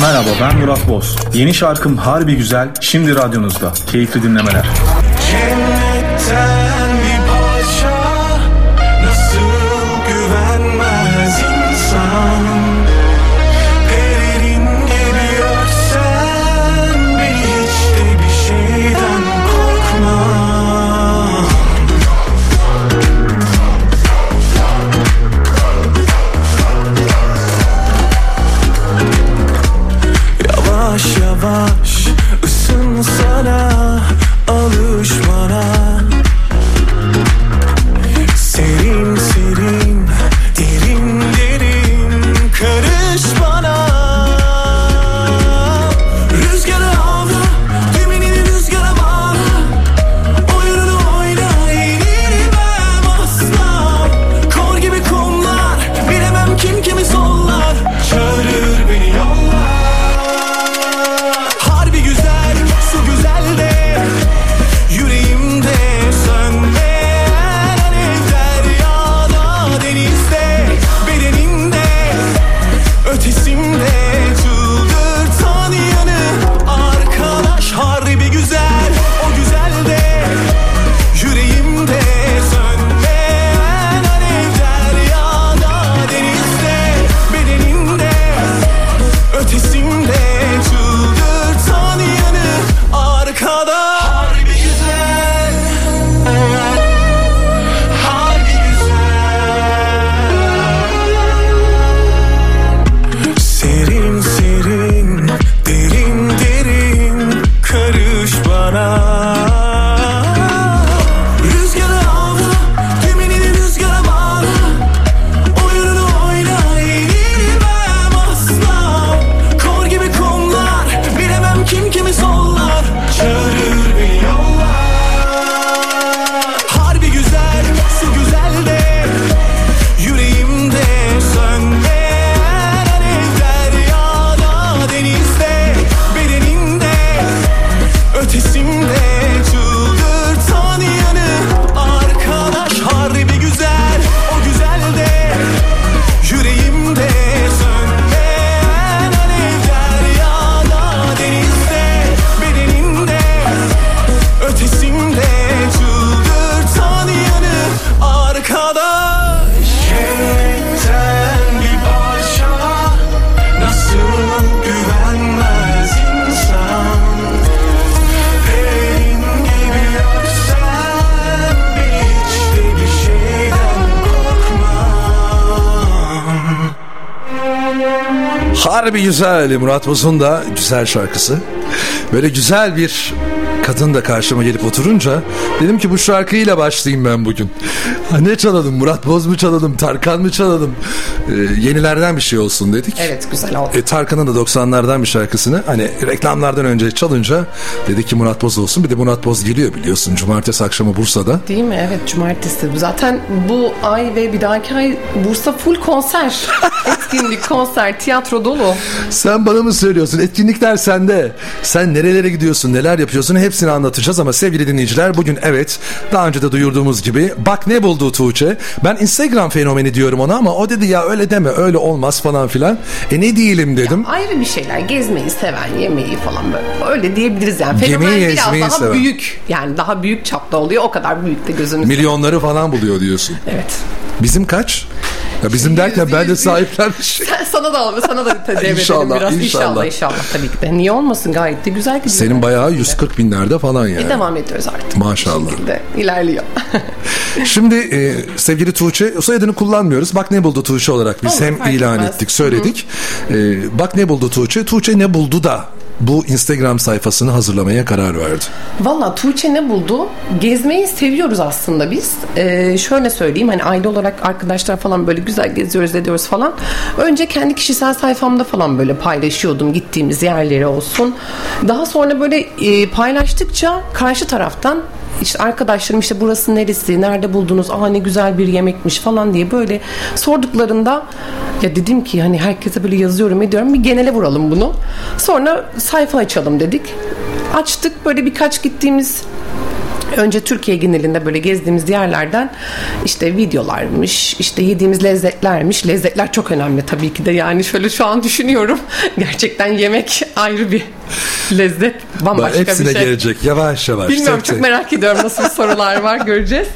Merhaba ben Murat Boz. Yeni şarkım Harbi Güzel şimdi radyonuzda. Keyifli dinlemeler. Cennetten güzel Murat Boz'un da güzel şarkısı. Böyle güzel bir kadın da karşıma gelip oturunca dedim ki bu şarkıyla başlayayım ben bugün. Ha, ne çalalım Murat Boz mu çalalım Tarkan mı çalalım Ee, yenilerden bir şey olsun dedik. Evet güzel oldu. E, Tarkan'ın da 90'lardan bir şarkısını hani reklamlardan önce çalınca dedi ki Murat Boz olsun. Bir de Murat Boz geliyor biliyorsun cumartesi akşamı Bursa'da. Değil mi? Evet cumartesi. Zaten bu ay ve bir dahaki ay Bursa full konser. Etkinlik, konser, tiyatro dolu. Sen bana mı söylüyorsun? Etkinlikler sende. Sen nerelere gidiyorsun, neler yapıyorsun hepsini anlatacağız ama sevgili dinleyiciler bugün evet daha önce de duyurduğumuz gibi bak ne buldu Tuğçe. Ben Instagram fenomeni diyorum ona ama o dedi ya öyle deme öyle olmaz falan filan. E ne diyelim dedim. Ayrı bir şeyler. Gezmeyi seven, yemeği falan böyle. Öyle diyebiliriz yani. Fenomen Yemeği, biraz daha seven. büyük. Yani daha büyük çapta oluyor. O kadar büyük de gözümüz. Milyonları falan buluyor diyorsun. Evet. Bizim kaç? Ya bizim derken ben de sahiplenmiş. Sana da alma, sana da devredelim İnşallah, biraz. inşallah. İnşallah, inşallah tabii ki de. Niye olmasın gayet de güzel gidiyor. Senin bayağı 140 binlerde falan yani. E, devam ediyoruz artık. Maşallah. Şekilde ilerliyor. Şimdi e, sevgili Tuğçe soyadını kullanmıyoruz. Bak ne buldu Tuğçe olarak biz Olur, hem ilan etmez. ettik söyledik. E, bak ne buldu Tuğçe. Tuğçe ne buldu da bu Instagram sayfasını hazırlamaya karar verdi. Valla Tuğçe ne buldu? Gezmeyi seviyoruz aslında biz. Ee, şöyle söyleyeyim hani aile olarak arkadaşlar falan böyle güzel geziyoruz ediyoruz falan. Önce kendi kişisel sayfamda falan böyle paylaşıyordum gittiğimiz yerleri olsun. Daha sonra böyle e, paylaştıkça karşı taraftan işte arkadaşlarım işte burası neresi, nerede buldunuz, aa ne güzel bir yemekmiş falan diye böyle sorduklarında ya dedim ki hani herkese böyle yazıyorum ediyorum bir genele vuralım bunu. Sonra sayfa açalım dedik. Açtık böyle birkaç gittiğimiz Önce Türkiye genelinde böyle gezdiğimiz yerlerden işte videolarmış, işte yediğimiz lezzetlermiş. Lezzetler çok önemli tabii ki de yani şöyle şu an düşünüyorum. Gerçekten yemek ayrı bir lezzet, bambaşka hepsine bir şey. gelecek yavaş yavaş. Bilmiyorum tek çok tek. merak ediyorum nasıl sorular var göreceğiz.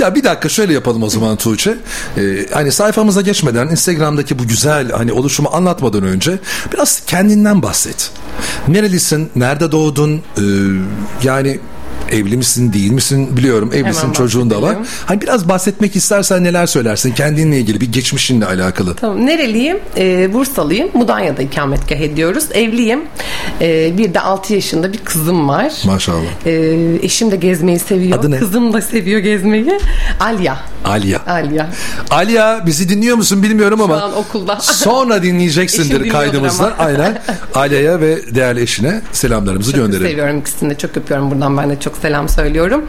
Ya bir dakika şöyle yapalım o zaman Tuğçe. Ee, hani sayfamıza geçmeden Instagram'daki bu güzel hani oluşumu anlatmadan önce biraz kendinden bahset. Nerelisin? Nerede doğdun? Ee, yani evli misin değil misin biliyorum evlisin Hemen çocuğun da var. Hani biraz bahsetmek istersen neler söylersin kendinle ilgili bir geçmişinle alakalı. Tamam. Nereliyim? Ee, Bursalıyım. Mudanya'da ikametgah ediyoruz. Evliyim. Ee, bir de 6 yaşında bir kızım var. Maşallah. Ee, eşim de gezmeyi seviyor. Adı ne? Kızım da seviyor gezmeyi. Alya. Alya. Alya. Alya bizi dinliyor musun bilmiyorum ama an okulda. sonra dinleyeceksindir ama. Aynen. Alya'ya ve değerli eşine selamlarımızı Çok gönderelim. seviyorum ikisini de çok öpüyorum buradan ben de çok selam söylüyorum.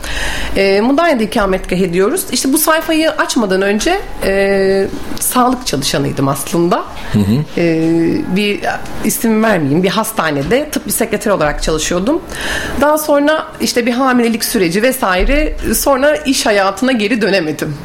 E, Mudanya'da ikametgah ediyoruz. İşte bu sayfayı açmadan önce e, sağlık çalışanıydım aslında. E, bir isim vermeyeyim bir hastanede tıp bir sekreter olarak çalışıyordum. Daha sonra işte bir hamilelik süreci vesaire sonra iş hayatına geri dönemedim.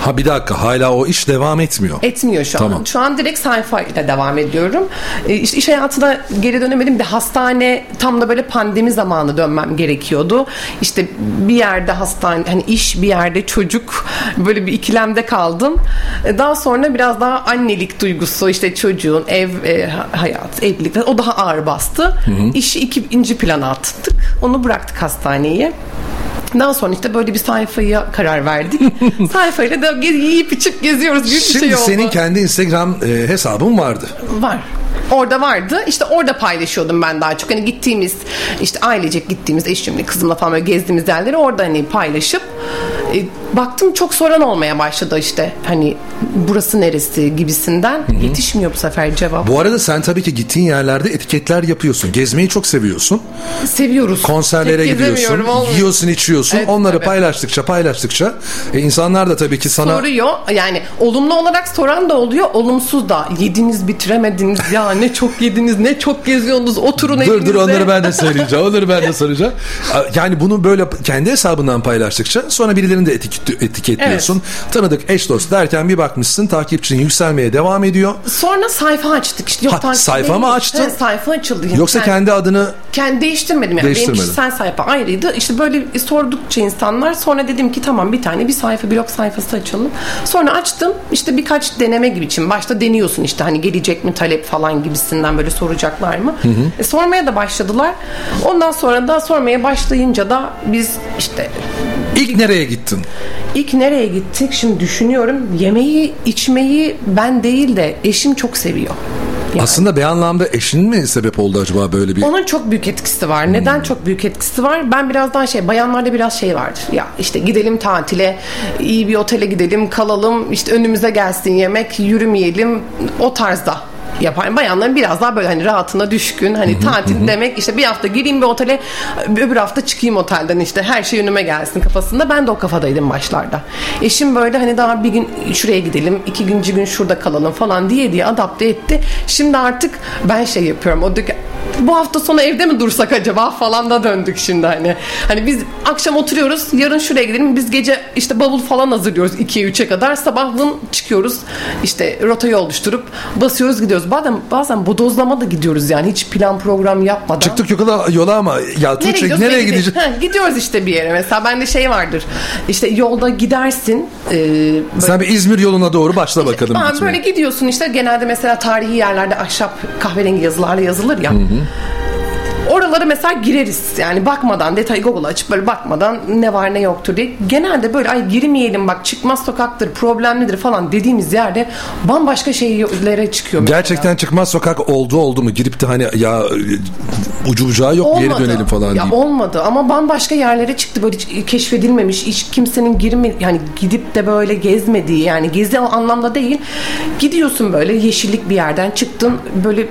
Ha bir dakika hala o iş devam etmiyor. Etmiyor şu Tamam. an. Şu an direkt sayfa ile devam ediyorum. E, işte iş hayatına geri dönemedim. Bir hastane tam da böyle pandemi zamanı dönmem gerekiyordu. İşte bir yerde hastane hani iş bir yerde çocuk böyle bir ikilemde kaldım. E, daha sonra biraz daha annelik duygusu işte çocuğun ev e, hayat evlilik o daha ağır bastı. İşi ikinci plana attık. Onu bıraktık hastaneye. Daha sonra işte böyle bir sayfaya karar verdik. Sayfayla da gez- yiyip içip geziyoruz gibi bir Şimdi şey oldu. senin kendi Instagram e, hesabın vardı. Var. Orada vardı. İşte orada paylaşıyordum ben daha çok. Hani gittiğimiz işte ailecek gittiğimiz eşimle kızımla falan böyle gezdiğimiz yerleri orada hani paylaşıp e, baktım çok soran olmaya başladı işte. Hani burası neresi gibisinden. Yetişmiyor bu sefer cevap. Bu arada sen tabii ki gittiğin yerlerde etiketler yapıyorsun. Gezmeyi çok seviyorsun. Seviyoruz. Konserlere Tek gidiyorsun. olmuyor. Yiyorsun, içiyorsun. Evet, Onları tabii. paylaştıkça paylaştıkça e, insanlar da tabii ki sana soruyor. Yani olumlu olarak soran da oluyor, olumsuz da. Yediniz bitiremediniz ya ne çok yediniz, ne çok geziyorsunuz. Oturun Dur evinizde. dur onları ben de söyleyeceğim. Onları ben de soracağım. Yani bunu böyle kendi hesabından paylaştıkça sonra birilerini de etiket, etiketliyorsun. Tanıdık eş dost derken bir bakmışsın takipçinin yükselmeye devam ediyor. Sonra sayfa açtık. İşte yok Ha, sayfa mı açtın? He, sayfa açıldı. Yoksa Yani kendi adını kendi değiştirmedim yani. Benim Değiştirmedin. kişisel sayfa ayrıydı. İşte böyle sordukça insanlar sonra dedim ki tamam bir tane bir sayfa blog sayfası açalım. Sonra açtım. İşte birkaç deneme gibi için. Başta deniyorsun işte hani gelecek mi talep falan gibisinden böyle soracaklar mı? E, sormaya da başladılar. Ondan sonra da sormaya başlayınca da biz işte ilk nereye gittin? İlk nereye gittik? Şimdi düşünüyorum. Yemeği, içmeyi ben değil de eşim çok seviyor. Yani. Aslında bir anlamda eşin mi sebep oldu acaba böyle bir Onun çok büyük etkisi var. Neden çok büyük etkisi var? Ben biraz daha şey, bayanlarda biraz şey vardır. Ya işte gidelim tatile, iyi bir otele gidelim, kalalım, işte önümüze gelsin yemek, yürümeyelim o tarzda yapar. Bayanların biraz daha böyle hani rahatına düşkün. Hani tatil demek işte bir hafta gireyim bir otele öbür hafta çıkayım otelden işte her şey önüme gelsin kafasında. Ben de o kafadaydım başlarda. Eşim böyle hani daha bir gün şuraya gidelim ikinci gün şurada kalalım falan diye diye adapte etti. Şimdi artık ben şey yapıyorum. O diyor ki, bu hafta sonu evde mi dursak acaba falan da döndük şimdi hani. Hani biz akşam oturuyoruz yarın şuraya gidelim biz gece işte bavul falan hazırlıyoruz 2'ye 3'e kadar sabahın çıkıyoruz işte rotayı oluşturup basıyoruz gidiyoruz. Bazen, bazen bodozlama da gidiyoruz yani hiç plan program yapmadan. Çıktık yola, yola ama ya Tuğçe nereye, gidiyoruz? Değil. gideceğiz? Ha, gidiyoruz işte bir yere mesela bende şey vardır işte yolda gidersin e, böyle- Sen bir İzmir yoluna doğru başla bakalım. Aa, gitmeye. böyle gidiyorsun işte genelde mesela tarihi yerlerde ahşap kahverengi yazılarla yazılır ya. Oralara mesela gireriz yani bakmadan detayı Google açıp böyle bakmadan ne var ne yoktur diye. Genelde böyle ay girmeyelim bak çıkmaz sokaktır problemlidir falan dediğimiz yerde bambaşka şeylere çıkıyor. mesela. Gerçekten çıkmaz sokak oldu oldu mu? Girip de hani ya ucu bucağı yok geri dönelim falan ya deyip. olmadı ama bambaşka yerlere çıktı böyle hiç keşfedilmemiş hiç kimsenin girme yani gidip de böyle gezmediği yani gezi anlamda değil gidiyorsun böyle yeşillik bir yerden çıktın böyle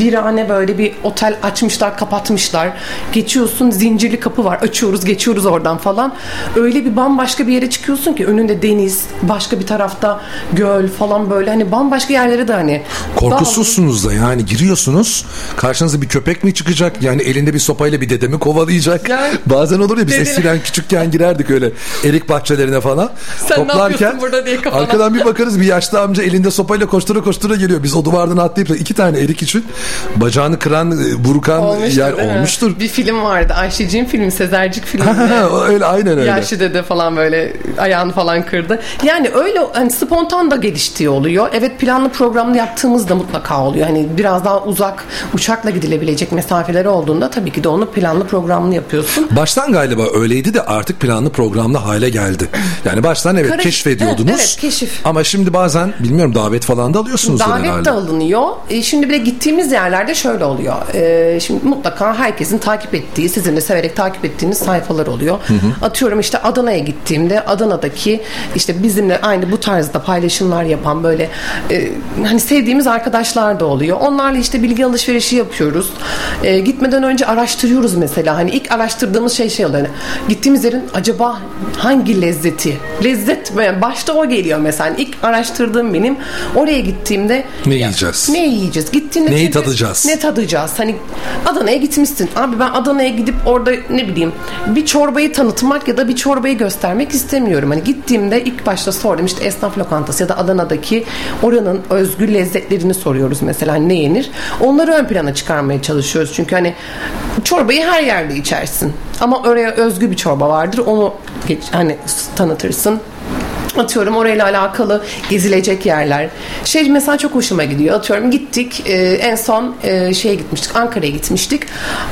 virane böyle bir otel açmışlar kapatmışlar. Geçiyorsun zincirli kapı var. Açıyoruz geçiyoruz oradan falan. Öyle bir bambaşka bir yere çıkıyorsun ki önünde deniz, başka bir tarafta göl falan böyle hani bambaşka yerlere de hani Korkusuzsunuz da yani giriyorsunuz karşınıza bir köpek mi çıkacak yani elinde bir sopayla bir dedemi kovalayacak. Yani- Bazen olur ya biz Dedene- eskiden küçükken girerdik öyle erik bahçelerine falan. Sen ne yapıyorsun burada diye kafana. Arkadan bir bakarız bir yaşlı amca elinde sopayla koştura koştura geliyor. Biz o duvardan atlayıp iki tane erik için bacağını kıran e, burkan Olmuştur, yer değil mi? olmuştur. Bir film vardı. Ayşeciğin filmi, Sezercik filmi. Öyle aynen öyle. Yaşlı dede falan böyle ayağını falan kırdı. Yani öyle hani spontan da geliştiği oluyor. Evet planlı programlı yaptığımız da mutlaka oluyor. Hani biraz daha uzak uçakla gidilebilecek mesafeleri olduğunda tabii ki de onu planlı programlı yapıyorsun. Baştan galiba öyleydi de artık planlı programlı hale geldi. Yani baştan evet Kara- keşfediyordunuz. Evet, evet, keşif. Ama şimdi bazen bilmiyorum davet falan da alıyorsunuz Davet de alınıyor. E, şimdi bir de gittiğimiz yerlerde şöyle oluyor. E, şimdi mutlaka herkesin takip ettiği, sizin de severek takip ettiğiniz sayfalar oluyor. Atıyorum işte Adana'ya gittiğimde Adana'daki işte bizimle aynı bu tarzda paylaşımlar yapan böyle e, hani sevdiğimiz arkadaşlar da oluyor. Onlarla işte bilgi alışverişi yapıyoruz. E, gitmeden önce araştırıyoruz mesela. Hani ilk araştırdığımız şey şey oluyor. Hani gittiğimiz yerin acaba hangi lezzeti? Lezzet yani başta o geliyor mesela. Hani ilk araştırdığım benim oraya gittiğimde Ne ya, yiyeceğiz? Ne yiyeceğiz? Gittiğinde Neyi tadacağız? Ne tadacağız? Hani Adana'ya gitmişsin. Abi ben Adana'ya gidip orada ne bileyim bir çorbayı tanıtmak ya da bir çorbayı göstermek istemiyorum. Hani gittiğimde ilk başta sordum işte esnaf lokantası ya da Adana'daki oranın özgü lezzetlerini soruyoruz mesela ne yenir. Onları ön plana çıkarmaya çalışıyoruz. Çünkü hani çorbayı her yerde içersin. Ama oraya özgü bir çorba vardır. Onu hani tanıtırsın atıyorum orayla alakalı gezilecek yerler. Şey mesela çok hoşuma gidiyor. Atıyorum gittik e, en son e, şeye gitmiştik. Ankara'ya gitmiştik.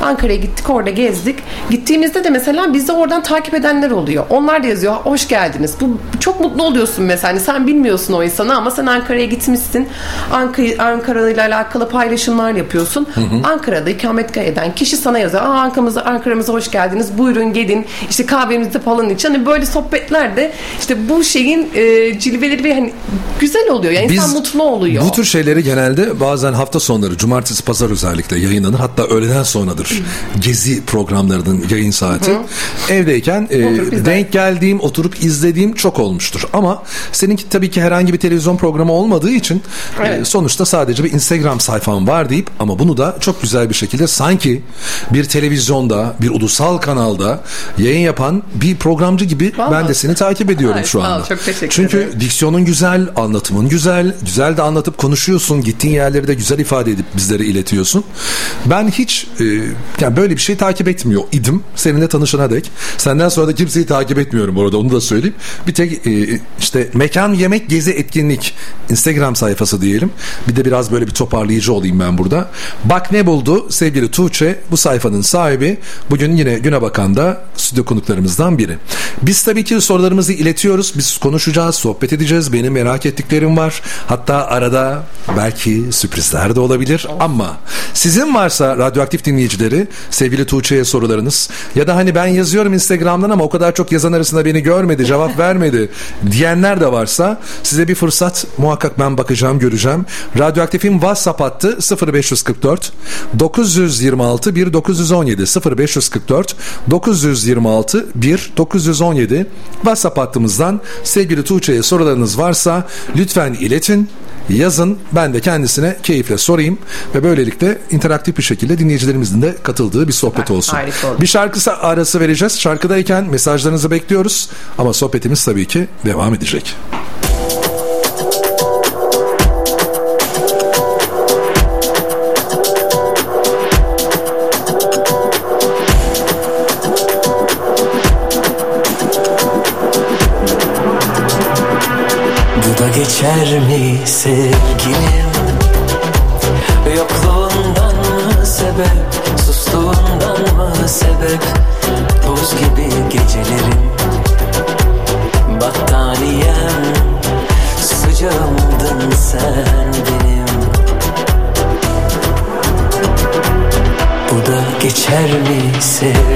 Ankara'ya gittik orada gezdik. Gittiğimizde de mesela bizi oradan takip edenler oluyor. Onlar da yazıyor hoş geldiniz. Bu çok mutlu oluyorsun mesela. Hani sen bilmiyorsun o insanı ama sen Ankara'ya gitmişsin. Ankara, Ankara ile alakalı paylaşımlar yapıyorsun. Ankara'da ikametgah eden kişi sana yazıyor. Aa, Ankara'mıza, Ankara'mıza hoş geldiniz. Buyurun gelin. İşte kahvemizi falan için. Hani böyle sohbetler de işte bu şeyin e, cilveleri ve hani güzel oluyor. Yani insan mutlu oluyor. Bu tür şeyleri genelde bazen hafta sonları, cumartesi, pazar özellikle yayınlanır. Hatta öğleden sonradır. Gezi programlarının yayın saati. Evdeyken e, denk geldiğim, oturup izlediğim çok olmuştur. Ama seninki tabii ki herhangi bir televizyon programı olmadığı için e, Evet. sonuçta sadece bir Instagram sayfam var deyip ama bunu da çok güzel bir şekilde sanki bir televizyonda, bir ulusal kanalda yayın yapan bir programcı gibi ben Vallahi. de seni takip ediyorum Ay, şu sağ ol, anda. Çok teşekkür Çünkü ederim. diksiyonun güzel, anlatımın güzel, güzel de anlatıp konuşuyorsun. Gittiğin yerleri de güzel ifade edip bizlere iletiyorsun. Ben hiç e, yani böyle bir şey takip etmiyor idim seninle tanışana dek. Senden sonra da kimseyi takip etmiyorum orada onu da söyleyeyim. Bir tek e, işte mekan yemek gezi etkinlik Instagram sayfası diyelim. Bir de biraz böyle bir toparlayıcı olayım ben burada. Bak ne buldu sevgili Tuğçe bu sayfanın sahibi. Bugün yine Güne Bakan da stüdyo konuklarımızdan biri. Biz tabii ki sorularımızı iletiyoruz. Biz konuşacağız, sohbet edeceğiz. Benim merak ettiklerim var. Hatta arada belki sürprizler de olabilir. Ama sizin varsa radyoaktif dinleyicileri sevgili Tuğçe'ye sorularınız ya da hani ben yazıyorum Instagram'dan ama o kadar çok yazan arasında beni görmedi, cevap vermedi diyenler de varsa size bir fırsat muhakkak ben bakacağım, göreceğim. Radyoaktif'in WhatsApp hattı 0544 926 1917 0544 926 1917 WhatsApp hattımızdan sevgili Tuğçe'ye sorularınız varsa lütfen iletin yazın ben de kendisine keyifle sorayım ve böylelikle interaktif bir şekilde dinleyicilerimizin de katıldığı bir sohbet olsun. harika. Bir şarkı arası vereceğiz. Şarkıdayken mesajlarınızı bekliyoruz ama sohbetimiz tabii ki devam edecek. Geçer mi sevgilim? Yokluğundan mı sebep Sustuğundan mı sebep? Buz gibi gecelerim Battaniyem. Sıcağımdın sen benim. Bu da geçer mi sevgilim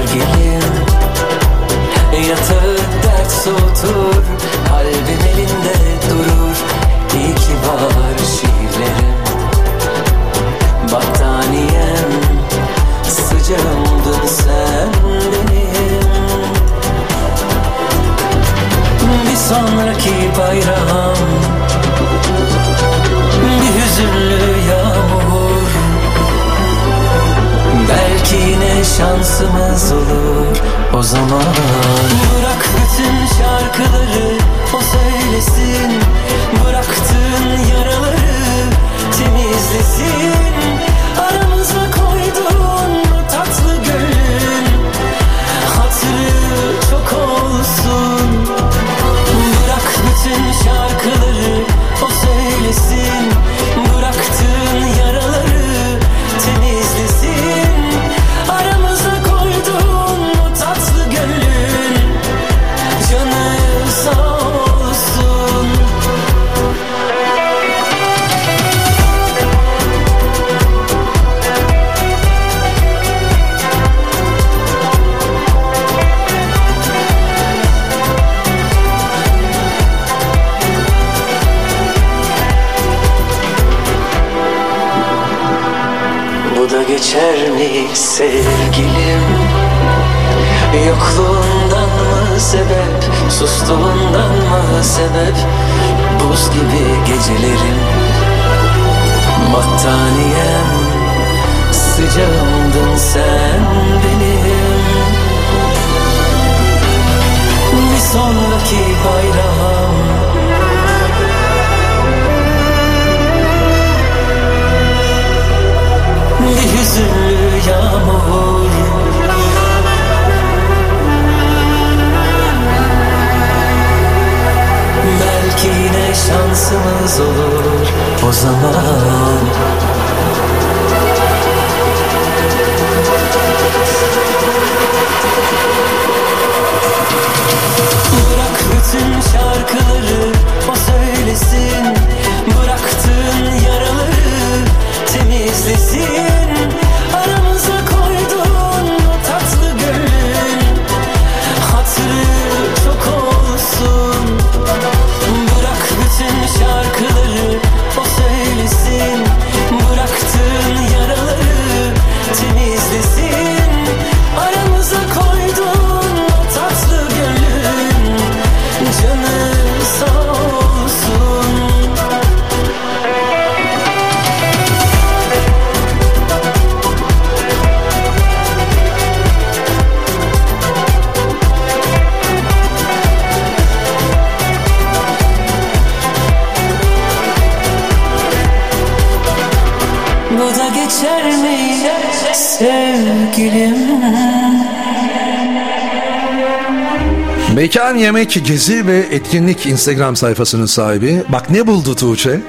Yemek Gezi ve Etkinlik Instagram sayfasının sahibi. Bak ne buldu Tuğçe?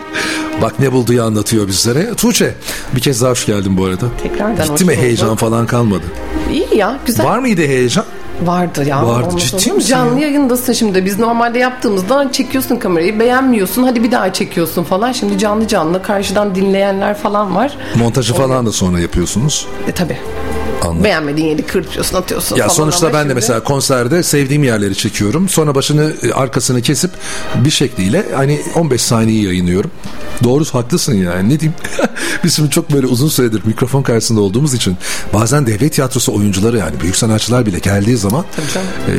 Bak ne bulduğu anlatıyor bizlere. Tuğçe bir kez daha hoş geldin bu arada. Tekrardan Gitti mi bulduk. heyecan falan kalmadı. İyi ya güzel. Var mıydı heyecan? Vardı ya. Vardı. Olmaz Ciddi olur misin Canlı ya? yayındasın şimdi. Biz normalde yaptığımızda çekiyorsun kamerayı beğenmiyorsun. Hadi bir daha çekiyorsun falan. Şimdi canlı canlı karşıdan dinleyenler falan var. Montajı falan da sonra yapıyorsunuz. E tabi. Anladım. Beğenmediğin yeri kırpıyorsun atıyorsun Ya falan. sonuçta ben de şimdi- mesela konserde sevdiğim yerleri çekiyorum. Sonra başını e, arkasını kesip bir şekliyle hani 15 saniye yayınlıyorum. Doğrusu haklısın yani ne diyeyim. Biz şimdi çok böyle uzun süredir mikrofon karşısında olduğumuz için bazen devlet tiyatrosu oyuncuları yani büyük sanatçılar bile geldiği zaman e,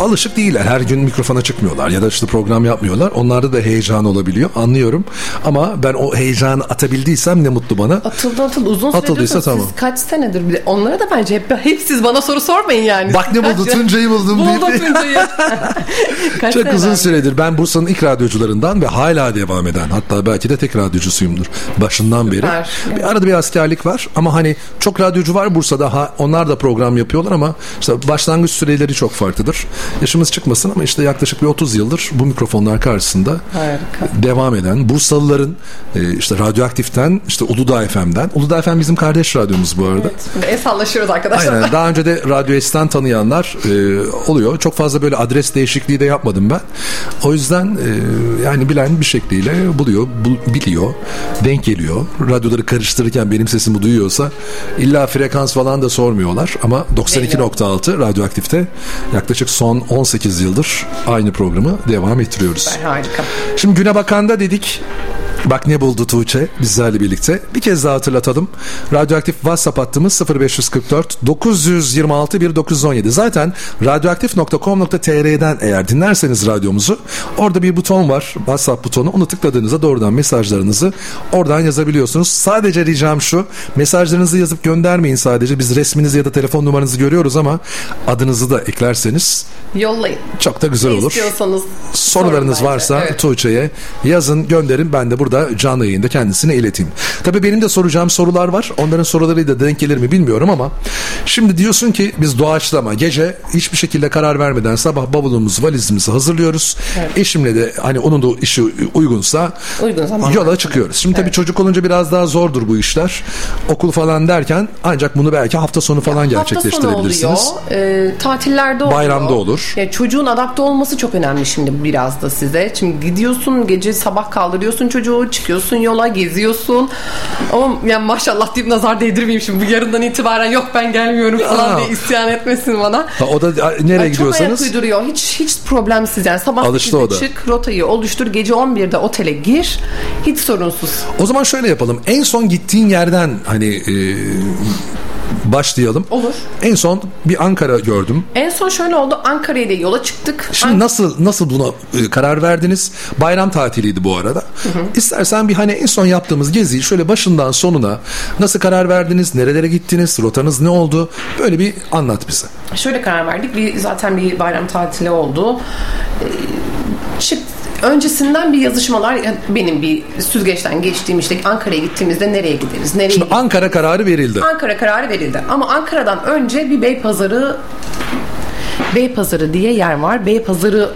alışık değiller. Her gün mikrofona çıkmıyorlar ya da işte program yapmıyorlar. Onlarda da heyecan olabiliyor anlıyorum. Ama ben o heyecanı atabildiysem ne mutlu bana. Atıldı atıldı uzun süredir Atıldıysa de siz tamam. kaç senedir bir de onlara da bence hep, hep siz bana soru sormayın yani. Bak ne buldu Tuncay'ı buldum deyip- Tuncay'ı. Kaç Çok uzun süredir ben Bursa'nın ilk radyocularından ve hala devam eden hatta belki de tek radyocusuyumdur başından beri. Bir arada bir askerlik var ama hani çok radyocu var Bursa'da ha, onlar da program yapıyorlar ama işte başlangıç süreleri çok farklıdır. Yaşımız çıkmasın ama işte yaklaşık bir 30 yıldır bu mikrofonlar karşısında Harika. devam eden Bursalıların e, işte radyoaktiften işte Uludağ FM'den Uludağ FM bizim kardeş radyomuz bu arada. Şimdi el sallaşıyoruz arkadaşlar. Aynen. Daha önce de Radyo S'ten tanıyanlar e, oluyor. Çok fazla böyle adres değişikliği de yapmadım ben. O yüzden e, yani bilen bir şekliyle buluyor, bul- biliyor, denk geliyor. Radyoları karıştırırken benim sesimi duyuyorsa illa frekans falan da sormuyorlar. Ama 92.6 Radyoaktif'te yaklaşık son 18 yıldır aynı programı devam ettiriyoruz. Harika. Şimdi Güne Bakan'da dedik Bak ne buldu Tuğçe bizlerle birlikte. Bir kez daha hatırlatalım. Radyoaktif WhatsApp hattımız 0544 926 1917. Zaten radyoaktif.com.tr'den eğer dinlerseniz radyomuzu orada bir buton var. WhatsApp butonu. Onu tıkladığınızda doğrudan mesajlarınızı oradan yazabiliyorsunuz. Sadece ricam şu. Mesajlarınızı yazıp göndermeyin sadece. Biz resminizi ya da telefon numaranızı görüyoruz ama adınızı da eklerseniz Yollayın. çok da güzel Ne olur. istiyorsanız Sorularınız varsa Evet. Tuğçe'ye yazın gönderin ben de burada canlı yayında kendisine ileteyim. Tabii benim de soracağım sorular var. Onların sorularıyla denk gelir mi bilmiyorum ama şimdi diyorsun ki biz doğaçlama gece hiçbir şekilde karar vermeden sabah bavulumuzu valizimizi hazırlıyoruz. Eşimle de hani onun da işi uygunsa Uygun zaman. yola çıkıyoruz. Şimdi tabii çocuk olunca biraz daha zordur bu işler. Okul falan derken ancak bunu belki hafta sonu falan Hafta sonu gerçekleştirebilirsiniz. oluyor, e, tatillerde oluyor. Bayramda olur. Ya çocuğun adapte olması çok önemli şimdi biraz da size. Şimdi gidiyorsun gece sabah kaldırıyorsun çocuğu, çıkıyorsun yola, geziyorsun. Ama yani maşallah deyip nazar değdirmeyeyim şimdi. Bu yarından itibaren yok ben gelmiyorum falan Aa. diye isyan etmesin bana. Ha, o da nereye Yani çok gidiyorsanız ayak uyduruyor. Hiç hiç problemsiz yani. Sabah Alıştı 8'de o da. çık, rotayı oluştur. Gece 11'de otele gir. Hiç sorunsuz. O zaman şöyle yapalım. En son gittiğin yerden hani e, başlayalım. Olur. En son bir Ankara gördüm. En son şöyle oldu. Ankara'ya da yola çıktık. Şimdi nasıl nasıl buna e, karar verdiniz? Bayram tatiliydi bu arada. İstersen bir hani en son yaptığımız geziyi şöyle başından sonuna nasıl karar verdiniz? Nerelere gittiniz? Rotanız ne oldu? Böyle bir anlat bize. Şöyle karar verdik. Bir, zaten bir bayram tatili oldu. Ee, çık öncesinden bir yazışmalar yani benim bir süzgeçten geçtiğim işte Ankara'ya gittiğimizde nereye gideriz? Nereye Şimdi gideriz? Ankara kararı verildi. Ankara kararı verildi. Ama Ankara'dan önce bir Beypazarı Beypazarı diye yer var. Beypazarı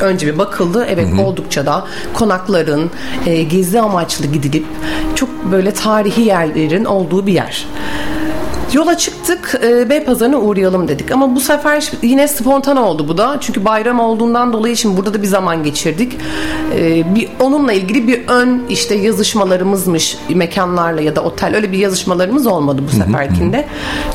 önce bir bakıldı. Evet oldukça da konakların e, gezi amaçlı gidilip çok böyle tarihi yerlerin olduğu bir yer. Yola çıktık e, Beypazarı'na uğrayalım dedik. Ama bu sefer yine spontane oldu bu da. Çünkü bayram olduğundan dolayı şimdi burada da bir zaman geçirdik. E, bir onunla ilgili bir ön işte yazışmalarımızmış mekanlarla ya da otel öyle bir yazışmalarımız olmadı bu seferkinde.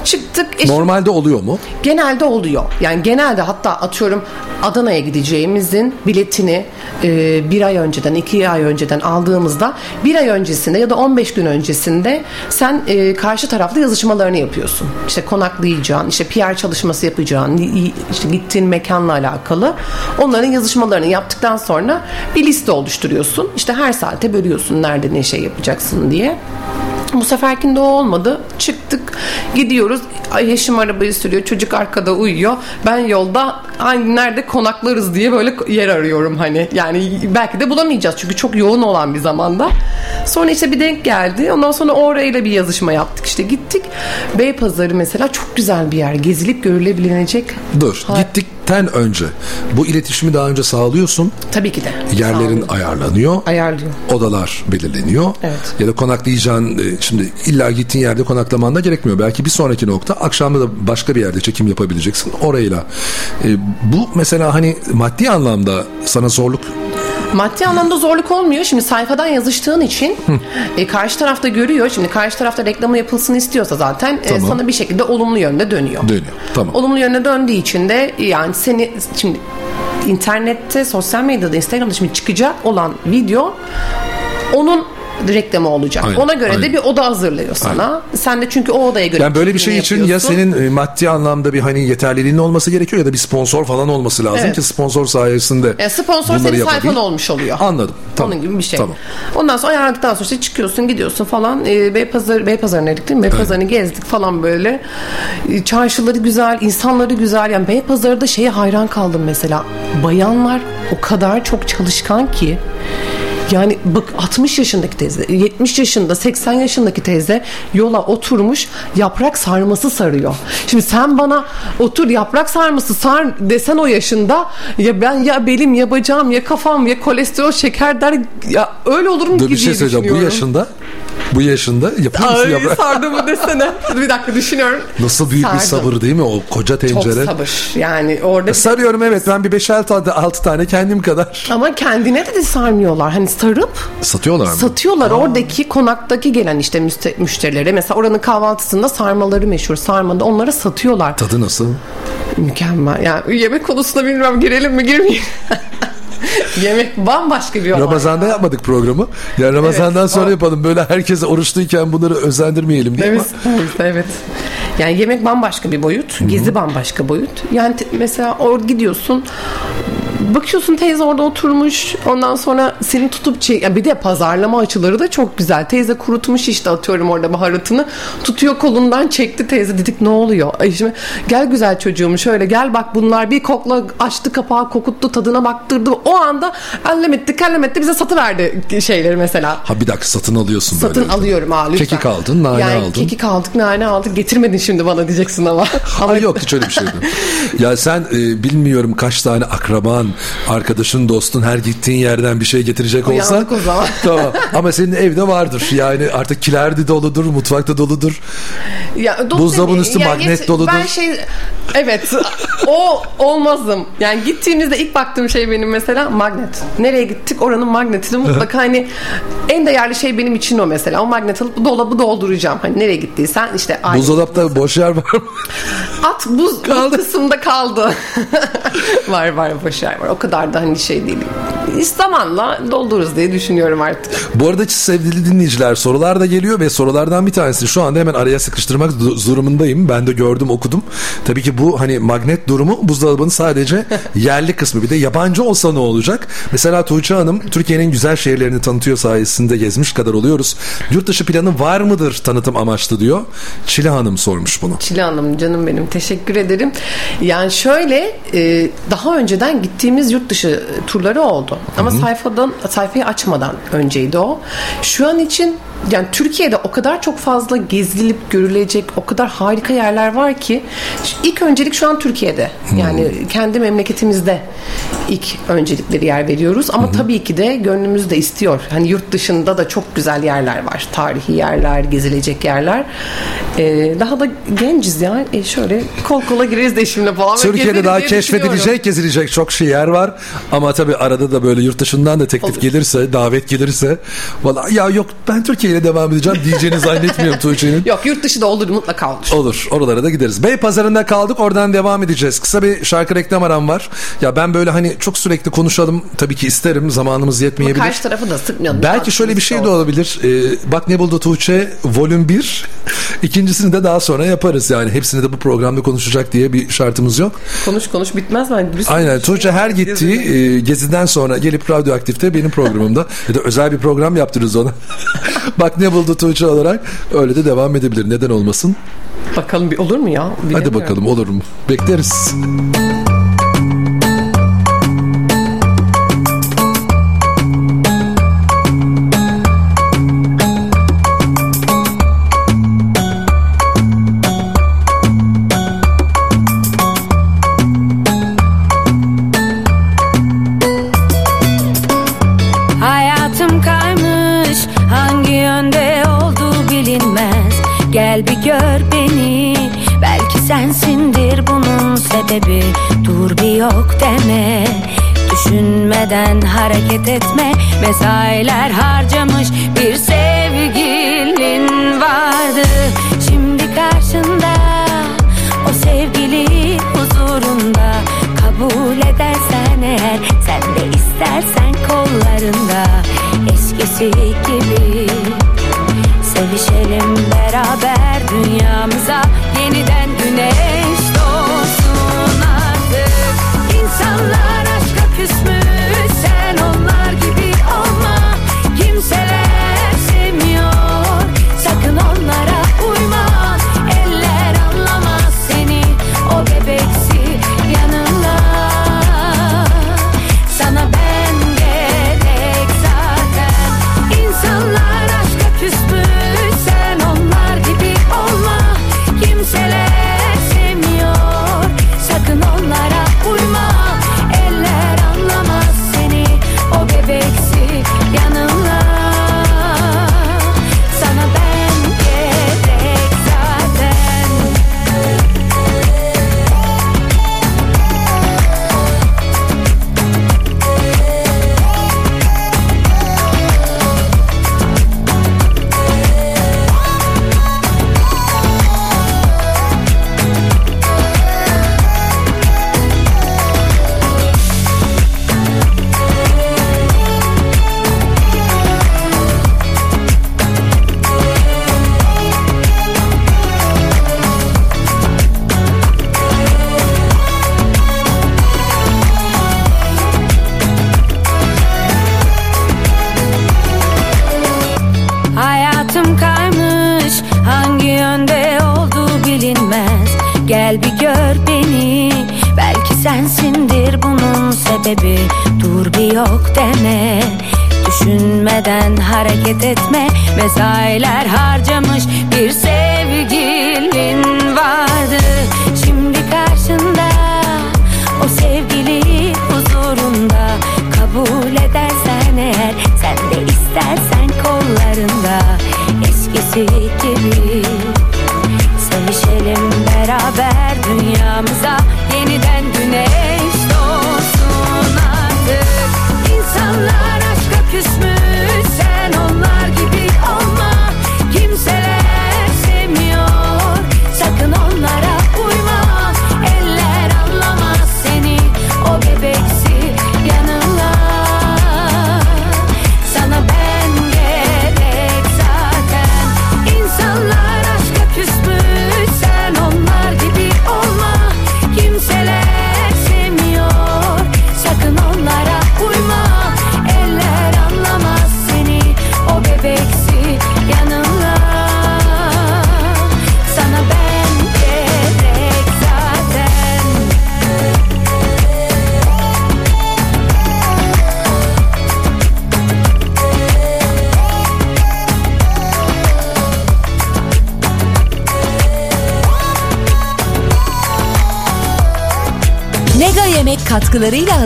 çıktık eşim Normalde oluyor mu? Genelde oluyor. Yani genelde hatta atıyorum Adana'ya gideceğimizin biletini e, bir ay önceden, iki ay önceden aldığımızda bir ay öncesinde ya da 15 gün öncesinde sen e, karşı taraflı yazışmalarını yapıyorsun. İşte konaklayacağın, işte PR çalışması yapacağın, işte gittiğin mekanla alakalı onların yazışmalarını yaptıktan sonra bir liste oluşturuyorsun. İşte her saate bölüyorsun nerede ne şey yapacaksın diye. Bu seferkinde o olmadı. Çıktık gidiyoruz. Ay eşim arabayı sürüyor. Çocuk arkada uyuyor. Ben yolda aynı nerede konaklarız diye böyle yer arıyorum hani. Yani belki de bulamayacağız çünkü çok yoğun olan bir zamanda. Sonra işte bir denk geldi. Ondan sonra orayla bir yazışma yaptık. İşte gittik. Beypazarı mesela çok güzel bir yer. Gezilip görülebilecek. Dur. Ha- Gittikten önce bu iletişimi daha önce sağlıyorsun. Tabii ki de. Yerlerin Sağ olun. ayarlanıyor. ayarlıyor. odalar belirleniyor. Evet. Ya da konaklayacağın e, şimdi illa gittiğin yerde konaklaman da gerekmiyor. Belki bir sonraki nokta akşamda da başka bir yerde çekim yapabileceksin orayla. E, bu mesela hani maddi anlamda sana zorluk Maddi anlamda zorluk olmuyor. Şimdi sayfadan yazıştığın için e, karşı tarafta görüyor. Şimdi karşı tarafta reklamı yapılsın istiyorsa zaten e, Tamam. sana bir şekilde olumlu yönde dönüyor. dönüyor. Tamam. Olumlu yönde döndüğü için de yani seni şimdi internette, sosyal medyada, Instagram'da şimdi çıkacak olan video onun reklamı olacak. Aynen, Ona göre aynen. de bir oda hazırlıyor sana. Sen de çünkü o odaya göre Yani böyle bir şey için ya yapıyorsun. senin e, maddi anlamda bir hani yeterliliğin olması gerekiyor ya da bir sponsor falan olması lazım Evet. ki sponsor sayesinde E, sponsor senin sayfan yapabil. olmuş oluyor. Anladım. Tamam. Onun gibi bir şey. Tamam. Ondan sonra ayarladıktan sonra işte çıkıyorsun gidiyorsun falan. E, Beypazarı, Beypazarı'na dedik değil mi? Beypazarı'nı gezdik falan böyle. E, çarşıları güzel, insanları güzel. Yani Beypazarı'da şeye hayran kaldım mesela. Bayanlar o kadar çok çalışkan ki yani bak 60 yaşındaki teyze, 70 yaşında, 80 yaşındaki teyze yola oturmuş yaprak sarması sarıyor. Şimdi sen bana otur yaprak sarması sar desen o yaşında ya ben ya belim ya bacağım ya kafam ya kolesterol şeker der ya öyle olurum Dur ki bir şey söyleyeceğim. Bu yaşında bu yaşında yapıyor musun Ay yaprak? sardığımı desene. Dur bir dakika düşünüyorum. Nasıl büyük bir Sardım. sabır değil mi o koca Çok tencere? sabır. Yani orada Sarıyorum evet ben bir 5-6 tane, altı tane kendim kadar. ama kendine de, de sarmıyorlar. Hani sarıp Satıyorlar mı? Satıyorlar oradaki konaktaki gelen işte müste- müşterilere. Mesela oranın kahvaltısında sarmaları meşhur. Sarmada onlara satıyorlar. Tadı nasıl? Mükemmel. Yani yemek konusunda bilmiyorum girelim mi girmeyeyim. Yemek bambaşka bir olay. Ramazan'da yapmadık programı. Yani Ramazan'dan Evet, sonra o- yapalım. Böyle herkese oruçluyken bunları özendirmeyelim diye. Evet, evet, evet. Yani yemek bambaşka bir boyut, gezi bambaşka boyut. Yani mesela orada gidiyorsun, bakıyorsun teyze orada oturmuş, ondan sonra seni tutup çek... bir de pazarlama açıları da çok güzel. Teyze kurutmuş işte atıyorum orada baharatını, tutuyor kolundan çekti teyze dedik ne oluyor? Ay şimdi gel güzel çocuğum şöyle gel bak bunlar bir kokla açtı kapağı kokuttu tadına baktırdı. O anda ellem etti kellem etti bize satıverdi şeyleri mesela. Ha bir dakika satın alıyorsun Satın böyle. alıyorum ha lütfen. Kekik aldın, nane yani aldın. Kekik aldık, nane aldık. Getirmedin şimdi bana diyeceksin ama. Ay yok hiç öyle bir şeydi. ya sen e, bilmiyorum kaç tane akraban, arkadaşın, dostun her gittiğin yerden bir şey getirecek olsa. Tamam. Ama senin evde vardır. Yani artık kilerdi doludur, mutfakta doludur. Ya, Buzdolabının üstü Ya magnet geç- doludur. Ben şey evet o olmazım. Yani gittiğimizde ilk baktığım şey benim mesela magnet. Nereye gittik oranın magnetini mutlaka hani en değerli şey benim için o mesela. O magnet alıp dolabı dolduracağım. Hani nereye gittiysen işte Buzdolapta boş yer var mı? at buz kaldı. kısımda kaldı. var var boş yer var. O kadar da hani şey değil. Zamanla doldururuz diye düşünüyorum artık. Bu arada sevgili dinleyiciler sorular da geliyor ve sorulardan bir tanesi şu anda hemen araya sıkıştırmak du- durumundayım. Ben de gördüm okudum. Tabii ki bu hani magnet durumu buzdolabının sadece yerli kısmı bir de yabancı olsa ne olacak? Mesela Tuğçe Hanım Türkiye'nin güzel şehirlerini tanıtıyor sayesinde gezmiş kadar oluyoruz. Yurt dışı planı var mıdır tanıtım amaçlı diyor. Çile Hanım sormuş bunu. Çile Hanım canım benim teşekkür ederim. Yani şöyle e, daha önceden gittiğimiz yurt dışı turları oldu. Ama sayfadan sayfayı açmadan önceydi o. Şu an için yani Türkiye'de o kadar çok fazla gezilip görülecek o kadar harika yerler var ki ilk öncelik şu an Türkiye'de. Yani kendi memleketimizde ilk öncelikleri yer veriyoruz ama tabii ki de gönlümüz de istiyor. Hani yurt dışında da çok güzel yerler var. Tarihi yerler, gezilecek yerler. Ee, daha da genciz ya. E şöyle kol kola gireriz de eşimle falan. Türkiye'de daha keşfedilecek, gezilecek çok şey yer var. Ama tabii arada da böyle yurt dışından da teklif Olur. gelirse, davet gelirse valla ya yok ben Türkiye ile devam edeceğim diyeceğini zannetmiyorum Tuğçe'nin. Yok yurt dışı da olur mutlaka olur. Olur. Oralara da gideriz. Bey pazarında kaldık. Oradan devam edeceğiz. Kısa bir şarkı reklam aram var. Ya ben böyle hani çok sürekli konuşalım. Tabii ki isterim. Zamanımız yetmeyebilir. Karşı tarafı da sıkmayalım. Belki şöyle bir şey de olabilir. Ee, bak ne buldu Tuğçe volüm 1. İkincisini de daha sonra yaparız. Yani hepsini de bu programda konuşacak diye bir şartımız yok. Konuş konuş bitmez mi? Sürü Aynen. şey Tuğçe her gittiği e, geziden sonra gelip radyoaktifte benim programımda ya da özel bir program yaptırırız ona. Bak ne buldu Tuğçe olarak öyle de devam edebilir. Neden olmasın? Bakalım bir olur mu ya? Hadi bakalım olur mu? Bekleriz. Hareket etme. Mesailer harcamış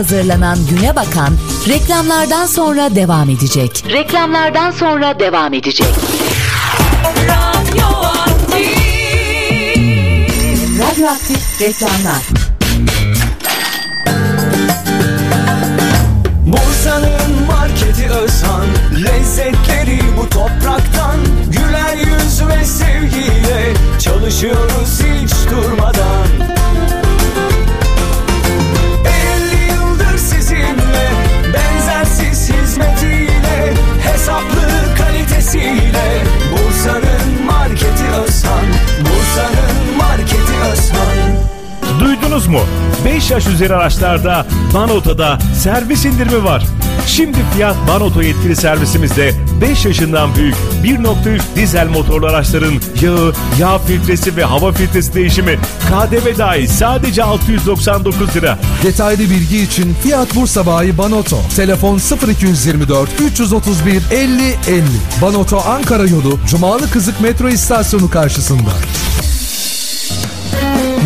hazırlanan Güne Bakan reklamlardan sonra devam edecek. Reklamlardan sonra devam edecek. Radyoaktif reklamlar. Bursa'nın marketi Özhan Lezzetleri bu topraktan Güler yüz ve sevgiyle Çalışıyoruz hiç durmadan kalitesiyle Bursa'nın marketi Özhan Bursa'nın marketi Özhan Duydunuz mu? 5 yaş üzeri araçlarda Banota'da servis indirimi var. Şimdi Fiyat Banoto yetkili servisimizde 5 yaşından büyük 1.3 dizel motorlu araçların yağı, yağ filtresi ve hava filtresi değişimi KDV dahil sadece 699 lira. Detaylı bilgi için Fiyat Bursa Bayi Banoto. Telefon 0224 331 50 50. Banoto Ankara yolu Cumalı Kızık metro istasyonu karşısında.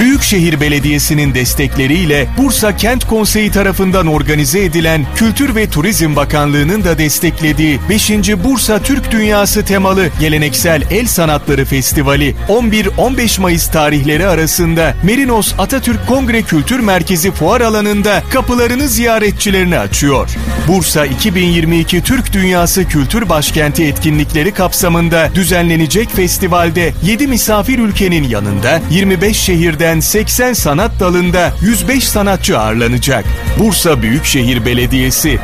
Büyükşehir Belediyesi'nin destekleriyle Bursa Kent Konseyi tarafından organize edilen Kültür ve Turizm Bakanlığı'nın da desteklediği 5. Bursa Türk Dünyası temalı geleneksel el sanatları festivali 11-15 Mayıs tarihleri arasında Merinos Atatürk Kongre Kültür Merkezi fuar alanında kapılarını ziyaretçilerine açıyor. Bursa 2022 Türk Dünyası Kültür Başkenti etkinlikleri kapsamında düzenlenecek festivalde 7 misafir ülkenin yanında 25 şehirden 80 sanat dalında 105 sanatçı ağırlanacak. Bursa Büyükşehir Belediyesi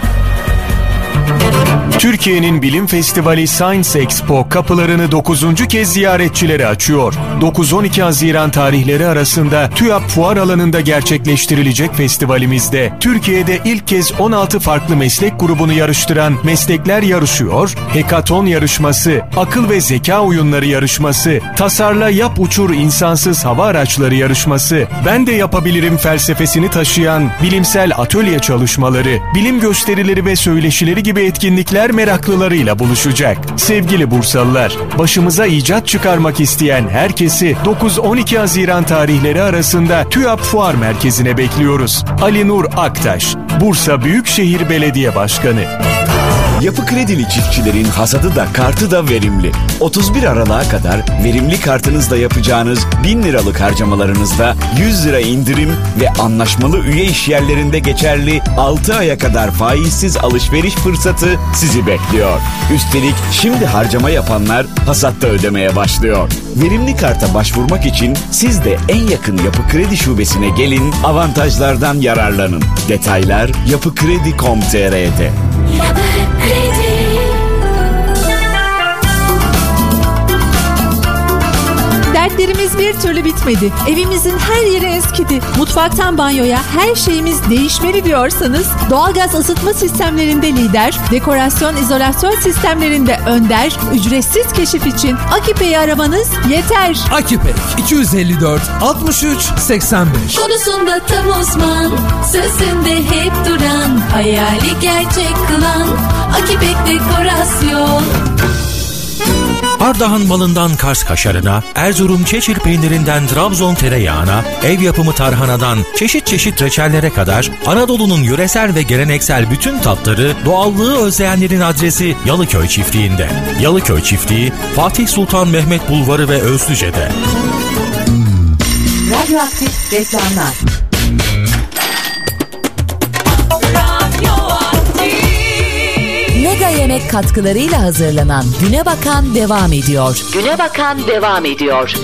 Türkiye'nin bilim festivali Science Expo kapılarını 9. kez ziyaretçilere açıyor. 9-12 Haziran tarihleri arasında TÜYAP fuar alanında gerçekleştirilecek festivalimizde Türkiye'de ilk kez 16 farklı meslek grubunu yarıştıran meslekler yarışıyor, hekaton yarışması, akıl ve zeka oyunları yarışması, tasarla yap uçur insansız hava araçları yarışması, ben de yapabilirim felsefesini taşıyan bilimsel atölye çalışmaları, bilim gösterileri ve söyleşileri gibi etkinlikler meraklılarıyla buluşacak. Sevgili Bursalılar, başımıza icat çıkarmak isteyen herkesi 9-12 Haziran tarihleri arasında TÜYAP Fuar Merkezi'ne bekliyoruz. Ali Nur Aktaş, Bursa Büyükşehir Belediye Başkanı. Yapı Kredili çiftçilerin hasadı da kartı da verimli. 31 Aralık'a kadar verimli kartınızla yapacağınız 1000 liralık harcamalarınızda 100 lira indirim ve anlaşmalı üye işyerlerinde geçerli 6 aya kadar faizsiz alışveriş fırsatı sizi bekliyor. Üstelik şimdi harcama yapanlar hasatta ödemeye başlıyor. Verimli karta başvurmak için siz de en yakın Yapı Kredi şubesine gelin, avantajlardan yararlanın. Detaylar yapıkredi.com.tr'de. Dertlerimiz bir türlü bitmedi. Evimizin her yeri eskidi. Mutfaktan banyoya her şeyimiz değişmeli diyorsanız doğalgaz ısıtma sistemlerinde lider, dekorasyon izolasyon sistemlerinde önder, ücretsiz keşif için Akipe'yi aramanız yeter. Akipek 254 63 85 Konusunda tam uzman, sözünde hep duran, hayali gerçek kılan, Akipek Dekorasyon. Ardahan malından Kars kaşarına, Erzurum çeçil peynirinden Trabzon tereyağına, ev yapımı tarhanadan çeşit çeşit reçellere kadar Anadolu'nun yöresel ve geleneksel bütün tatları doğallığı özleyenlerin adresi Yalıköy çiftliğinde. Yalıköy çiftliği Fatih Sultan Mehmet Bulvarı ve Özlüce'de. Radyoaktif reklamlar. Yemek katkılarıyla hazırlanan Güne Bakan devam ediyor. Güne Bakan devam ediyor.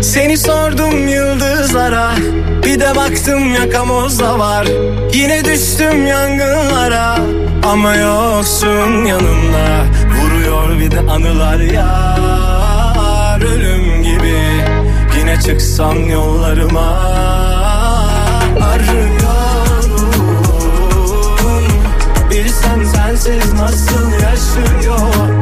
Seni sordum yıldızlara Bir de baktım yakamozda var Yine düştüm yangınlara Ama yoksun yanımda Vuruyor bir de anılar yar Yine çıksam yollarıma. Arıyorum. Bilsen sensiz nasıl yaşıyorum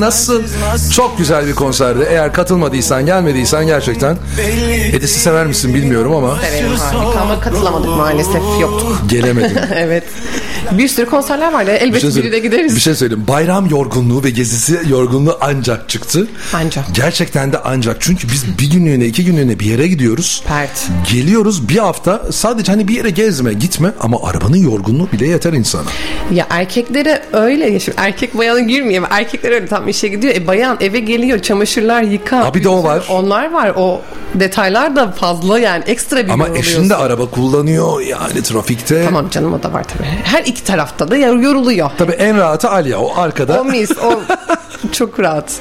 nasıl çok güzel bir konserdi. Eğer katılmadıysan, gelmediysen gerçekten Edis'i sever misin bilmiyorum ama Severim harika ama katılamadık maalesef yoktuk. gelemedim. evet. Bir sürü konserler vardı. Bir Elbette şey, biri de gideriz. bir şey söyleyeyim. Bayram yorgunluğu ve gezisi yorgunluğu ancak çıktı. Ancak. Gerçekten de ancak. Çünkü biz bir günlüğüne iki günlüğüne bir yere gidiyoruz. Pert. Geliyoruz bir hafta sadece hani bir yere gezme gitme ama arabanın yorgunluğu bile yeter insana. Ya erkeklere öyle ya şimdi erkek bayana girmeyeyim. Erkekler öyle tam işe gidiyor. E bayan eve geliyor çamaşırlar yıka. Ha, bir de o var. Onlar var. O detaylar da fazla yani ekstra bir Ama eşin de araba kullanıyor yani trafikte. Tamam canım o da var tabii. Her iki tarafta da yor- yoruluyor. Tabii en rahatı Alya o arkada. O mis o Çok rahat.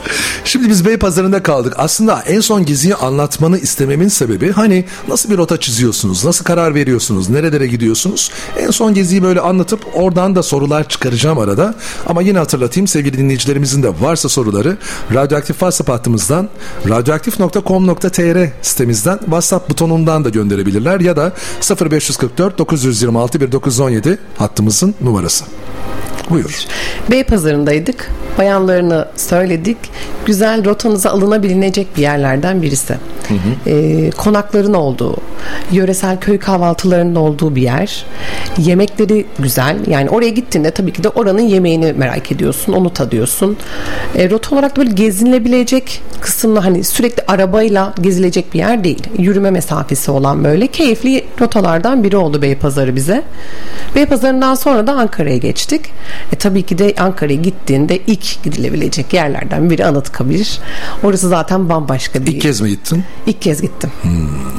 Şimdi biz Beypazarı'nda kaldık. Aslında en son geziyi anlatmanı istememin sebebi hani nasıl bir rota çiziyorsunuz, nasıl karar veriyorsunuz, nerelere gidiyorsunuz? En son geziyi böyle anlatıp oradan da sorular çıkaracağım arada. Ama yine hatırlatayım sevgili dinleyicilerimizin de varsa soruları Radyoaktif WhatsApp hattımızdan radyoaktif.com.tr sitemizden WhatsApp butonundan da gönderebilirler ya da 0544 926 1917 hattımızın numarası. Buyur. Beypazarı'ndaydık. Bayanlarını söyledik. Güzel rotanıza alınabilecek bir yerlerden birisi. Ee, konakların olduğu, yöresel köy kahvaltılarının olduğu bir yer. Yemekleri güzel. Yani oraya gittiğinde tabii ki de oranın yemeğini merak ediyorsun. Onu tadıyorsun. E, rota olarak böyle gezilebilecek kısımlı hani sürekli arabayla gezilecek bir yer değil. Yürüme mesafesi olan böyle keyifli rotalardan biri oldu Beypazarı bize. Beypazarı'ndan sonra da Ankara'ya geçtik. E, tabii ki de Ankara'ya gittiğinde ilk gidilebilecek yerlerden biri Anıtkabir. Orası zaten bambaşka bir İlk kez mi gittin? İlk kez gittim.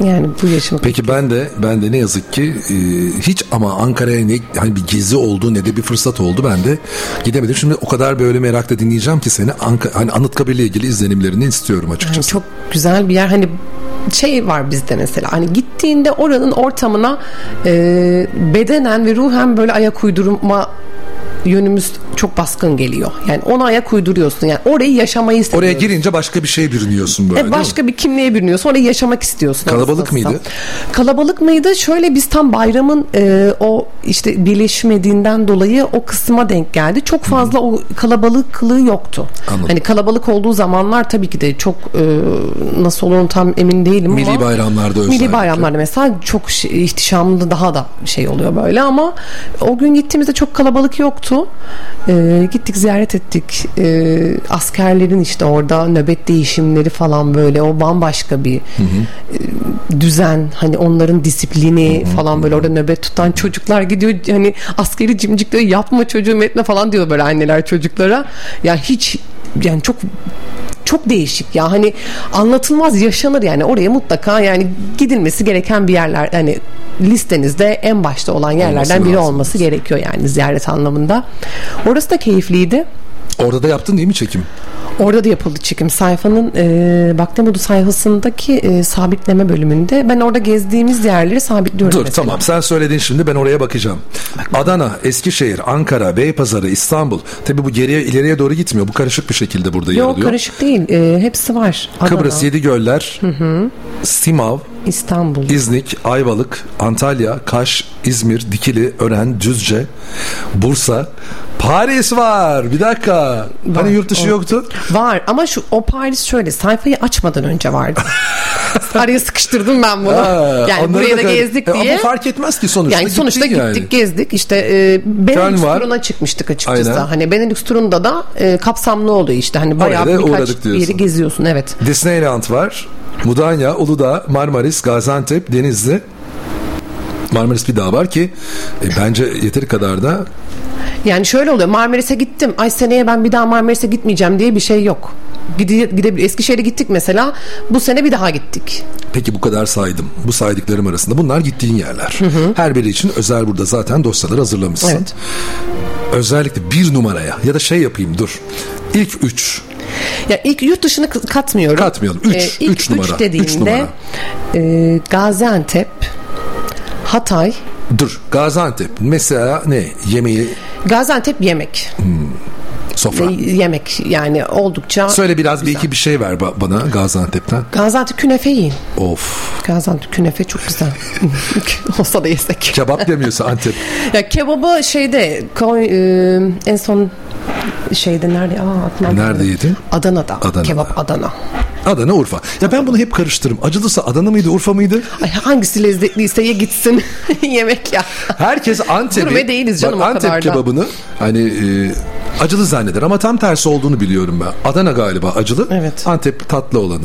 Yani bu yaşım. Peki ben de ben de ne yazık ki e, hiç ama Ankara'ya ne hani bir gezi oldu ne de bir fırsat oldu ben de gidemedim. Şimdi o kadar böyle merakla dinleyeceğim ki seni Anka, hani Anıtkabir'le ilgili izlenimlerini istiyorum açıkçası. Çok güzel bir yer. Hani şey var bizde mesela. Hani gittiğinde oranın ortamına e, bedenen ve ruhen böyle ayak uydurma yönümüz çok baskın geliyor. Yani ona ayak uyduruyorsun. Yani orayı yaşamayı Oraya istiyorsun. girince başka bir şey bürünüyorsun böyle E, başka bir kimliğe bürünüyorsun. Orayı yaşamak istiyorsun. Kalabalık aslında. mıydı? Kalabalık mıydı? Şöyle biz tam bayramın e, o işte birleşmediğinden dolayı o kısma denk geldi. Çok fazla o kalabalıklığı yoktu. Anladım. Hani kalabalık olduğu zamanlar tabii ki de çok e, nasıl olur tam emin değilim Milli ama bayramlarda özellikle. Milli bayramlarda mesela çok şey- ihtişamlı daha da şey oluyor böyle ama o gün gittiğimizde çok kalabalık yoktu. E, gittik ziyaret ettik. E, askerlerin işte orada nöbet değişimleri falan böyle o bambaşka bir e, düzen. Hani onların disiplini falan böyle orada nöbet tutan çocuklar gidiyor. Hani askeri cimcik diyor yapma çocuğum etme falan diyor böyle anneler çocuklara. Ya hiç yani çok çok değişik ya. Hani anlatılmaz yaşanır yani. Oraya mutlaka yani gidilmesi gereken bir yerler hani listenizde en başta olan yerlerden biri lazım. olması gerekiyor yani ziyaret anlamında. Orası da keyifliydi. Orada da yaptın değil mi çekim? Orada da yapıldı çekim. Sayfanın e, Baktemodu sayfasındaki e, sabitleme bölümünde ben orada gezdiğimiz yerleri sabitliyorum Dur mesela. tamam sen söyledin şimdi ben oraya bakacağım. Adana, Eskişehir, Ankara, Beypazarı, İstanbul. Tabi bu geriye ileriye doğru gitmiyor. Bu karışık bir şekilde burada yer Yok alıyor. karışık değil. E, hepsi var. Adana, Kıbrıs, Yedigöller, Simav, İstanbul. İznik, Ayvalık, Antalya, Kaş, İzmir, Dikili, Ören, Düzce, Bursa, Paris var. Bir dakika. Hani yurt dışı o- yoktu? Var ama şu o Paris şöyle sayfayı açmadan önce vardı. Araya sıkıştırdım ben bunu. Ha, yani buraya da kay- gezdik E, ama diye. fark etmez ki sonuçta. Yani sonuçta gittik yani. gezdik işte e, Benelux var. turuna çıkmıştık açıkçası. Aynen. Hani Benelux turunda da e, kapsamlı oluyor işte hani bayağı da birkaç bir yeri geziyorsun evet. Disneyland var. Mudanya, Uludağ, Marmaris, Gaziantep, Denizli. Marmaris bir daha var ki e, bence yeteri kadar da Yani şöyle oluyor Marmaris'e gittim ay seneye ben bir daha Marmaris'e gitmeyeceğim diye bir şey yok. Gide, gidebilir. Eskişehir'e gittik mesela bu sene bir daha gittik. Peki bu kadar saydım. Bu saydıklarım arasında bunlar gittiğin yerler. Her biri için özel burada zaten dosyalar hazırlamışsın. Evet. Özellikle bir numaraya ya da şey yapayım dur. İlk üç. Ya ilk yurt dışını katmıyorum. Katmayalım. Üç. ilk Üç numara. Üç dediğinde numara. e, Gaziantep, Hatay, Dur Gaziantep mesela ne yemeği Gaziantep yemek. sofra. E, yemek yani oldukça Söyle biraz bir iki bir şey ver ba- bana Gaziantep'ten. Gaziantep künefe yiyin. Of. Gaziantep künefe çok güzel. Olsa da yesek. Kebap demiyorsa Antep. Ya kebabı şeyde e, en son şeyde nerede? Aa, aklıma Nerede yedin? Adana'da. Adana'da. Kebap Adana. Adana Urfa. Ya ben bunu hep karıştırırım. Acılısı Adana mıydı Urfa mıydı? Ay hangisi lezzetliyse ye gitsin yemek ya. Herkes Antep'i Gurme değiliz canım bak, o Antep kebabını hani e, acılı zanneder ama tam tersi olduğunu biliyorum ben. Adana galiba acılı. Evet. Antep tatlı olanı.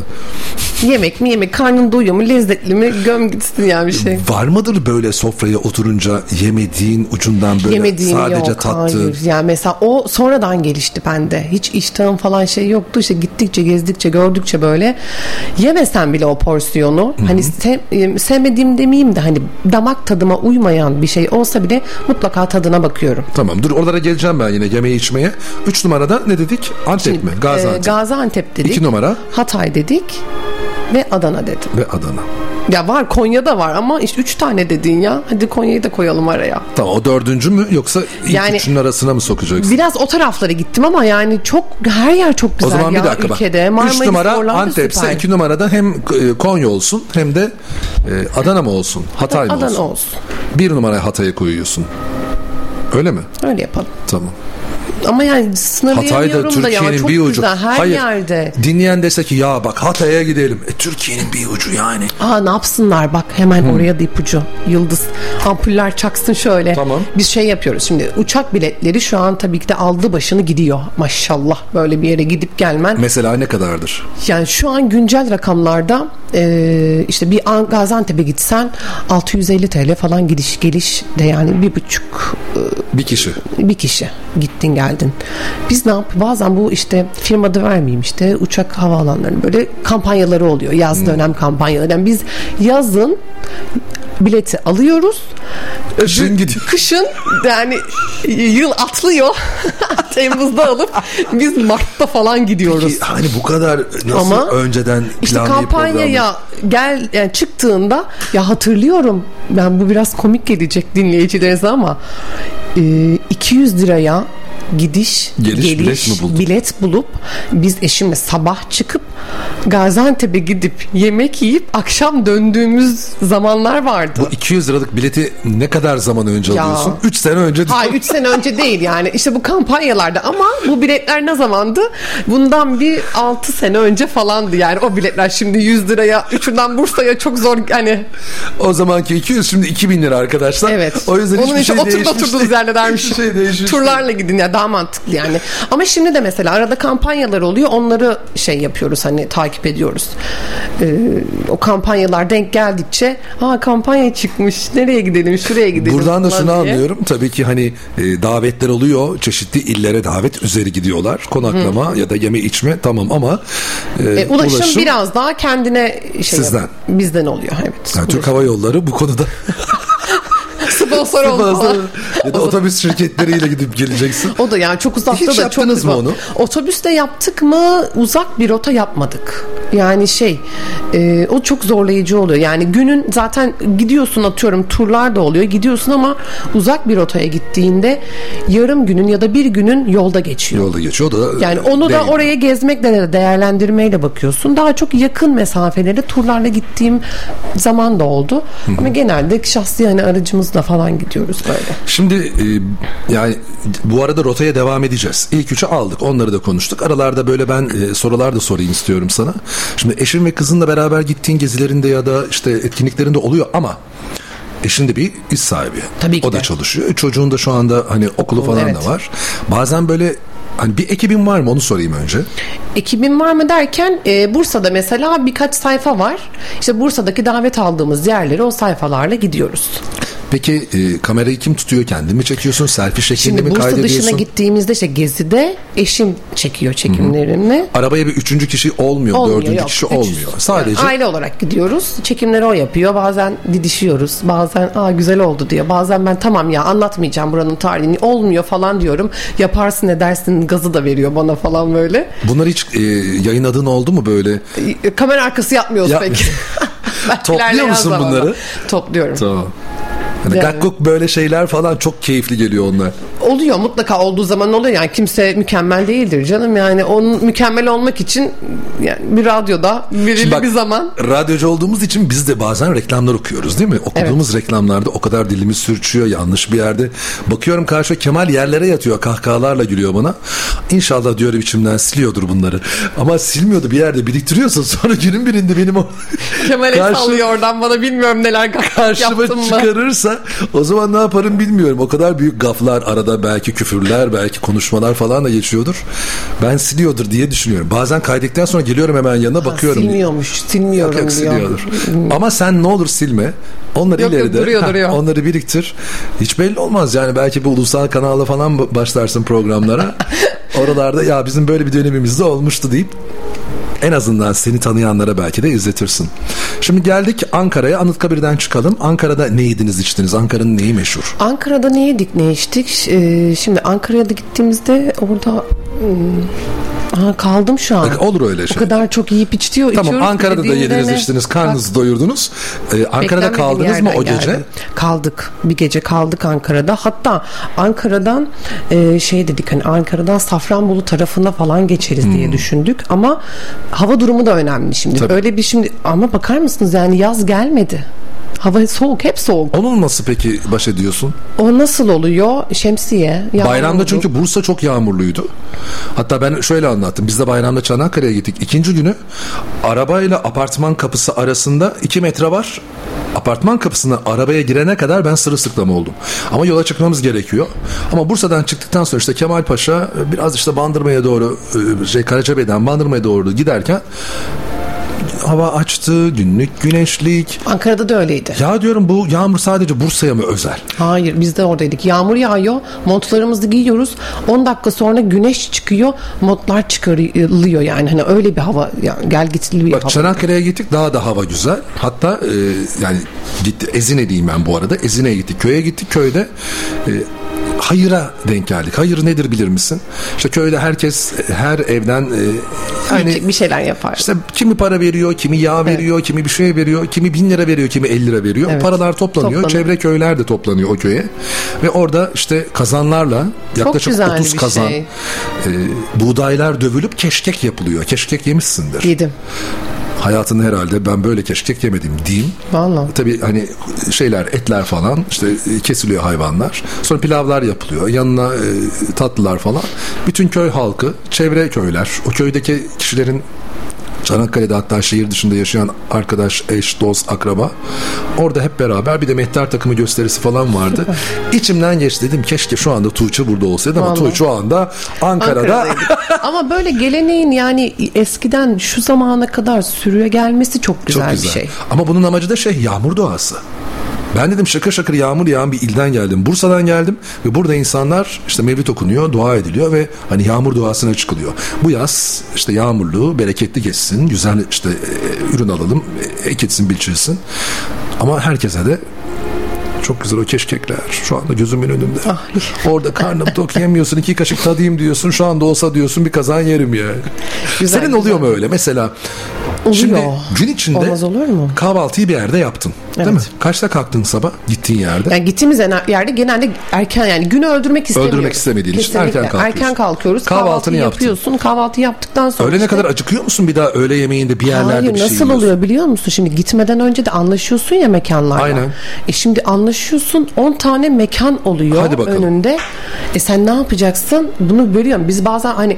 Yemek mi yemek karnın doyuyor mu lezzetli mi göm gitsin yani bir şey. Var mıdır böyle sofraya oturunca yemediğin ucundan böyle Yemediğim sadece yok tattığın? hayır. Yani mesela o sonradan gelişti bende. Hiç iştahım falan şey yoktu. İşte gittikçe gezdikçe gördükçe böyle yemesem bile o porsiyonu hani sev- e, sevmediğim demeyeyim de hani damak tadıma uymayan bir şey olsa bile mutlaka tadına bakıyorum. Tamam dur oralara geleceğim ben yine yemeği içmeye. 3 numarada ne dedik? Antep mi? Ee, Gaziantep. Gaziantep dedik. 2 numara Hatay dedik. Ve Adana dedim. ve Adana. Ya var Konya'da var ama işte üç tane dedin ya. Hadi Konya'yı da koyalım araya. Tamam o dördüncü mü yoksa ilk Yani- üçünün arasına mı sokacaksın? Biraz o taraflara gittim ama yani çok her yer çok o güzel zaman ya bir dakika ülkede. bak. Marmaris 3 numara Antep'se süper. 2 numarada hem e, Konya olsun hem de e, Adana mı olsun? Hatay mı Adana olsun? olsun. Bir numaraya Hatay'a koyuyorsun. Öyle mi? Öyle yapalım. Tamam. Ama yani Hatay da sınırlayamıyorum da ya Türkiye'nin çok bir ucu. güzel her Hayır, yerde. Dinleyen dese ki ya bak Hatay'a gidelim. E, Türkiye'nin bir ucu yani. Aa ne yapsınlar bak hemen oraya da ipucu. Yıldız ampuller çaksın şöyle. Tamam. Biz şey yapıyoruz şimdi uçak biletleri şu an tabii ki de aldı başını gidiyor. Maşallah böyle bir yere gidip gelmen. Mesela ne kadardır? Yani şu an güncel rakamlarda e, işte bir An- Gaziantep'e gitsen 650 TL falan gidiş geliş de yani bir buçuk e, Bir kişi. bir kişi gittin geldin. Biz ne yap? Bazen bu işte firma adı vermeyeyim işte uçak havaalanlarının böyle kampanyaları oluyor. Yaz dönem kampanyaları. Yani biz yazın bileti alıyoruz. Kışın gidiyor. Kışın yani yıl atlıyor. Temmuz'da alıp biz Mart'ta falan gidiyoruz. Ki hani bu kadar nasıl Ama önceden İşte kampanyaya gel yani çıktığında ya hatırlıyorum ben bu biraz komik gelecek dinleyicilerinize ama e, 200 liraya gidiş Geliş bilet mi bilet bulup biz eşimle sabah çıkıp Gaziantep'e gidip yemek yiyip akşam döndüğümüz zamanlar vardı. Bu 200 liralık bileti ne kadar zaman önce Ya. alıyorsun? 3 sene önce Hayır 3 sene önce değil yani işte bu kampanyalarda ama bu biletler ne zamandı? Bundan bir 6 sene önce falandı yani o biletler şimdi 100 liraya üçünden Bursa'ya çok zor hani O zamanki 200 şimdi 2000 lira arkadaşlar. Evet. O yüzden Onun hiçbir için şey oturdu değişmiş oturduğunuz değil. yerle dermiş. Hiçbir şey değişmiş Turlarla gidin ya daha mantıklı yani. Ama şimdi de mesela arada kampanyalar oluyor. Onları şey yapıyoruz hani takip ediyoruz. Ee, o kampanyalar denk geldikçe ha kampanya çıkmış. Nereye gidelim? Şuraya gidelim. Buradan da şunu diye. anlıyorum. Tabii ki hani e, davetler oluyor. Çeşitli illere davet üzeri gidiyorlar. Konaklama ya da yeme içme tamam ama e, E, ulaşım, biraz daha kendine şey Sizden. yap- bizden oluyor evet. Yani Türk Hava Yolları bu konuda Sponsor olmalı. ya da otobüs şirketleriyle gidip geleceksin. O da yani çok uzakta Hiç da çok mı uzak. onu? Otobüste yaptık mı uzak bir rota yapmadık. Yani şey e, o çok zorlayıcı oluyor. Yani günün zaten gidiyorsun atıyorum turlar da oluyor gidiyorsun ama uzak bir rotaya gittiğinde yarım günün ya da bir günün yolda geçiyor. Yolda geçiyor o da Yani onu da oraya gezmekle de değerlendirmeyle bakıyorsun. Daha çok yakın mesafeleri turlarla gittiğim zaman da oldu. Ama genelde şahsi hani aracımızla falan gidiyoruz böyle. Şimdi e, yani bu arada rotaya devam edeceğiz. İlk üçü aldık. Onları da konuştuk. Aralarda böyle ben e, sorular da sorayım istiyorum sana. Şimdi eşin ve kızınla beraber gittiğin gezilerinde ya da işte etkinliklerinde oluyor ama eşin de bir iş sahibi. Tabii ki o da de. çalışıyor. Çocuğun da şu anda hani okulu Okul, falan evet. da var. Bazen böyle hani bir ekibin var mı onu sorayım önce. Ekibim var mı derken e, Bursa'da mesela birkaç sayfa var. İşte Bursa'daki davet aldığımız yerlere o sayfalarla gidiyoruz. Peki e, kamerayı kim tutuyor? Kendin mi çekiyorsun? Selfie şeklinde Şimdi mi Bursa kaydediyorsun? dışına gittiğimizde işte gezide eşim çekiyor çekimlerini. Arabaya bir üçüncü kişi olmuyor, Olmuyor, dördüncü yok. kişi Üç- olmuyor. Sadece Yani aile olarak gidiyoruz. Çekimleri o yapıyor. Bazen didişiyoruz. Bazen aa güzel oldu diyor. Bazen ben tamam ya anlatmayacağım buranın tarihini. Olmuyor falan diyorum. Yaparsın edersin gazı da veriyor bana falan böyle. bunlar hiç e, yayınladığın oldu mu böyle? E, Kamera arkası yapmıyoruz Yap- pek. Topluyor musun bunları? Topluyorum. Tamam. Hani Yani- gakkuk böyle şeyler falan çok keyifli geliyor onlar. Oluyor mutlaka olduğu zaman oluyor yani kimse mükemmel değildir canım yani onun mükemmel olmak için yani bir radyoda belirli bak, bir zaman Radyocu olduğumuz için biz de bazen reklamlar okuyoruz değil mi? Okuduğumuz reklamlarda o kadar dilimiz sürçüyor yanlış bir yerde. Bakıyorum karşı Kemal yerlere yatıyor kahkahalarla gülüyor bana. İnşallah diyorum içimden siliyordur bunları. Ama silmiyordu bir yerde biriktiriyorsa sonra günün birinde benim o Kemal'e Karşı- sallıyor oradan bana bilmiyorum neler karşıma yaptım mı? çıkarırsa o zaman ne yaparım bilmiyorum. O kadar büyük gaflar arada belki küfürler belki konuşmalar falan da geçiyordur. Ben siliyordur diye düşünüyorum. Bazen kaydettikten sonra geliyorum hemen yanına bakıyorum. Silmiyormuş silmiyorum Yok yok siliyordur. Ama sen ne olur silme. Onları Yok, yok, ileride duruyor, heh, duruyor. onları biriktir. Hiç belli olmaz yani belki bir ulusal kanalda falan başlarsın programlara. Oralarda ya bizim böyle bir dönemimizde olmuştu deyip En azından seni tanıyanlara belki de izletirsin. Şimdi geldik Ankara'ya. Anıtkabir'den çıkalım. Ankara'da ne yediniz içtiniz? Ankara'nın neyi meşhur? Ankara'da ne yedik ne içtik? Ee, şimdi Ankara'ya da gittiğimizde orada hmm, Aha, kaldım şu an. Olur öyle şey. O kadar çok yiyip içiyor, Tamam içiyoruz. Ankara'da da yediniz ne? içtiniz. Karnınızı doyurdunuz. Ee, Ankara'da kaldınız mı o gece? geldi. Kaldık. Bir gece kaldık Ankara'da. Hatta Ankara'dan e, şey dedik hani Ankara'dan Safranbolu tarafına falan geçeriz diye düşündük. Ama hava durumu da önemli şimdi. Tabii. Öyle bir şimdi ama bakar mısınız yani yaz gelmedi. Hava soğuk, hep soğuk. Onun nasıl peki baş ediyorsun? O nasıl oluyor? Şemsiye. Bayramda çünkü Bursa çok yağmurluydu. Hatta ben şöyle anlattım. Biz de bayramda Çanakkale'ye gittik. İkinci günü arabayla apartman kapısı arasında 2 metre var. Apartman kapısına arabaya girene kadar ben sırılsıklam oldum. Ama yola çıkmamız gerekiyor. Ama Bursa'dan çıktıktan sonra işte Kemal Paşa biraz işte Bandırma'ya doğru e, şey Karacabey'den Bandırma'ya doğru giderken hava açtı, günlük güneşlik. Ankara'da da öyleydi. Ya diyorum bu yağmur sadece Bursa'ya mı özel? Hayır biz de oradaydık. Yağmur yağıyor. Montlarımızı giyiyoruz. 10 dakika sonra güneş çıkıyor. Montlar çıkarılıyor yani. Hani öyle bir hava. Yani gel gitli bir Bak hava. Çanakkale'ye gittik daha da hava güzel. Hatta e, yani gitti Ezine diyeyim ben bu arada. Ezine'ye gittik. Köye gittik. Köyde e, hayıra denk geldik. Hayır nedir bilir misin? İşte köyde herkes her evden e, yani bir şeyler yapar. işte kimi para veriyor, kimi yağ veriyor, kimi bir şey veriyor, kimi bin lira veriyor, kimi 50 lira veriyor. Evet. Paralar toplanıyor. Toplanıyor. Çevre köyler de toplanıyor o köye. Ve orada işte kazanlarla yaklaşık güzel 30 bir kazan şey. e, buğdaylar dövülüp keşkek yapılıyor. Keşkek yemişsindir. Yedim. Hayatında herhalde ben böyle keşkek yemedim diyeyim. Vallahi. Tabii hani şeyler etler falan işte e, kesiliyor hayvanlar. Sonra pilavlar yapılıyor. Yanına e, tatlılar falan. Bütün köy halkı, çevre köyler, o köydeki kişilerin Çanakkale'de hatta şehir dışında yaşayan arkadaş, eş, dost, akraba. Orada hep beraber bir de mehter takımı gösterisi falan vardı. İçimden geçti dedim keşke şu anda Tuğçe burada olsaydı ama. Tuğçe şu anda Ankara'da. Ama böyle geleneğin yani eskiden şu zamana kadar sürüye gelmesi çok güzel, Çok güzel. bir şey. Ama bunun amacı da şey yağmur doğası. Ben dedim şakır şakır yağmur yağan bir ilden geldim. Bursa'dan geldim ve burada insanlar işte mevlid okunuyor, dua ediliyor ve hani yağmur duasına çıkılıyor. Bu yaz işte yağmurlu, bereketli geçsin, güzel işte e, ürün alalım, e, ek etsin, biçilsin. Ama herkese de çok güzel o keşkekler şu anda gözümün önünde. Orada karnım tok yemiyorsun iki kaşık tadayım diyorsun şu anda olsa diyorsun bir kazan yerim ya. Güzel, Senin oluyor mu öyle mesela? Oluyor. Şimdi gün içinde Olmaz olur mu? kahvaltıyı bir yerde yaptın. Değil Evet. mi? Kaçta kalktın sabah gittiğin yerde? Yani gittiğimiz yer- yerde genelde erken yani günü öldürmek istemiyoruz. Öldürmek istemediğin için erken kalkıyorsun. Erken kalkıyoruz. Kahvaltını Kahvaltıyı yaptın. yapıyorsun. Kahvaltı yaptıktan sonra Öğlene işte- kadar acıkıyor musun bir daha öğle yemeğinde bir yerlerde Hayır bir şey nasıl yiyorsun? oluyor biliyor musun? Şimdi gitmeden önce de anlaşıyorsun ya mekanlarla. Aynen. E şimdi anlaşıyorsun 10 tane mekan oluyor Hadi bakalım. önünde. E sen ne yapacaksın? Bunu bölüyorum. Biz bazen hani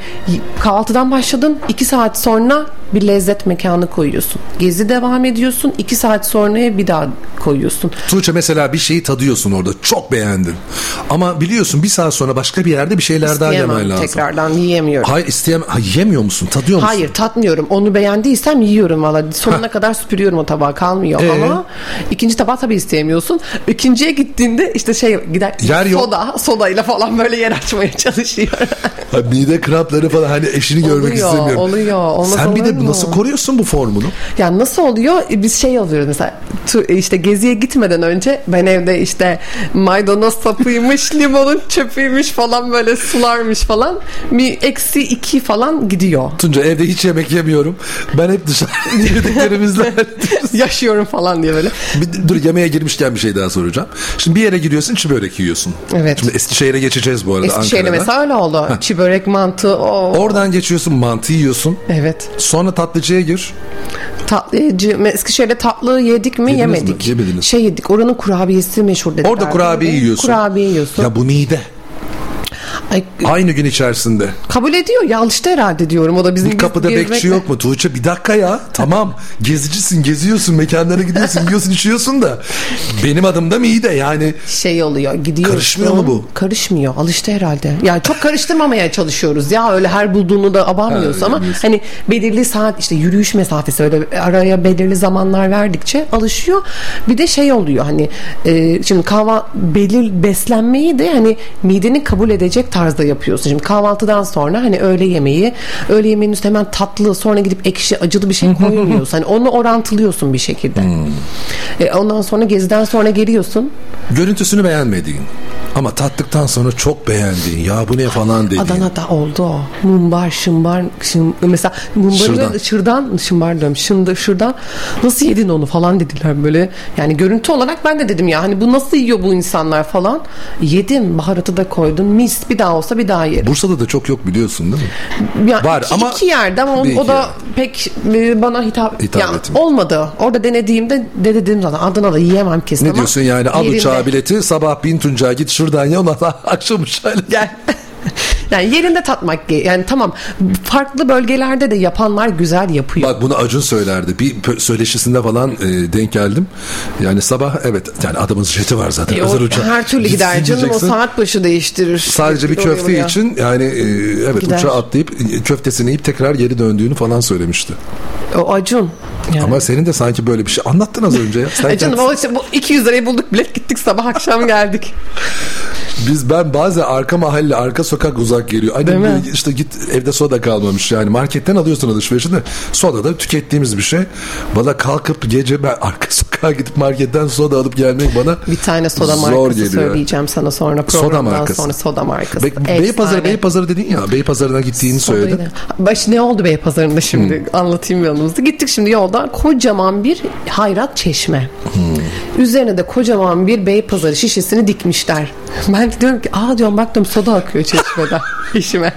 kahvaltıdan başladın 2 saat sonra bir lezzet mekanı koyuyorsun. Gezi devam ediyorsun 2 saat sonraya bir daha koyuyorsun. Tuğçe mesela bir şeyi tadıyorsun orada çok beğendin. Ama biliyorsun bir saat sonra başka bir yerde bir şeyler daha İsteyemem yemen lazım. tekrardan yiyemiyorum. Hayır isteyem ha, yemiyor musun? Tadıyor musun? Hayır tatmıyorum. Onu beğendiysem yiyorum valla. Sonuna kadar süpürüyorum o tabağı kalmıyor Ee? ama ikinci tabağı tabii isteyemiyorsun. İkinciye gittiğinde işte şey gider Yer yok. soda sodayla falan böyle yer açmaya çalışıyor. Ha, mide krampları falan hani eşini görmek Oluyor, istemiyorum. oluyor. Olmaz Sen bir de mu? nasıl koruyorsun bu formunu? ya nasıl oluyor? Biz şey alıyoruz mesela tu- işte geziye gitmeden önce ben evde işte maydanoz sapıymış, limonun çöpüymüş falan böyle sularmış falan. Bir eksi iki falan gidiyor. Tunca evde hiç yemek yemiyorum. Ben hep dışarı yediklerimizle Yaşıyorum falan diye böyle. Bir, dur yemeğe girmişken bir şey daha soracağım. Şimdi bir yere giriyorsun çi börek yiyorsun. Evet. Şimdi Eskişehir'e geçeceğiz bu arada Eskişehir'de Ankara'da. mesela öyle oldu. Çi börek mantı. O. Oradan geçiyorsun mantı yiyorsun. Evet. Sonra tatlıcıya gir. Tatlıcı, Eskişehir'de tatlı yedik mi Yediniz yemedik. mi? Yemediniz. Şey yedik oranın kurabiyesi meşhur dediler. Orada kurabiye yiyorsun. Kurabiye yiyorsun. Ya bu mide. Ay, Aynı gün içerisinde. kabul ediyor ya alıştı herhalde diyorum. O da bizim Bir kapıda gezmekle- bekçi yok mu? Tuğçe bir dakika ya. Tamam. Gezicisin, geziyorsun, mekanlara gidiyorsun, yiyorsun, içiyorsun da. Benim adım da mide yani. Şey oluyor gidiyor. Karışmıyor mu bu? Karışmıyor. Alıştı herhalde. Yani çok karıştırmamaya çalışıyoruz ya. Öyle her bulduğunu da abanmıyoruz ama öyle hani belirli saat işte yürüyüş mesafesi öyle araya belirli zamanlar verdikçe alışıyor. Bir de şey oluyor hani e, şimdi kahva belir beslenmeyi de hani midenin kabul edecek tarzda tarzda yapıyorsun. Şimdi kahvaltıdan sonra hani öğle yemeği, öğle yemeğinin üstüne hemen tatlı, sonra gidip ekşi, acılı bir şey koymuyorsun. Hani onu orantılıyorsun bir şekilde. E, ondan sonra geziden sonra geliyorsun. Görüntüsünü beğenmediğin ama tattıktan sonra çok beğendiğin ya bu ne falan dediğin. Adana'da oldu o. Mumbar, şımbar, şım, mesela mumbarı Şırdan. şırdan, şırdan şımbar diyorum, şında, şırdan nasıl yedin onu falan dediler böyle. Yani görüntü olarak ben de dedim ya hani bu nasıl yiyor bu insanlar falan. Yedim, baharatı da koydum, mis bir daha olsa bir daha yerim. Bursa'da da çok yok biliyorsun değil mi? Ya Var iki, ama iki yerde ama o, bir iki o da yer. pek e, bana hitap, Hitap ya, etmiyor. olmadı. Orada denediğimde de dedim zaten Adana'da yiyemem kesin Ne ama diyorsun yani al yerinde- uçağı bileti sabah bin tuncağa git şuradan ye ondan akşam uçağıyla Gel. yani yerinde tatmak yani tamam farklı bölgelerde de yapanlar güzel yapıyor. Bak bunu Acun söylerdi. Bir söyleşisinde falan e, denk geldim. Yani sabah evet yani adamın jeti var zaten. E, özel uçağı. her türlü Gitsin gider canım o saat başı değiştirir. Sadece bir Oraya köfte buraya. için yani e, evet Gider. uçağa atlayıp e, köftesini yiyip tekrar geri döndüğünü falan söylemişti. O Acun. Yani. Ama senin de sanki böyle bir şey anlattın az önce ya. Sen Ay canım kendin- o işte bu 200 lirayı bulduk bilet gittik sabah akşam geldik. Biz ben bazen arka mahalle arka sokak uzak geliyor. Mi? böyle işte git evde soda kalmamış yani marketten alıyorsun alışverişini. Soda da tükettiğimiz bir şey. Bana kalkıp gece ben arka sokağa gidip marketten soda alıp gelmek bana Bir tane soda zor markası geliyor. söyleyeceğim sana sonra Soda programdan markası. sonra soda markası. Be-. Beypazarı, Beypazarı dedin ya. Beypazarı'na gittiğini Sodayı söyledin. Baş ne oldu Beypazarı'nda şimdi anlatayım yanımızda. Gittik şimdi yolda kocaman bir hayrat çeşme. Üzerine de kocaman bir Beypazarı şişesini dikmişler. Ben diyorum ki aa diyorum bak diyorum soda akıyor çeşmeden işime.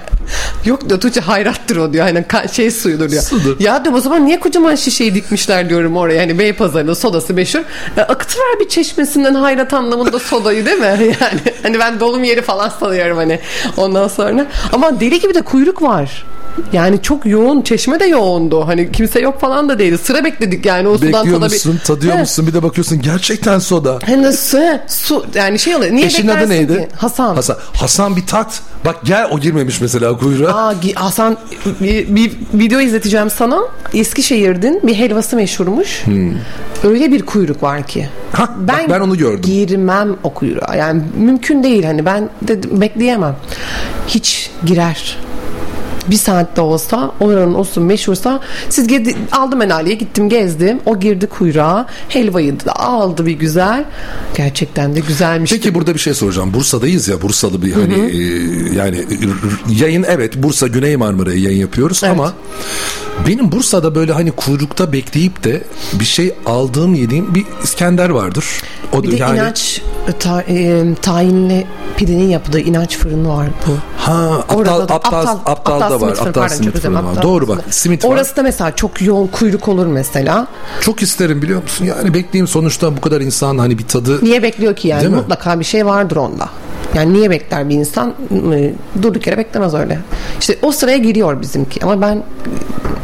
Yok diyor Tuğçe hayrattır o diyor. Ka- şey suyudur diyor. Sudur. Ya diyorum o zaman niye kocaman şişeyi dikmişler diyorum oraya. Hani Beypazarı'nda sodası meşhur. E, akıtıver bir çeşmesinden hayrat anlamında sodayı değil mi? Yani hani ben dolum yeri falan sanıyorum hani ondan sonra. Ama deli gibi de kuyruk var. Yani çok yoğun. Çeşme de yoğundu. Hani kimse yok falan da değildi. Sıra bekledik yani o sudan Bekliyor musun, tadıyor He. musun bir de bakıyorsun gerçekten soda. Hem su, su yani şey oluyor. Niye Eşinin adı beklersin neydi? ki? Hasan. Hasan. Hasan bir tat. Bak gel o girmemiş mesela kuyruğa. Aa, gi- Hasan bir, bir video izleteceğim sana. Eskişehir'in bir helvası meşhurmuş. Öyle bir kuyruk var ki. Hmm. Ha, bak ben onu gördüm. Girmem o kuyruğa. Yani mümkün değil hani ben de bekleyemem. Hiç girer. Bir saatte olsa oranın olsun meşhursa siz gedi, aldım Enali'ye gittim gezdim o girdi kuyruğa helvayı da aldı bir güzel gerçekten de güzelmiş Peki burada bir şey soracağım. Bursa'dayız ya Bursalı bir hani e, yani e, yayın evet Bursa Güney Marmara'ya yayın yapıyoruz ama benim Bursa'da böyle hani kuyrukta bekleyip de bir şey aldığım yediğim bir İskender vardır. O bir de yani inanç ta, e, tayinli pidenin yaptığı inanç fırını var bu. ha aptal Orada da- aptal aptal, da var. simit fırını, Aptal pardon, simit fırını var. Doğru bak. simit. Var. Orası da mesela çok yoğun kuyruk olur mesela. Çok isterim biliyor musun? Yani bekleyeyim sonuçta bu kadar insan hani bir tadı Niye bekliyor ki yani? Mutlaka bir şey vardır onda. Yani niye bekler bir insan? E, Durduk yere beklemez öyle. İşte o sıraya giriyor bizimki ama ben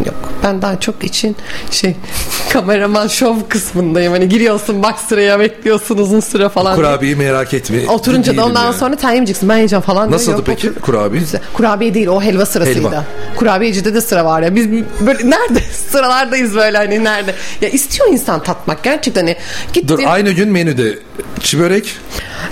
yok. Ben daha çok için şey kameraman şov kısmındayım. Hani giriyorsun bak sıraya bekliyorsun uzun süre falan. kurabiyeyi merak etme. Oturunca da ondan yani. sonra yemeyeceksin ben yiyeceğim falan. Nasıldı Yok, peki otur- kurabiye? Güzel. Kurabiye değil o helva sırasıydı. Helva. Kurabiyecide de sıra var ya. Biz böyle nerede sıralardayız böyle hani nerede. Ya istiyor insan tatmak gerçekten hani. Gittim, Dur aynı gün menüde çi börek,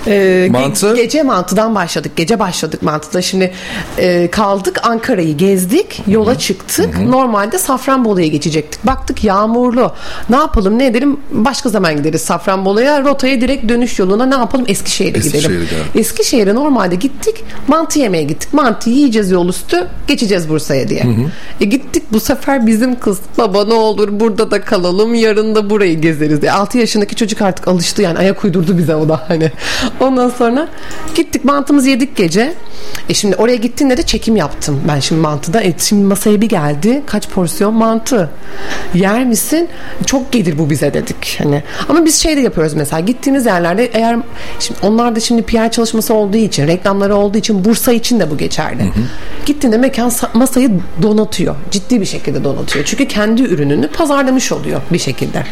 ee, ge- mantı. Gece mantıdan başladık. Gece başladık mantıda. Şimdi e, kaldık Ankara'yı gezdik. Yola çıktık. Normalde Safranbolu'ya geçecektik. Baktık yağmurlu. Ne yapalım ne edelim? Başka zaman gideriz Safranbolu'ya. Rotaya direkt dönüş yoluna ne yapalım? Eskişehir'e gidelim. Eskişehir'e gidelim. Eskişehir'e normalde gittik. Mantı yemeye gittik. Mantı yiyeceğiz yol üstü. Geçeceğiz Bursa'ya diye. E gittik bu sefer bizim kız baba ne olur burada da kalalım yarın da burayı gezeriz diye. 6 yaşındaki çocuk artık alıştı yani ayak uydurdu bize o da hani. Ondan sonra gittik mantımızı yedik gece. E şimdi oraya gittiğinde de çekim yaptım ben şimdi mantıda. E şimdi masaya bir geldi. Kaç porsiyon mantı? Yer misin? Çok gelir bu bize dedik. Hani ama biz şey de yapıyoruz mesela gittiğimiz yerlerde eğer şimdi onlar da şimdi PR çalışması olduğu için, reklamları olduğu için Bursa için de bu geçerli. Gittiğinde mekan sa- masayı donatıyor. Ciddi bir şekilde donatıyor. Çünkü kendi ürününü pazarlamış oluyor bir şekilde.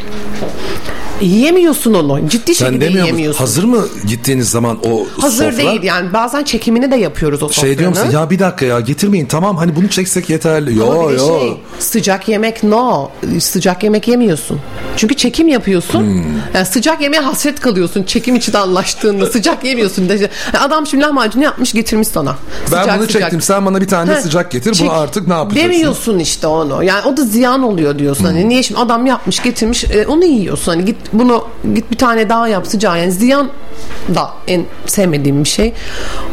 Yiyemiyorsun onu. Ciddi Sen şekilde demiyor musun? yiyemiyorsun. Hazır mı gittiğiniz zaman o Hazır sofra? değil yani bazen çekimini de yapıyoruz o sofranın. Şey diyor musun ya bir dakika ya getirmeyin tamam hani bunu çeksek yeterli. Ama Yo bir de yo. şey, sıcak yemek no. Sıcak yemek yemiyorsun. Çünkü çekim yapıyorsun. Hmm. Yani sıcak yemeğe hasret kalıyorsun. Çekim için anlaştığında sıcak yemiyorsun. De- Yani adam şimdi lahmacun yapmış getirmiş sana. Ben Sıcak bunu sıcak. çektim sen bana bir tane Heh, sıcak getir. çek- Bunu artık ne yapacaksın? Demiyorsun işte onu. Yani o da ziyan oluyor diyorsun. Hmm. Hani niye şimdi adam yapmış getirmiş e, onu yiyorsun. Hani git bunu git bir tane daha yap sıcağı. Yani ziyan da en sevmediğim bir şey.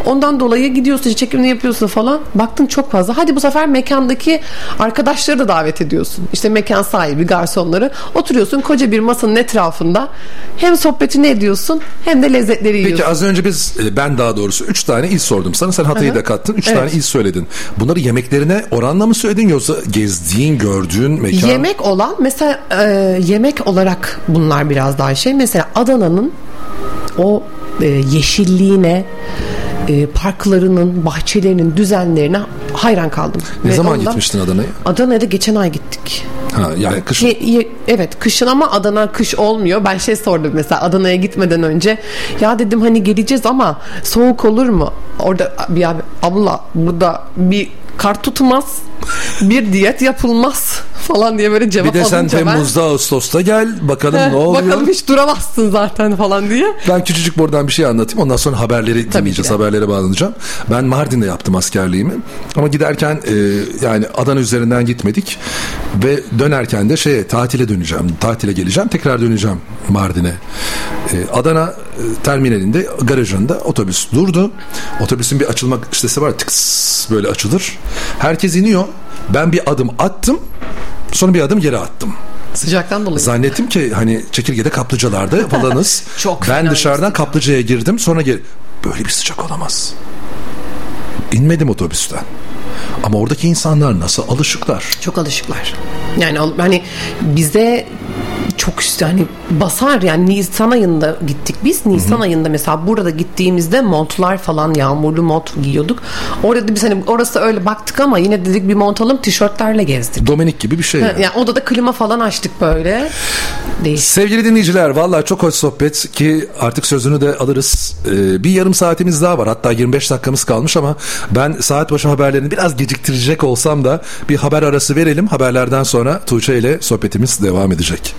Ondan dolayı gidiyorsun çekimini yapıyorsun falan. Baktın çok fazla. Hadi bu sefer mekandaki arkadaşları da davet ediyorsun. İşte mekan sahibi, garsonları. Oturuyorsun koca bir masanın etrafında. Hem sohbetini ediyorsun hem de lezzetleri yiyorsun. Peki az önce biz e, ben daha doğrusu 3 tane il sordum sana. Sen Hatay'ı da kattın. 3 Evet. tane il söyledin. Bunları yemeklerine oranla mı söyledin yoksa gezdiğin, gördüğün mekan? Yemek olan mesela e, yemek olarak bunlar biraz daha şey. Mesela Adana'nın o e, yeşilliğine e, parklarının, bahçelerinin düzenlerine hayran kaldım. Ne Ve zaman ondan- gitmiştin Adana'ya? Adana'ya da geçen ay gittik. Ha, yani kış Ye- ye- evet kışın ama Adana kış olmuyor. Ben şey sordum mesela Adana'ya gitmeden önce. Ya dedim hani geleceğiz ama soğuk olur mu? Orada bir abi abla burada bir kar tutmaz. Bir diyet yapılmaz falan diye böyle cevap bir de sen alınca ben- Temmuz'da Ağustos'ta gel bakalım Heh, ne oluyor. Bakalım hiç duramazsın zaten falan diye. Ben küçücük buradan bir şey anlatayım. Ondan sonra haberleri dinleyeceğiz. de. Haberlere bağlanacağım. Ben Mardin'de yaptım askerliğimi. Ama giderken e, yani Adana üzerinden gitmedik. Ve dönerken de şeye tatile döneceğim. Tatile geleceğim. Tekrar döneceğim Mardin'e. E, Adana e, terminalinde garajında otobüs durdu. Otobüsün bir açılma sitesi var. Tıks böyle açılır. Herkes iniyor. Ben bir adım attım. Sonra bir adım geri attım. Sıcaktan dolayı. Zannettim ki hani çekirgede kaplıcalarda falanız. Çok ben dışarıdan kaplıcaya girdim sonra geri. Böyle bir sıcak olamaz. İnmedim otobüsten. Ama oradaki insanlar nasıl alışıklar? Çok alışıklar. Yani hani bize çok işte hani basar yani Nisan ayında gittik biz. Nisan ayında mesela burada gittiğimizde montlar falan yağmurlu mont giyiyorduk. Orada da biz hani orası öyle baktık ama yine dedik bir mont alalım tişörtlerle gezdik. Dominik gibi bir şey. Yani. Yani odada klima falan açtık böyle. Değişik. Sevgili dinleyiciler vallahi çok hoş sohbet ki artık sözünü de alırız. Ee, bir yarım saatimiz daha var hatta 25 dakikamız kalmış ama ben saat başı haberlerini biraz geciktirecek olsam da bir haber arası verelim. Haberlerden sonra Tuğçe ile sohbetimiz devam edecek.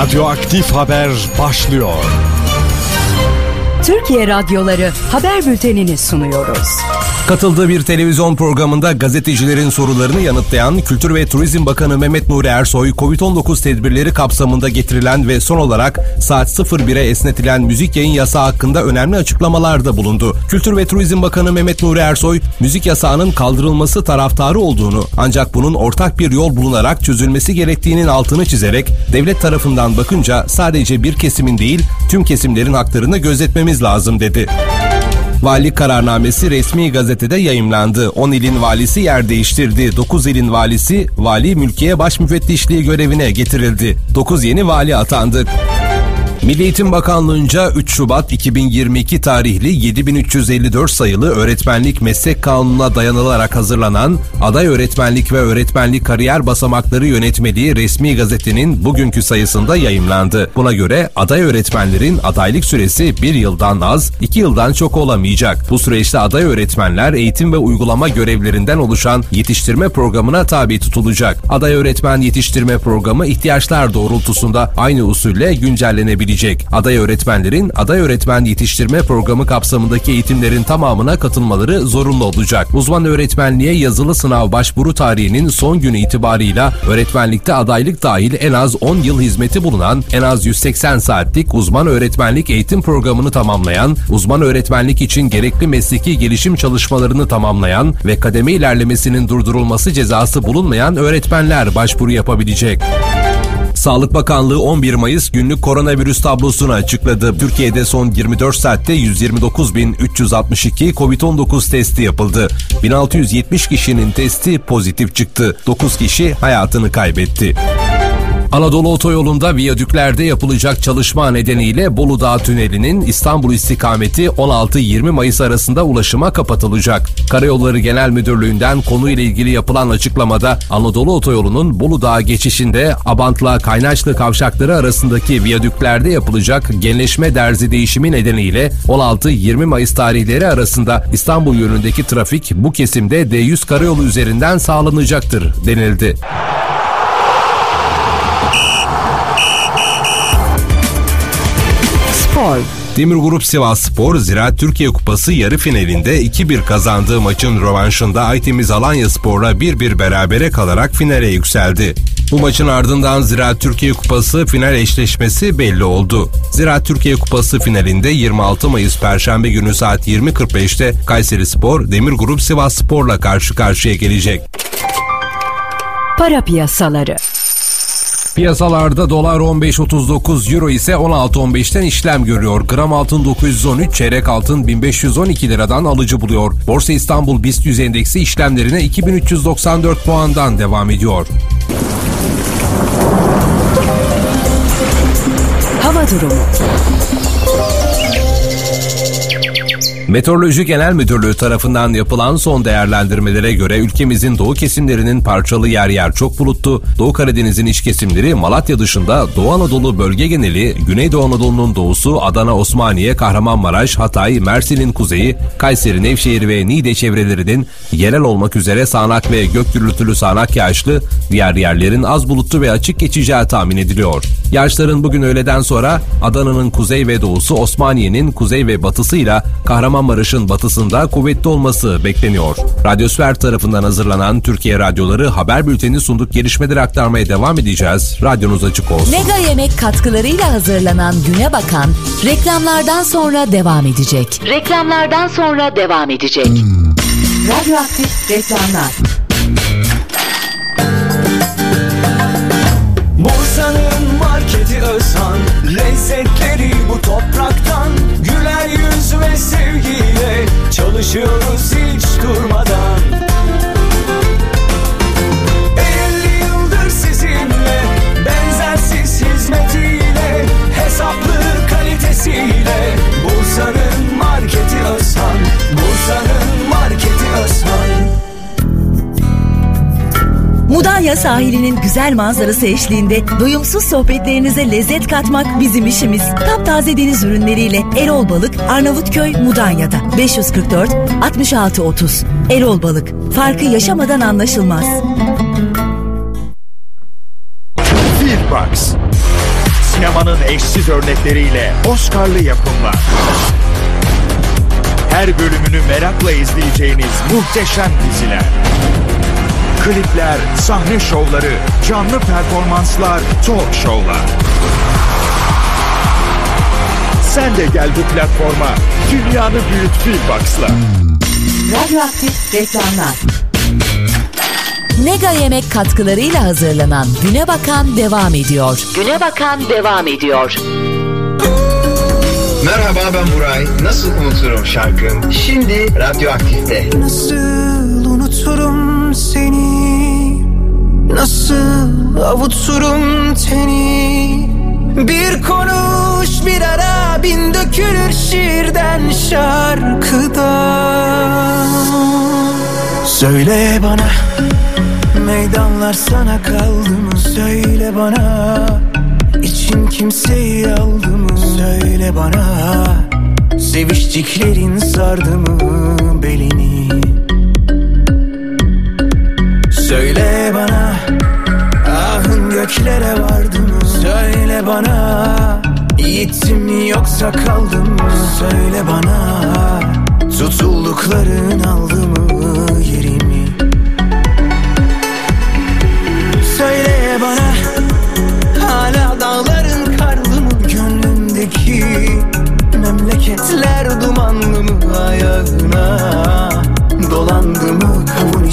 Radyoaktif haber başlıyor. Türkiye radyoları haber bültenini sunuyoruz. Katıldığı bir televizyon programında gazetecilerin sorularını yanıtlayan Kültür ve Turizm Bakanı Mehmet Nuri Ersoy, Covid-19 tedbirleri kapsamında getirilen ve son olarak saat 01'e esnetilen müzik yayın yasağı hakkında önemli açıklamalarda bulundu. Kültür ve Turizm Bakanı Mehmet Nuri Ersoy, müzik yasağının kaldırılması taraftarı olduğunu ancak bunun ortak bir yol bulunarak çözülmesi gerektiğinin altını çizerek devlet tarafından bakınca sadece bir kesimin değil tüm kesimlerin haklarını gözetmemiz lazım dedi. Valilik kararnamesi resmi gazetede yayımlandı. 10 ilin valisi yer değiştirdi. 9 ilin valisi vali mülkiye baş müfettişliği görevine getirildi. 9 yeni vali atandı. Milli Eğitim Bakanlığı'nca 3 Şubat 2022 tarihli 7354 sayılı öğretmenlik meslek kanununa dayanılarak hazırlanan Aday Öğretmenlik ve Öğretmenlik Kariyer Basamakları Yönetmeliği resmi gazetenin bugünkü sayısında yayımlandı. Buna göre aday öğretmenlerin adaylık süresi 1 yıldan az, 2 yıldan çok olamayacak. Bu süreçte aday öğretmenler eğitim ve uygulama görevlerinden oluşan yetiştirme programına tabi tutulacak. Aday öğretmen yetiştirme programı ihtiyaçlar doğrultusunda aynı usulle güncellenebilecek. Aday öğretmenlerin aday öğretmen yetiştirme programı kapsamındaki eğitimlerin tamamına katılmaları zorunlu olacak. Uzman öğretmenliğe yazılı sınav başvuru tarihinin son günü itibarıyla öğretmenlikte adaylık dahil en az 10 yıl hizmeti bulunan en az 180 saatlik uzman öğretmenlik eğitim programını tamamlayan, uzman öğretmenlik için gerekli mesleki gelişim çalışmalarını tamamlayan ve kademe ilerlemesinin durdurulması cezası bulunmayan öğretmenler başvuru yapabilecek. Sağlık Bakanlığı 11 Mayıs günlük koronavirüs tablosunu açıkladı. Türkiye'de son 24 saatte 129.362 COVID-19 testi yapıldı. 1670 kişinin testi pozitif çıktı. 9 kişi hayatını kaybetti. Anadolu Otoyolu'nda viyadüklerde yapılacak çalışma nedeniyle Bolu Dağı Tüneli'nin İstanbul istikameti 16-20 Mayıs arasında ulaşıma kapatılacak. Karayolları Genel Müdürlüğü'nden konuyla ilgili yapılan açıklamada Anadolu Otoyolu'nun Bolu Dağı geçişinde Abantla Kaynaşlı kavşakları arasındaki viyadüklerde yapılacak genleşme derzi değişimi nedeniyle 16-20 Mayıs tarihleri arasında İstanbul yönündeki trafik bu kesimde D100 karayolu üzerinden sağlanacaktır denildi. Spor. Demir Grup Sivas Spor Ziraat Türkiye Kupası yarı finalinde 2-1 kazandığı maçın rövanşında Aytemiz Alanya Spor'la 1-1 berabere kalarak finale yükseldi. Bu maçın ardından Ziraat Türkiye Kupası final eşleşmesi belli oldu. Ziraat Türkiye Kupası finalinde 26 Mayıs Perşembe günü saat 20.45'te Kayseri Spor Demir Grup Sivas Spor'la karşı karşıya gelecek. Para piyasaları. Piyasalarda dolar 15.39, euro ise 16.15'ten işlem görüyor. Gram altın 913, çeyrek altın 1512 liradan alıcı buluyor. Borsa İstanbul BIST 100 endeksi işlemlerine 2394 puandan devam ediyor. Hava durumu. Meteoroloji Genel Müdürlüğü tarafından yapılan son değerlendirmelere göre ülkemizin doğu kesimlerinin parçalı yer yer çok bulutlu, Doğu Karadeniz'in iç kesimleri Malatya dışında Doğu Anadolu bölge geneli, Güneydoğu Anadolu'nun doğusu Adana, Osmaniye, Kahramanmaraş, Hatay, Mersin'in kuzeyi, Kayseri, Nevşehir ve Niğde çevrelerinin yerel olmak üzere sağanak ve gök gürültülü sağanak yağışlı, diğer yerlerin az bulutlu ve açık geçeceği tahmin ediliyor. Yağışların bugün öğleden sonra Adana'nın kuzey ve doğusu, Osmaniye'nin kuzey ve batısıyla Kahramanmaraş'ın batısında kuvvetli olması bekleniyor. Radyosfer tarafından hazırlanan Türkiye Radyoları haber bülteni sunduk gelişmeleri aktarmaya devam edeceğiz. Radyonuz açık olsun. Mega Yemek katkılarıyla hazırlanan Güne Bakan reklamlardan sonra devam edecek. Reklamlardan sonra devam edecek. Radyoaktif reklamlar. Marketi Özhan Lezzetleri bu topraktan Güler yüz ve sevgiyle Çalışıyoruz hiç durmadan. 50 yıldır sizinle Benzersiz hizmetiyle Hesaplı kalitesiyle Mudanya sahilinin güzel manzarası eşliğinde doyumsuz sohbetlerinize lezzet katmak bizim işimiz. Taptaze deniz ürünleriyle Erol Balık, Arnavutköy, Mudanya'da 544 66 30. Erol Balık, farkı yaşamadan anlaşılmaz. Filmbox. Sinemanın eşsiz örnekleriyle Oscar'lı yapımlar. Her bölümünü merakla izleyeceğiniz muhteşem diziler. Klipler, sahne şovları, canlı performanslar, talk show'lar. Sen de gel bu platforma. Dünyanı büyüt Filmbox'la. Radyoaktif reklamlar. Mega Yemek katkılarıyla hazırlanan Güne Bakan devam ediyor. Güne Bakan devam ediyor. Merhaba ben Buray. Nasıl unuturum şarkım? Şimdi Radyoaktif'te. Nasıl unuturum Nasıl avuturum teni Bir konuş bir ara bin dökülür şiirden şarkıda. Söyle bana meydanlar sana kaldı mı? Söyle bana için kimseyi aldı mı? Söyle bana Seviştiklerin sardı mı belini? Söyle bana göklere vardı mı Söyle bana Gittim mi yoksa kaldım mı? Söyle bana Tutuldukların aldı mı yerimi? Söyle bana Hala dağların karlı mı? Gönlümdeki Memleketler dumanlı mı ayağına? Dolandı mı kavun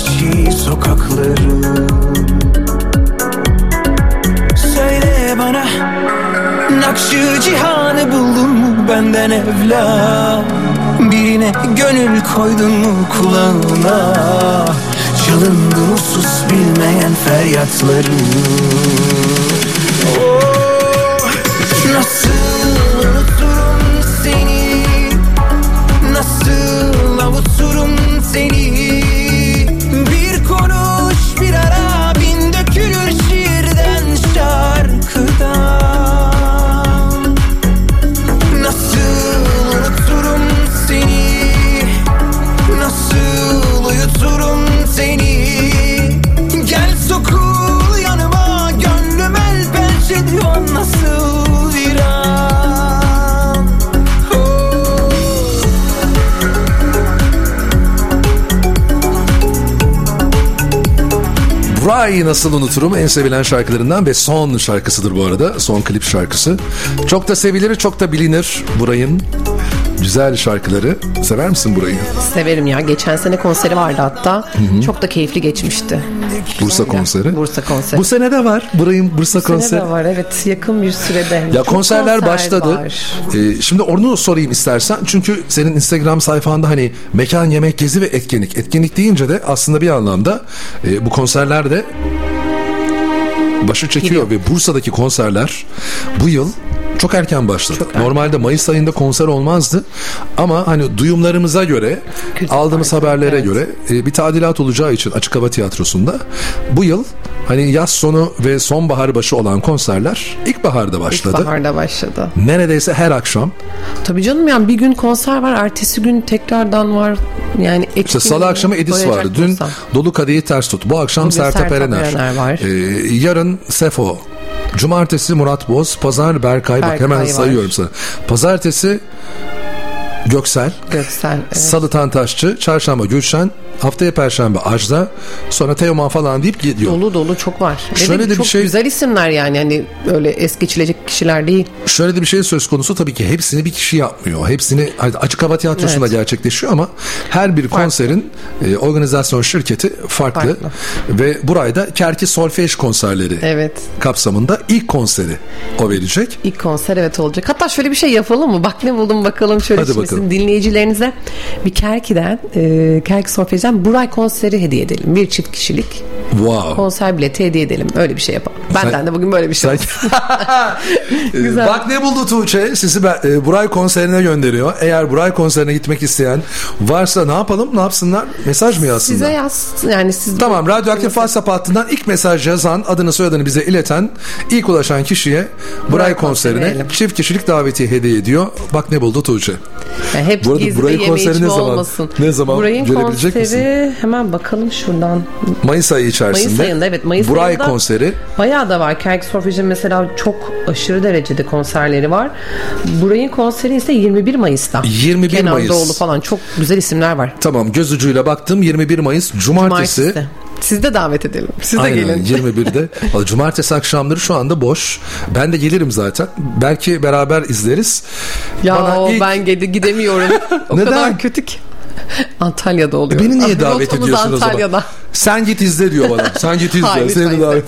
başka Birine gönül koydun mu kulağına? Çalındı mı sus bilmeyen feryatların oh, Nasıl Buray nasıl unuturum en sevilen şarkılarından ve son şarkısıdır bu arada. Son klip şarkısı. Çok da sevilir, çok da bilinir Buray'ın güzel şarkıları. Sever misin Buray'ı? Severim ya. Geçen sene konseri vardı hatta. Çok da keyifli geçmişti. Bursa konseri. Bursa konseri. Bu sene de var Buray'ın Bursa Bu sene konseri. de var evet yakın bir sürede. Ya Çok konserler konser başladı. var. Ee, şimdi onu sorayım istersen. Çünkü senin Instagram sayfanda hani mekan, yemek, gezi ve etkinlik. Etkinlik deyince de aslında bir anlamda e, bu konserler de başı çekiyor ve Bursa'daki konserler bu yıl çok erken başladı. Normalde Mayıs ayında konser olmazdı ama hani duyumlarımıza göre aldığımız haberlere göre e, bir tadilat olacağı için Açık Hava Tiyatrosu'nda bu yıl hani yaz sonu ve sonbahar başı olan konserler ilkbaharda başladı. İlkbaharda başladı. Neredeyse her akşam. Tabii canım yani bir gün konser var, ertesi gün tekrardan var. Yani İşte salı akşamı Edis vardı. Dün. Dolu Kadehi Ters Tut. Bu akşam Sertab Erener. Erener var. Ee, yarın Sefo. Cumartesi Murat Boz. Pazar Berkay. Bak Berkay hemen var. sayıyorum sana. Pazartesi Göksel. Göksel. evet. Salı Tantaşçı. Çarşamba Gülşen. Haftaya Perşembe Ajda. Sonra Teoman falan deyip gidiyor. Dolu dolu çok var. Şöyle de bir çok şey- güzel isimler yani hani öyle es geçilecek kişiler değil. Şöyle de bir şey söz konusu tabii ki hepsini bir kişi yapmıyor. Hepsini açık hava tiyatrosunda Evet. gerçekleşiyor ama her bir konserin e, organizasyon şirketi farklı. Ve burayda Kerki Solfej konserleri Evet. kapsamında ilk konseri o verecek. İlk konser evet olacak. Hatta şöyle bir şey yapalım mı? Bak ne buldum bakalım şöyle Hadi bakalım. Sizin dinleyicilerinize bir Kerki'den, e, Kerki Sofya'dan Buray konseri hediye edelim. Bir çift kişilik Wow. konser bileti hediye edelim. Öyle bir şey yapalım. Benden de bugün böyle bir şey. Ee, Güzel. Bak ne buldu Tuğçe sizi e, Buray konserine gönderiyor. Eğer Buray konserine gitmek isteyen varsa ne yapalım ne yapsınlar? Mesaj mı yazsınlar? Size yaz. Yani siz Tamam radyoaktif WhatsApp hattından ilk mesaj yazan adını soyadını bize ileten ilk ulaşan kişiye Buray konserine verelim. çift kişilik davetiye hediye ediyor. Bak ne buldu Tuğçe. Yani hep Bu arada gizli Buray'ın yeme konseri ne zaman- olmasın. ne zaman Buray'ın görebilecek konseri hemen bakalım şuradan. Mayıs ayı içerisinde. Mayıs ayında evet Mayıs Buray ayında konseri. Bayağı da var. Kerk Sofya'cığım mesela çok aşırı derecede konserleri var. Burayın konseri ise 21 Mayıs'ta. 21 Kenan Mayıs. Doğulu falan çok güzel isimler var. Tamam göz ucuyla baktım 21 Mayıs Cumartesi. Cumartesi. Siz de davet edelim. Siz de Aynen, gelin. 21'de. Valla Cumartesi akşamları şu anda boş. Ben de gelirim zaten. Belki beraber izleriz. Ya Bana ilk- ben gide- gidemiyorum. o Neden? kadar kötü ki. Antalya'da oluyor. Beni niye davet ediyorsun o zaman? Sen git izle diyor bana. Sen git izle. Hayır, Seni davet.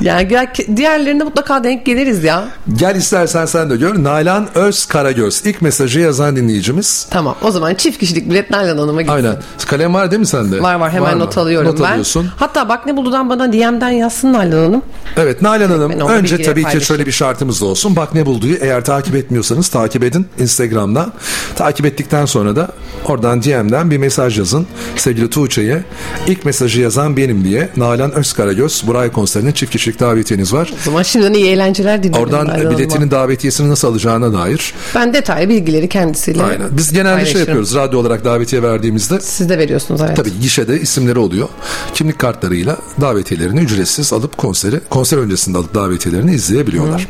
Yani diğerlerinde mutlaka denk geliriz ya. Gel istersen sen de gör. Nalan Öz Karagöz. İlk mesajı yazan dinleyicimiz. Tamam o zaman çift kişilik bilet Nalan Hanım'a gitsin. Aynen. Kalem var değil mi sende? Var var hemen mı? not alıyorum not ben. alıyorsun. Hatta bak ne buldudan bana DM'den yazsın Nalan Hanım. Evet Nalan Hanım Ben önce tabii ki şöyle bir şartımız da olsun. Bak ne bulduğu eğer takip etmiyorsanız takip edin Instagram'dan. Takip ettikten sonra da oradan DM'den bir mesaj yazın. Sevgili Tuğçe'ye ilk mesajı yazan benim diye Nalan Özkaragöz Buray konserinin çift kişilik davetiyeniz var. O zaman şimdiden iyi eğlenceler diliyorum. Oradan biletinin davetiyesini nasıl alacağına dair. Ben detaylı bilgileri kendisiyle Aynen. Biz genelde şey yapıyoruz radyo olarak davetiye verdiğimizde. Siz de veriyorsunuz evet. Tabii gişede isimleri oluyor. Kimlik kartlarıyla davetiyelerini ücretsiz alıp konseri, konser öncesinde alıp davetiyelerini izleyebiliyorlar.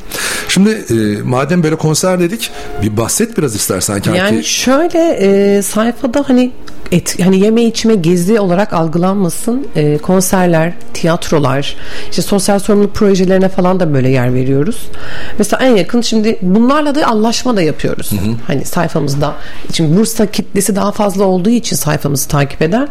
Şimdi e, madem böyle konser dedik bir bahset biraz istersen Kanki. Yani şöyle e, sayfada hani et, hani yeme içme gezi olarak algılanmasın. E, konserler, tiyatrolar, işte sosyal sorumluluk projelerine falan da böyle yer veriyoruz. Mesela en yakın şimdi bunlarla da anlaşma da yapıyoruz. Hani sayfamızda. Şimdi Bursa kitlesi daha fazla olduğu için sayfamızı takip eden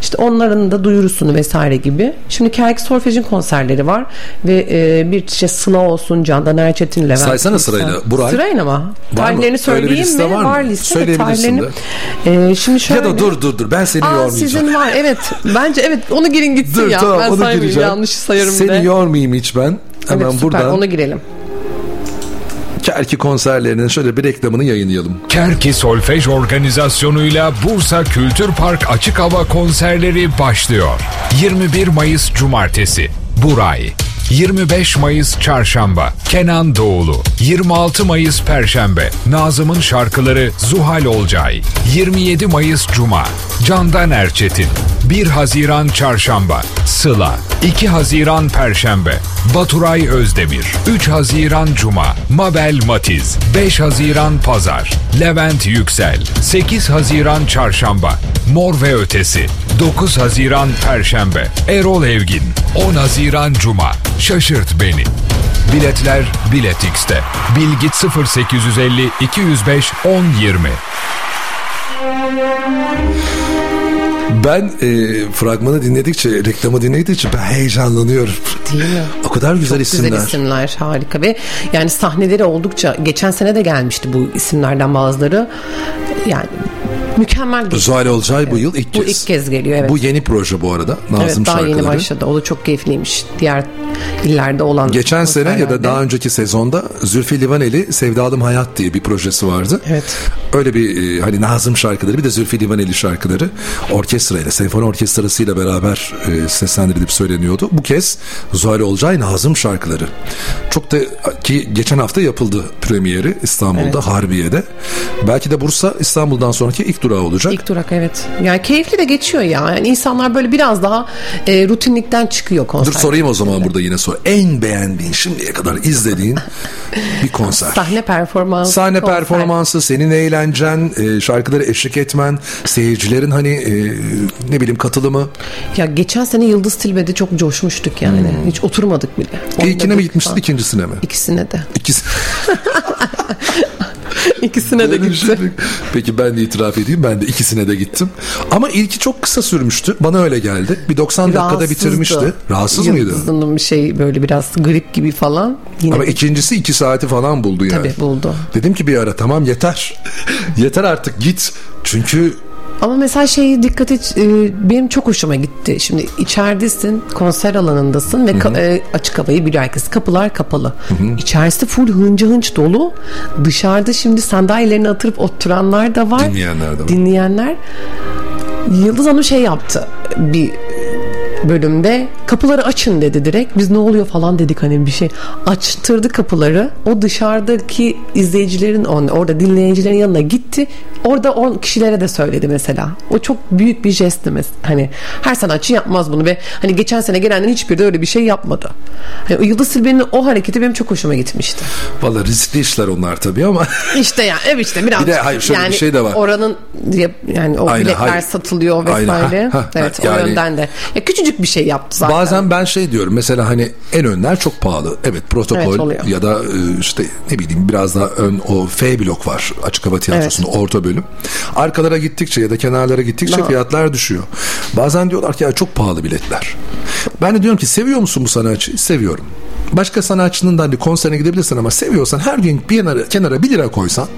işte onların da duyurusunu vesaire gibi. Şimdi Kerk Solfej'in konserleri var ve e, bir işte Sıla olsun, Candan Erçetin, Levent. Saysana sırayla, Buray. Sırayla mı? Tarihlerini söyleyeyim liste mi? var mı? Var liste de Söyleyebilirsin tarihlerini. Ee, şimdi şöyle. Ya da dur dur dur ben seni Aa, yormayacağım. sizin var evet. Bence evet onu girin gitsin Dur ya. tamam ben onu saymayayım gireceğim. yanlış sayarım Seni de. yormayayım hiç ben. Hemen evet, süper buradan ona girelim. Kerki konserlerinin şöyle bir reklamını yayınlayalım. Kerki Solfej organizasyonuyla Bursa Kültür Park Açık Hava konserleri başlıyor. 21 Mayıs Cumartesi Buray 25 Mayıs Çarşamba Kenan Doğulu. 26 Mayıs Perşembe Nazım'ın şarkıları Zuhal Olcay. 27 Mayıs Cuma Candan Erçetin. 1 Haziran Çarşamba Sıla. 2 Haziran Perşembe Baturay Özdemir. 3 Haziran Cuma Mabel Matiz. 5 Haziran Pazar Levent Yüksel. 8 Haziran Çarşamba Mor ve Ötesi. 9 Haziran Perşembe Erol Evgin. 10 Haziran Cuma Şaşırt Beni Biletler Bilet X'te Bilgit 0850 205 1020 Ben e, fragmanı dinledikçe, reklamı dinledikçe ben heyecanlanıyorum. Değil mi? O kadar güzel Çok isimler. güzel isimler harika ve yani sahneleri oldukça geçen sene de gelmişti bu isimlerden bazıları yani mükemmel geçti. Zuhal Olcay bu yıl ilk Bu kez. ilk kez geliyor evet. Bu yeni proje bu arada. Nazım evet daha şarkıları. yeni başladı. O da çok keyifliymiş. Diğer illerde olan Geçen sene ya da daha önceki sezonda Zülfü Livaneli Sevdalım Hayat diye bir projesi vardı. Evet. Öyle bir e, hani Nazım şarkıları bir de Zülfü Livaneli şarkıları orkestrayla, senfoni orkestrasıyla beraber e, seslendirilip söyleniyordu. Bu kez Zuhal Olcay Nazım şarkıları. Çok da ki geçen hafta yapıldı premieri İstanbul'da Evet. Harbiye'de. Belki de Bursa İstanbul'dan sonraki ilk durağı olacak. İlk durak evet. Yani keyifli de geçiyor ya. Yani insanlar böyle biraz daha e, rutinlikten çıkıyor konser. Dur sorayım o zaman burada yine sor. En beğendiğin şimdiye kadar izlediğin bir konser. Sahne performansı. Sahne konser. performansı, senin eğlencen, e, şarkıları eşlik etmen, seyircilerin hani e, ne bileyim katılımı. Ya geçen sene Yıldız Tilbe'de çok coşmuştuk yani. Hiç oturmadık bile. İlkine mi gitmiştin, ikincisine mi? İkisine de. İkisi. İkisine de gitti. Peki ben de itiraf edeyim ben de ikisine de gittim. Ama ilki çok kısa sürmüştü. Bana öyle geldi. Bir 90 dakikada Rahatsızdı. bitirmişti. Rahatsız mıydı? Yıldız'ın bir şey böyle biraz grip gibi falan. Yine Ama ikincisi iki saati falan buldu yani. Tabii buldu. Dedim ki bir ara tamam yeter. yeter artık git. Çünkü Ama mesela şey dikkat et e, benim çok hoşuma gitti. Şimdi içeridesin, konser alanındasın ve ka- e, açık havayı herkes. Kapılar kapalı. İçerisi full hınca hınç dolu. Dışarıda şimdi sandalyelerini atırıp oturanlar da var. Dinleyenler de var. Dinleyenler. Yıldız Hanım şey yaptı bir bölümde kapıları açın dedi direkt. Biz ne oluyor falan dedik hani bir şey. Açtırdı kapıları. O dışarıdaki izleyicilerin orada dinleyicilerin yanına gitti. Orada 10 kişilere de söyledi mesela. O çok büyük bir jestti mes- Hani her sanatçı yapmaz bunu ve hani geçen sene gelenlerin hiçbiri de öyle bir şey yapmadı. Hani Yıldız Silbe'nin o hareketi benim çok hoşuma gitmişti. valla riskli işler onlar tabii ama İşte yani evet işte biraz Bir de hayır, şöyle bir yani şey de var. Oranın yani o Aynen, biletler hayır. satılıyor Aynen, vesaire. ha, ha, evet yani- o yönden de. Ya küçücük bir şey yaptı zaten. Bazen ben şey diyorum mesela hani en önler çok pahalı. Evet Evet, protokol oluyor. ya da e, işte ne bileyim biraz daha ön o F blok var açık hava tiyatrosunda orta bölüm. Arkalara gittikçe ya da kenarlara gittikçe fiyatlar düşüyor. Bazen diyorlar ki ya çok pahalı biletler. Ben de diyorum ki seviyor musun bu sanatçıyı? Seviyorum. Başka sanatçının da hani konserine gidebilirsin ama seviyorsan her gün bir kenara, kenara 1 lira koysan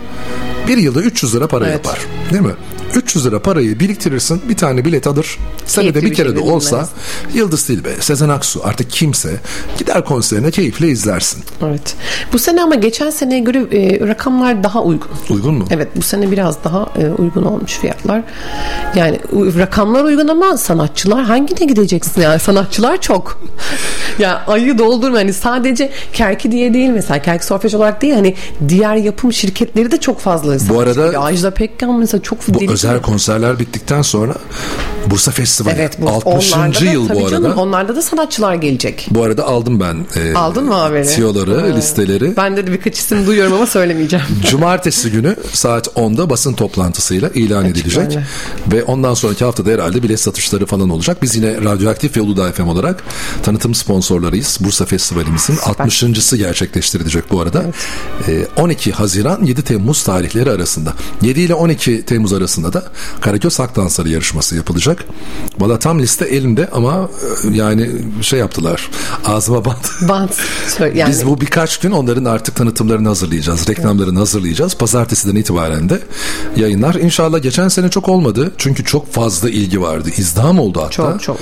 bir yılda 300 lira para Evet. yapar. Değil mi? 300 lira parayı biriktirirsin bir tane bilet alır. Senede bir kere şey de olsa verilmez. Yıldız Tilbe, Sezen Aksu artık kimse gider konserine keyifle izlersin. Evet. Bu sene ama geçen seneye göre e, rakamlar daha uygun. Uygun mu? Evet bu sene biraz daha e, uygun olmuş fiyatlar. Yani rakamlar uygun ama sanatçılar hangine gideceksin yani sanatçılar çok. ya ayı doldurma hani sadece Kerki diye değil mesela Kerki Solfej olarak değil hani diğer yapım şirketleri de çok fazla. sanatçı arada-. Ajda Pekkan mesela çok Bu deli özel konserler bittikten sonra Bursa Festivali Evet bu 60. onlarda da, yıl bu arada. Canım, onlarda da sanatçılar gelecek. Bu arada aldım ben e, Aldın mı haberi? tiyoları, Ha. listeleri. Ben de birkaç isim duyuyorum ama söylemeyeceğim. Cumartesi günü saat 10'da basın toplantısıyla ilan edilecek. öyle. Ve ondan sonraki haftada herhalde bilet satışları falan olacak. Biz yine Radyoaktif ve Uludağ FM olarak tanıtım sponsorlarıyız. Bursa Festivalimizin 60.sı gerçekleştirilecek bu arada. Ee, 12 Haziran 7 Temmuz tarihleri arasında. 7 ile 12 Temmuz arasında da Karaköz Halk Dansları yarışması yapılacak. Valla tam liste elimde ama e, yani şey yaptılar. Ağzıma bant. Bant. Yani Biz bu birkaç gün onların artık tanıtımlarını hazırlayacağız. Reklamlarını hazırlayacağız. Pazartesiden itibaren de yayınlar. İnşallah geçen sene çok olmadı. Çünkü çok fazla ilgi vardı. İzdiham oldu hatta. Çok, çok.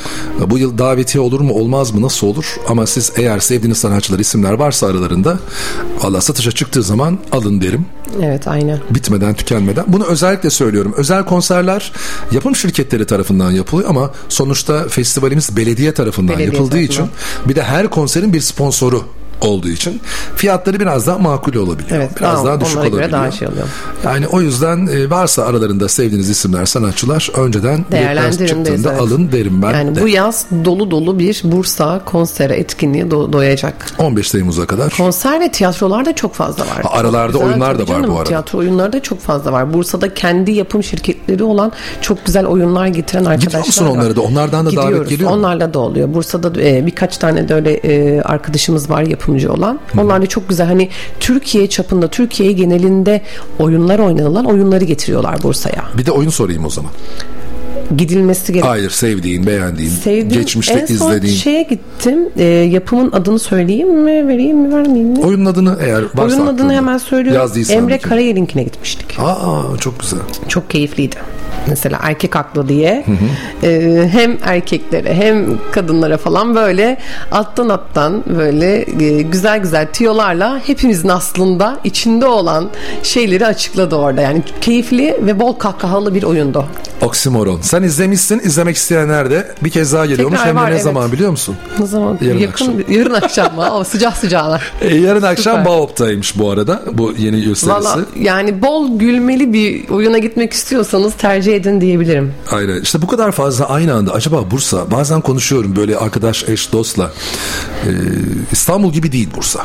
Bu yıl davetiye olur mu olmaz mı nasıl olur? Ama siz eğer sevdiğiniz sanatçılar isimler varsa aralarında valla satışa çıktığı zaman alın derim. Evet aynen. Bitmeden tükenmeden. Bunu özellikle söylüyorum. Özel konserler yapım şirketleri tarafından yapılıyor ama sonuçta festivalimiz belediye tarafından Belediye yapıldığı tarafından. için bir de her konserin bir sponsoru olduğu için fiyatları biraz daha makul olabiliyor. Evet, biraz daha- daha düşük olabiliyor. daha şey oluyor. Yani o yüzden e, varsa aralarında sevdiğiniz isimler, sanatçılar önceden çıktığında evet. alın derim ben Yani de. bu yaz dolu dolu bir Bursa konsere etkinliği do- doyacak. 15 Temmuz'a kadar. Konser ve tiyatrolar da çok fazla var. Ha, aralarda Çok güzel, oyunlar da var bu canım. arada. Tiyatro oyunları da çok fazla var. Bursa'da kendi yapım şirketleri olan çok güzel oyunlar getiren arkadaşlar musun var. onlara da? Onlardan da davet Gidiyoruz. geliyor mu? Onlarla da oluyor. Bursa'da e, birkaç tane de öyle e, arkadaşımız var yapımcı olan. Onlar da çok güzel hani Türkiye çapında, Türkiye genelinde oyunlar oynanılan oyunları getiriyorlar Bursa'ya. Bir de oyun sorayım o zaman. Gidilmesi gereken Hayır sevdiğin, beğendiğin, Sevdiğim geçmişte en son izlediğin. şeye gittim. E, yapımın adını söyleyeyim mi? Vereyim mi? Vermeyeyim mi? Oyunun adını eğer varsa Oyunun adını aklında. hemen söylüyorum. Yazdıysan Emre kere. Karayel'inkine gitmiştik. Aa çok güzel. Çok keyifliydi. Mesela erkek haklı diye e, hem erkeklere hem kadınlara falan böyle alttan alttan böyle e, güzel güzel tiyolarla hepimizin aslında içinde olan şeyleri açıkladı orada. Yani keyifli ve bol kahkahalı bir oyundu. Oksimoron. Sen izlemişsin. izlemek isteyenler de bir kez daha geliyormuş. Tekrar Hem de var, ne evet. zaman biliyor musun? Ne zaman? Yarın Yakın akşam. yarın akşam mı? O sıcak sıcağına. E, yarın akşam. Baop'taymış bu arada. Bu yeni gösterisi. Valla yani bol gülmeli bir oyuna gitmek istiyorsanız tercih edin diyebilirim. Aynen. İşte bu kadar fazla aynı anda. Acaba Bursa bazen konuşuyorum böyle arkadaş eş dostla. Ee, İstanbul gibi değil Bursa.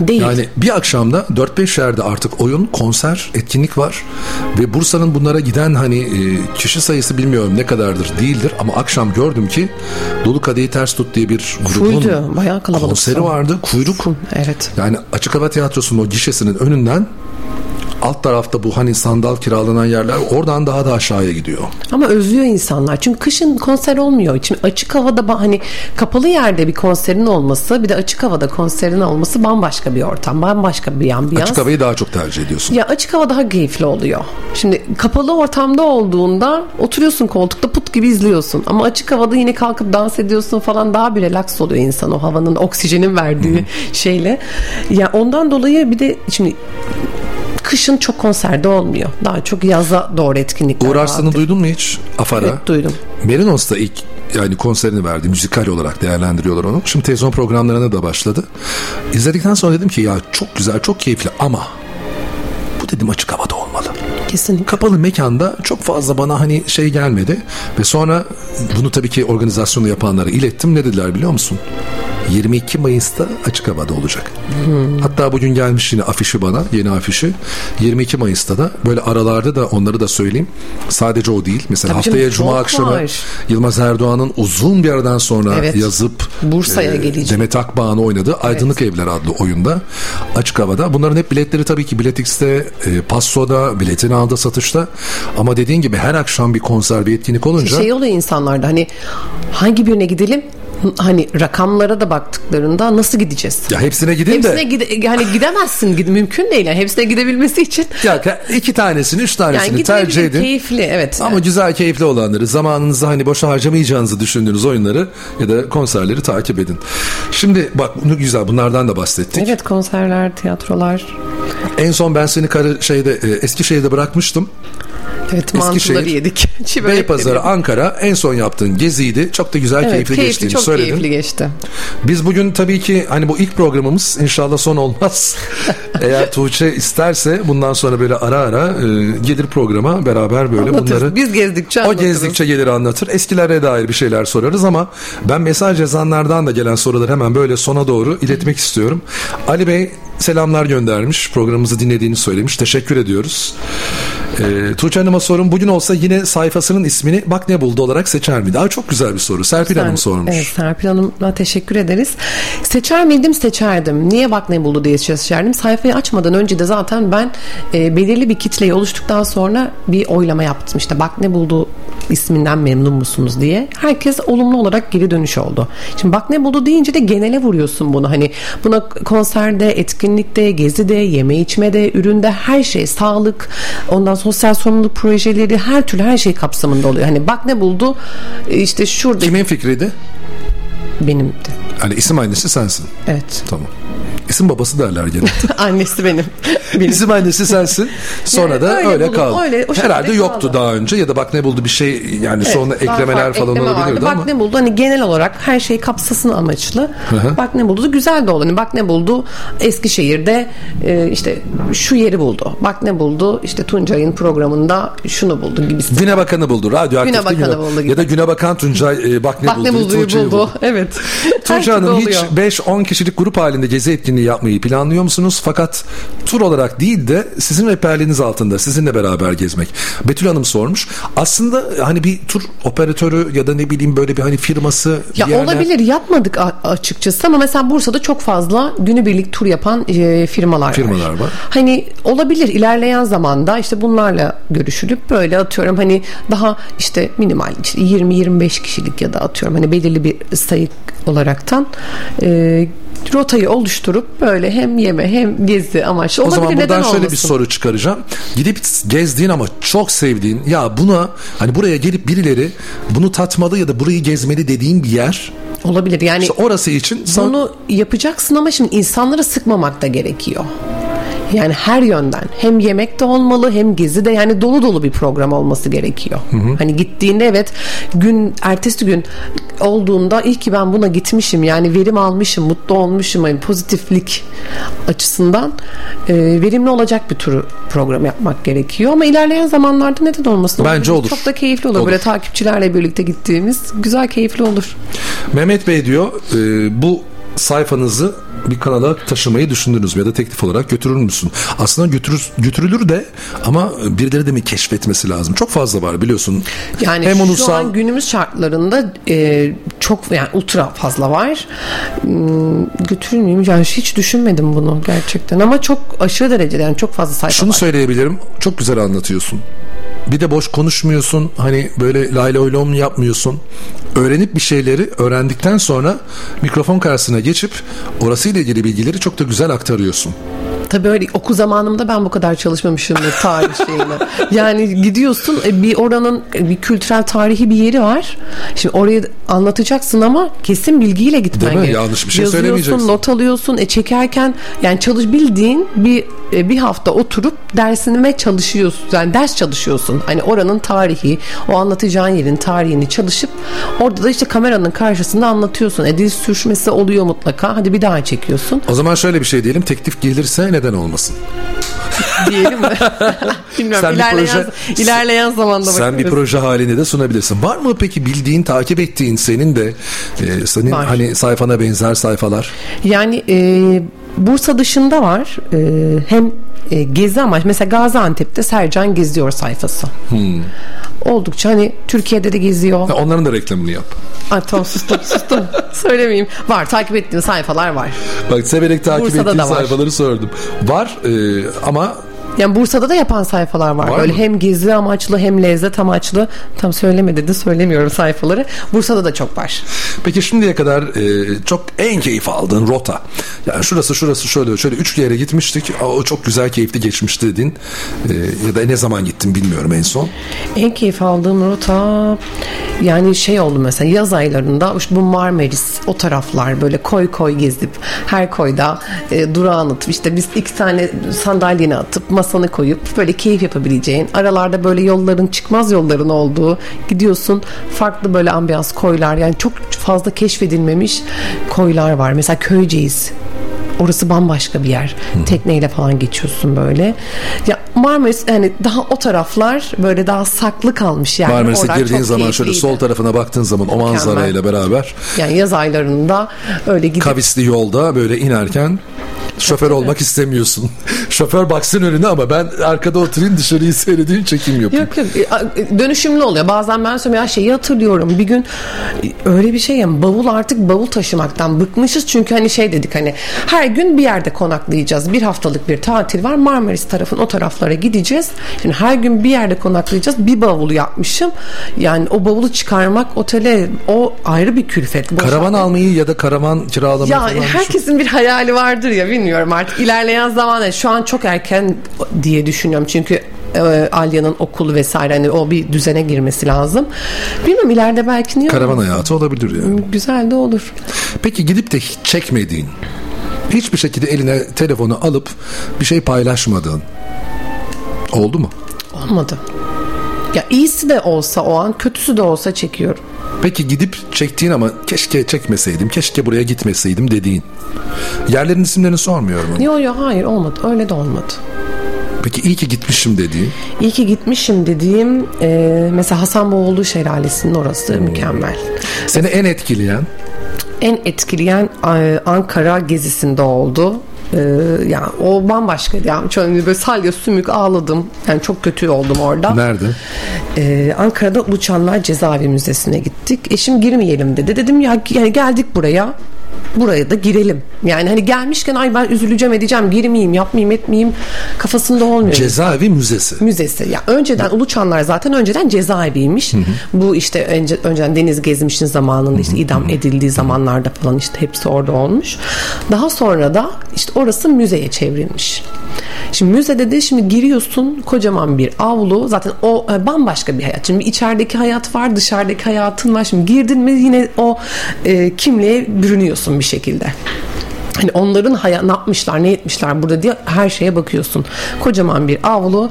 Değil. Yani bir akşamda 4-5 yerde artık oyun, konser, etkinlik var. Ve Bursa'nın bunlara giden hani e, kişi sayısı bilmiyorum ne kadardır değildir. Ama akşam gördüm ki Dolu Kadehi Ters Tut diye bir grubun Full'dü. Bayağı kalabalık. konseri vardı. Kuyruk. Evet. Yani Açık Hava Tiyatrosu'nun o gişesinin önünden alt tarafta bu hani sandal kiralanan yerler oradan daha da aşağıya gidiyor. Ama özlüyor insanlar. Çünkü kışın konser olmuyor. Şimdi açık havada hani kapalı yerde bir konserin olması bir de açık havada konserin olması bambaşka bir ortam. Bambaşka bir ambiyans. Açık havayı daha çok tercih ediyorsun. Ya açık hava daha keyifli oluyor. Şimdi kapalı ortamda olduğunda oturuyorsun koltukta put gibi izliyorsun. Ama açık havada yine kalkıp dans ediyorsun falan daha bir relax oluyor insan o havanın oksijenin verdiği şeyle. Ya ondan dolayı bir de şimdi kışın çok konserde olmuyor. Daha çok yaza doğru etkinlikler Uğur Arslan'ı duydun mu hiç? Afara. Evet duydum. Merinos'ta ilk yani konserini verdi. Müzikal olarak değerlendiriyorlar onu. Şimdi televizyon programlarına da başladı. İzledikten sonra dedim ki ya çok güzel, çok keyifli ama bu dedim açık havada olmalı. Kesinlikle. Kapalı mekanda çok fazla bana hani şey gelmedi. Ve sonra bunu tabii ki organizasyonu yapanlara ilettim. Ne dediler biliyor musun? 22 Mayıs'ta açık havada olacak. Hatta bugün gelmiş yine afişi bana, yeni afişi. 22 Mayıs'ta da böyle aralarda da onları da söyleyeyim. Sadece o değil. Mesela Tabii haftaya canım, Cuma akşamı var. Yılmaz Erdoğan'ın uzun bir aradan sonra Evet. yazıp Bursa'ya gelecek. Demet Akbağ'ın oynadığı Aydınlık Evler adlı oyunda açık havada. Bunların hep biletleri tabii ki Bilet X'te, e, Passo'da, biletin aldı satışta. Ama dediğin gibi her akşam bir konser, bir etkinlik olunca Şey oluyor insanlarda hani hangi birine gidelim? Hani rakamlara da baktıklarında nasıl gideceğiz? ya hepsine gidin Hepsine de gide, yani gidemezsin gid- mümkün değil yani hepsine gidebilmesi için ya iki tanesini, üç tanesini yani tercih edin. keyifli evet. Ama güzel keyifli olanları zamanınızı hani boşa harcamayacağınızı düşündüğünüz oyunları ya da konserleri takip edin. Şimdi bak bunu güzel bunlardan da bahsettik. Evet konserler, tiyatrolar. En son ben seni karı şeyde e, Eskişehir'de bırakmıştım. Evet mantıları Eskişehir, yedik. Çiğ Beypazarı, Ankara en son yaptığın geziydi. Çok da güzel Evet, keyifli, keyifli, geçtiğini çok söyledin. keyifli geçti. Biz bugün tabii ki hani bu ilk programımız inşallah son olmaz. Eğer Tuğçe isterse bundan sonra böyle ara ara e, gelir programa beraber böyle Anlatırız. bunları Biz gezdikçe o anlatırız. gezdikçe gelir anlatır. Eskilere dair bir şeyler sorarız ama ben mesaj yazanlardan da gelen soruları hemen böyle sona doğru iletmek istiyorum. Ali Bey selamlar göndermiş. Programımızı dinlediğini söylemiş. Teşekkür ediyoruz. Ee, Tuğçe Hanım'a sorun bugün olsa yine sayfasının ismini bak ne buldu olarak seçer miydi? Aa, çok güzel bir soru. Serpil Hanım sormuş. Evet Serpil Hanım'a teşekkür ederiz. Seçer miydim? Seçerdim. Niye bak ne buldu diye seçerdim. Sayfayı açmadan önce de zaten ben e, belirli bir kitleyi oluştuktan sonra bir oylama yaptım. İşte bak ne buldu isminden memnun musunuz diye. Herkes olumlu olarak geri dönüş oldu. Şimdi bak ne buldu deyince de genele vuruyorsun bunu. Hani buna konserde, etkinlikte, gezide, yeme içmede, üründe her şey, sağlık, ondan sosyal sorumluluk projeleri her türlü her şey kapsamında oluyor. Hani bak ne buldu işte şurada. Kimin fikriydi? Benimdi. Hani isim annesi sensin. Evet. Tamam. İsim babası derler gene. Annesi benim. İsim annesi sensin. Sonra Yani da öyle öyle, kaldı. öyle, o Herhalde yoktu kaldı. daha önce ya da bak ne buldu bir şey yani Evet, sonra eklemeler farklı falan ekleme olabilirdi vardı. ama. Bak ne buldu hani genel olarak her şey kapsasın amaçlı. Hı hı. Bak ne buldu güzel de oldu. Hani bak ne buldu Eskişehir'de e, işte şu yeri buldu. Bak ne buldu işte Tuncay'ın programında şunu buldu gibisi. Güne Bakanı buldu. Radyoaktifte Güne Bakanı buldu gibi. Ya da Güne Bakan Tuncay e, bak ne Bak buldu. ne bulduyu Tuğçe'yi buldu. Evet. Tuğçe Hanım hiç oluyor. 5-10 kişilik grup halinde gezi etkinliği yapmayı planlıyor musunuz? Fakat tur olarak değil de sizin rehberliğiniz altında sizinle beraber gezmek. Betül Hanım sormuş. Aslında hani bir tur operatörü ya da ne bileyim böyle bir hani firması Ya yerler- olabilir yapmadık açıkçası ama mesela Bursa'da çok fazla günübirlik tur yapan e, firmalar, Firmalar var. Hani olabilir ilerleyen zamanda işte bunlarla görüşülüp böyle atıyorum hani daha işte minimal işte 20-25 kişilik ya da atıyorum hani belirli bir sayı olaraktan e, rotayı oluşturup böyle hem yeme hem gezi amaçlı O olabilir zaman buradan neden şöyle bir olmasın? soru çıkaracağım. Gidip gezdiğin ama çok sevdiğin ya buna hani buraya gelip birileri bunu tatmalı ya da burayı gezmeli dediğin bir yer Olabilir yani İşte orası için bunu yapacaksın ama şimdi insanları sıkmamak da gerekiyor. Yani her yönden hem yemek de olmalı hem gezi de yani dolu dolu bir program olması gerekiyor. Hı hı. Hani gittiğinde evet gün ertesi gün olduğunda iyi ki ben buna gitmişim yani verim almışım mutlu olmuşum hani pozitiflik açısından e, verimli olacak bir turu program yapmak gerekiyor ama ilerleyen zamanlarda neden olmasın? Bence olur. Çok da keyifli olur. Olur. Böyle takipçilerle birlikte gittiğimiz güzel keyifli olur. Mehmet Bey diyor e, bu sayfanızı bir kanala taşımayı düşündünüz mü ya da teklif olarak götürür müsün? Aslında götürür, götürülür de ama birileri de mi keşfetmesi lazım? Çok fazla var biliyorsun. Yani Hem şu ulusal an günümüz şartlarında e, çok yani ultra fazla var. Hmm, götürür müyüm? Yani hiç düşünmedim bunu gerçekten ama çok aşırı derecede yani çok fazla sayfa Şunu var. söyleyebilirim. Çok güzel anlatıyorsun. Bir de boş konuşmuyorsun. Hani böyle lay lay lom yapmıyorsun. Öğrenip bir şeyleri öğrendikten sonra mikrofon karşısına geçip orasıyla ilgili bilgileri çok da güzel aktarıyorsun. Tabii öyle oku zamanımda ben bu kadar çalışmamışımdır tarih şeyine. Yani gidiyorsun e, bir oranın e, bir kültürel tarihi bir yeri var. Şimdi orayı anlatacaksın ama kesin bilgiyle gitmen Değil mi? gerekiyor. Yanlış bir şey Yazıyorsun, söylemeyeceksin. not alıyorsun. E çekerken yani çalış bildiğin bir e, bir hafta oturup dersini ve çalışıyorsun. Yani ders çalışıyorsun. Hani oranın tarihi, o anlatacağın yerin tarihini çalışıp orada da işte kameranın karşısında anlatıyorsun. E dil sürüşmesi oluyor mutlaka. Hadi bir daha çekiyorsun. O zaman şöyle bir şey diyelim. Teklif gelirse neden olmasın? diyelim mi? Bilmiyorum. Sen bir ilerleyen, proje- ilerleyen zamanda Sen bir bakarız. proje halinde de sunabilirsin. Var mı peki bildiğin, takip ettiğin senin de e, senin Var. hani sayfana benzer sayfalar? Yani e, Bursa dışında var. E, hem e, gezi amaç. Mesela Gaziantep'te Sercan Geziyor sayfası. Hmm. Oldukça hani Türkiye'de de geziyor. Ha, Onların da reklamını yap. Ay tamam sustum sustum. Söylemeyeyim. Var takip ettiğim sayfalar var. Bak severek takip Bursa'da ettiğin da var. sayfaları sordum. Var e, ama Yani Bursa'da da yapan sayfalar var. Var Böyle mı? hem gezi amaçlı hem lezzet amaçlı. Tam söyleme dedi söylemiyorum sayfaları. Bursa'da da çok var. Peki şimdiye kadar e, çok en keyif aldığın rota. Yani şurası şurası şöyle şöyle üç yere gitmiştik. O çok güzel keyifli geçmişti dedin. E, ya da ne zaman gittin bilmiyorum en son. En keyif aldığım rota yani şey oldu mesela yaz aylarında işte bu Marmaris o taraflar böyle koy koy gezip her koyda e, durağını atıp işte biz iki tane sandalyeni atıp masanı koyup böyle keyif yapabileceğin aralarda böyle yolların çıkmaz yolların olduğu gidiyorsun farklı böyle ambiyans koylar yani çok fazla keşfedilmemiş koylar var mesela Köyceğiz Orası bambaşka bir yer. Tekneyle falan geçiyorsun böyle. Ya Marmaris yani daha o taraflar böyle daha saklı kalmış yani. Marmaris'e girdiğin zaman şöyle sol tarafına baktığın zaman o manzarayla beraber Yani yaz aylarında öyle gidip kavisli yolda böyle inerken Şoför olmak istemiyorsun. Şoför baksın önüne ama ben arkada oturayım dışarıyı seyredeyim çekim yapayım. Yok yok E, dönüşümlü oluyor. Bazen ben söylüyorum ya şeyi hatırlıyorum. Bir gün e, öyle bir şey ya bavul artık bavul taşımaktan bıkmışız. Çünkü hani şey dedik hani her gün bir yerde konaklayacağız. Bir haftalık bir tatil var. Marmaris tarafın o taraflara gideceğiz. Şimdi her gün bir yerde konaklayacağız. Bir bavulu yapmışım. Yani o bavulu çıkarmak otele o ayrı bir külfet. Karavan almayı ya da karavan kiralamayı ya falan düşün. herkesin bir hayali vardır ya bilmiyorum artık ilerleyen zamanda şu an çok erken diye düşünüyorum çünkü e, Alya'nın okulu vesaire hani o bir düzene girmesi lazım. Bilmiyorum ileride belki niye Karavan olmasın? hayatı olabilir yani. Güzel de olur. Peki gidip de hiç çekmediğin, hiçbir şekilde eline telefonu alıp bir şey paylaşmadığın oldu mu? Olmadı. Ya iyisi de olsa o an kötüsü de olsa çekiyorum. Peki gidip çektiğin ama keşke çekmeseydim, keşke buraya gitmeseydim dediğin. Yerlerin isimlerini sormuyorum. Yok yok hayır olmadı öyle de olmadı. Peki iyi ki gitmişim dediğin. İyi ki gitmişim dediğim e, mesela Hasan Boğulu Şelalesi'nin orası mükemmel. Seni en etkileyen en etkileyen e, Ankara gezisinde oldu. Ee, yani o bambaşkaydı yani şöyle böyle salya sümük ağladım. Yani çok kötü oldum orada. Nerede? Ee, Ankara'da Uçanlar Cezaevi Müzesi'ne gittik. Eşim girmeyelim dedi. Dedim ya yani geldik buraya buraya da girelim yani hani gelmişken ay ben üzüleceğim edeceğim girmeyeyim yapmayayım etmeyeyim kafasında olmuyor Cezaevi Müzesi. Müzesi. Ya önceden Uluçanlar zaten önceden cezaeviymiş. Bu işte önce, önceden deniz gezmişin zamanında işte idam edildiği zamanlarda falan işte hepsi orada olmuş. Daha sonra da işte orası müzeye çevrilmiş. Şimdi müzede de şimdi giriyorsun kocaman bir avlu zaten o e, bambaşka bir hayat. Şimdi içerideki hayat var dışarıdaki hayatın var. Şimdi girdin mi yine o e, kimliğe bürünüyorsun bir şekilde. Hani onların haya, ne yapmışlar ne etmişler burada diye her şeye bakıyorsun. Kocaman bir avlu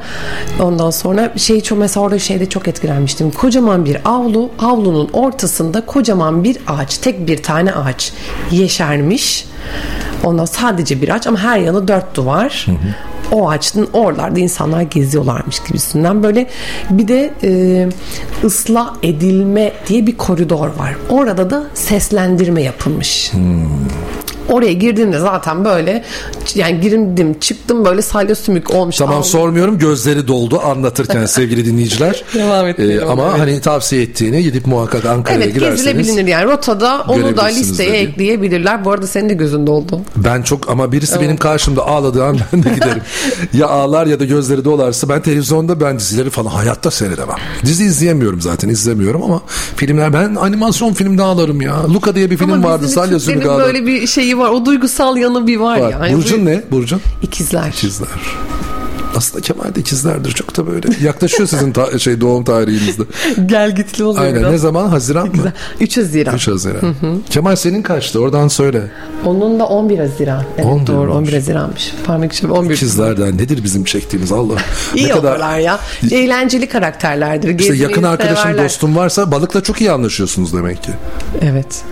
ondan sonra şey çok mesela orada şeyde çok etkilenmiştim. Kocaman bir avlu avlunun ortasında kocaman bir ağaç tek bir tane ağaç yeşermiş. Ondan sadece bir ağaç ama her yanı dört duvar. O ağaçın oralarda insanlar geziyorlarmış gibisinden böyle bir de e, ıslah edilme diye bir koridor var. Orada da seslendirme yapılmış. Oraya girdiğimde zaten böyle yani girdim çıktım böyle salya sümük olmuş. Tamam Al- sormuyorum gözleri doldu anlatırken sevgili dinleyiciler. Devam Ee, ama et. hani tavsiye ettiğini gidip muhakkak Ankara'ya Evet girerseniz. gezilebilir yani rotada onu da listeye dedi. ekleyebilirler. Bu arada senin de gözün doldu. Ben çok ama birisi Evet. benim karşımda ağladığı an ben de giderim. ya ağlar ya da gözleri dolarsa ben televizyonda ben dizileri falan hayatta seyredemem. Dizi izleyemiyorum zaten izlemiyorum ama filmler ben animasyon filmde ağlarım ya. Luca diye bir film Ama vardı Salya Sümük ağlar. böyle bir şeyi var. O duygusal yanı bir var, Var. ya. Burcun bu- ne? Burcun? İkizler. İkizler. Aslında Kemal de ikizlerdir çok da böyle. Yaklaşıyor sizin ta- şey doğum tarihinizde. Gel gitli oluyor Aynen biraz. ne zaman? Haziran mı? 3 Haziran. 3 Haziran. Hı hı. Kemal senin kaçtı? Oradan söyle. Onun da 11 Haziran. Evet 11 doğru 11 Haziran'mış. Parmak içi 11. İkizlerden nedir bizim çektiğimiz Allah. İyi ne kadar ya. Eğlenceli karakterlerdir. işte Gezmeyi yakın arkadaşım severler. dostum varsa balıkla çok iyi anlaşıyorsunuz demek ki. Evet.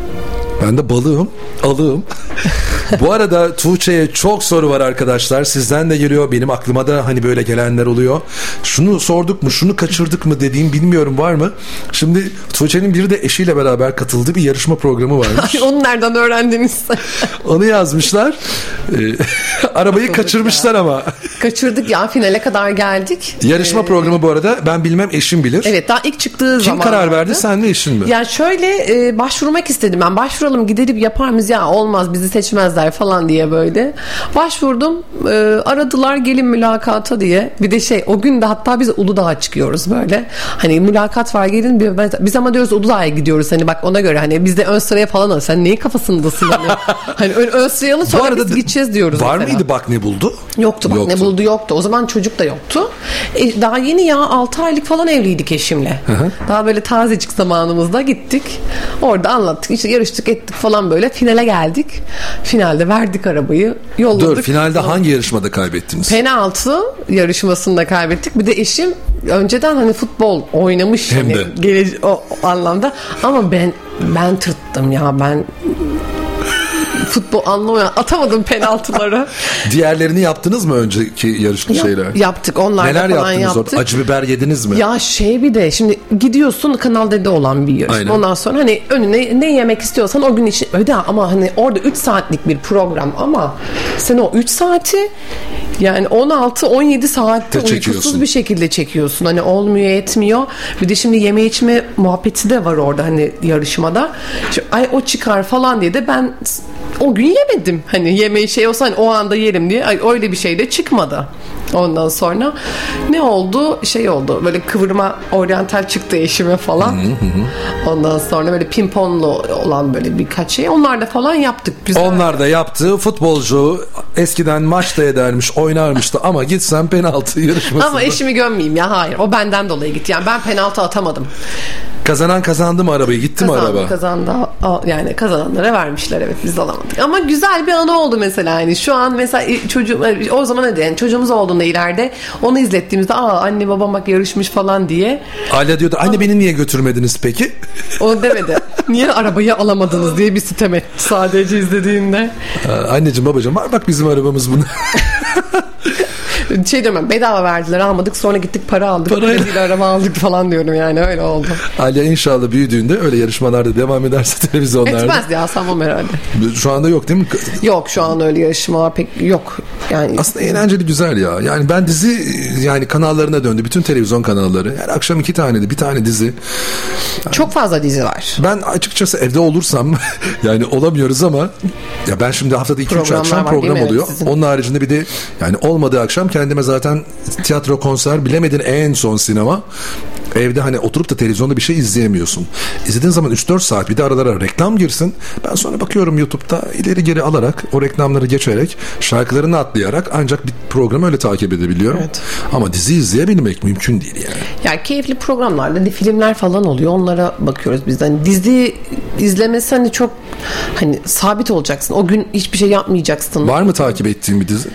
Ben de balığım, alığım. Bu arada Tuğçe'ye çok soru var arkadaşlar. Sizden de geliyor. Benim aklıma da hani böyle gelenler oluyor. Şunu sorduk mu, şunu kaçırdık mı dediğim bilmiyorum var mı? Şimdi Tuğçe'nin biri de eşiyle beraber katıldığı bir yarışma programı varmış. Ay, onu nereden öğrendiniz? Onu yazmışlar. Ee, arabayı kaçırmışlar ama. Kaçırdık ya finale kadar geldik. Yarışma programı bu arada ben bilmem eşim bilir. Evet daha ilk çıktığı Kim zaman. karar verdi sen mi eşin mi? Ya şöyle e, başvurmak istedim ben. Başvuralım gidelim yapar mıyız ya olmaz bizi seçmezler falan diye böyle. Başvurdum e, aradılar gelin mülakata diye. Bir de şey o gün de hatta biz Uludağ'a çıkıyoruz böyle. Hani mülakat var gelin biz ama diyoruz Uludağ'a gidiyoruz hani bak ona göre hani biz de ön sıraya falan al. Sen neyin kafasındasın hani? hani ön, ön sıraya alın sonra biz gideceğiz diyoruz. Var mesela. mıydı bak ne buldu? Yoktu bak ne buldu yoktu. O zaman çocuk da yoktu. E, daha yeni ya 6 aylık falan evliydik eşimle. Daha böyle tazecik zamanımızda gittik. Orada anlattık işte yarıştık ettik falan böyle. Finale geldik. Finalde verdik arabayı. Yolladık. Dur finalde hangi yarışmada kaybettiniz? Penaltı yarışmasında kaybettik. Bir de eşim önceden hani futbol oynamış Hem hani de. o, o anlamda ama ben ben tırttım ya ben futbol anlamıyorum. Atamadım penaltıları. Diğerlerini yaptınız mı önceki yarışma Yap- şeyler? yaptık, onlar Neler falan yaptınız yaptık. orada? Acı biber yediniz mi? Ya şey bir de şimdi gidiyorsun Kanal D'de olan bir yarışma. Aynen. Ondan sonra hani önüne ne yemek istiyorsan o gün için öde ama hani orada 3 saatlik bir program ama sen o 3 saati yani 16-17 saatte De uykusuz bir şekilde çekiyorsun. Hani olmuyor etmiyor. Bir de şimdi yeme içme muhabbeti de var orada hani yarışmada. Şimdi, ay o çıkar falan diye de ben o gün yemedim. Hani yemeği şey olsa hani o anda yerim diye. Ay öyle bir şey de çıkmadı. Ondan sonra ne oldu? Şey oldu. Böyle kıvırma oryantal çıktı eşime falan. Ondan sonra böyle pimponlu olan böyle birkaç şey. Onlar da falan yaptık. Güzel. Onlar da yaptı. Futbolcu eskiden maçta edermiş, oynarmıştı ama gitsen penaltı yarışmasında. Ama eşimi gömmeyeyim ya hayır. O benden dolayı gitti. Yani ben penaltı atamadım. Kazanan kazandı mı arabayı? Gitti mi Kazandı, araba? kazandı. Yani kazananlara vermişler evet biz alamadık. Ama güzel bir anı oldu mesela yani şu an mesela çocuğum o zaman ne yani çocuğumuz olduğunda ileride onu izlettiğimizde aa anne babam bak yarışmış falan diye Aile diyordu anne beni niye götürmediniz peki? o demedi. Niye arabayı alamadınız diye bir sitem etti sadece izlediğinde. Anneciğim babacığım var bak bizim arabamız bunu. Şey diyorum ben bedava verdiler almadık sonra gittik para aldık. Parayla. Araba aldık falan diyorum yani öyle oldu. Alya inşallah büyüdüğünde öyle yarışmalarda devam ederse televizyonlarda. Etmez ya sanmam herhalde. Şu anda yok değil mi? Yok şu an öyle yarışmalar pek yok. Yani Aslında eğlenceli güzel ya. Yani ben dizi yani kanallarına döndü. Bütün televizyon kanalları. Her akşam iki tane de bir tane dizi. çok fazla dizi var. Ben açıkçası evde olursam yani olamıyoruz ama ya ben şimdi haftada 2-3 Programlar akşam var, program oluyor. sizin. Onun haricinde bir de yani olmadığı akşam kendime zaten tiyatro konser bilemedin en son sinema. Evde hani oturup da televizyonda bir şey izleyemiyorsun. İzlediğin zaman 3-4 saat bir de aralara reklam girsin. Ben sonra bakıyorum YouTube'da ileri geri alarak o reklamları geçerek şarkılarını atlayarak ancak bir programı öyle takip edebiliyorum. Ama dizi izleyebilmek mümkün değil yani. Ya keyifli programlarda filmler falan oluyor. Onlara bakıyoruz biz. Hani dizi izlemesi hani çok hani sabit olacaksın. O gün hiçbir şey yapmayacaksın. Var mı takip ettiğin bir dizi?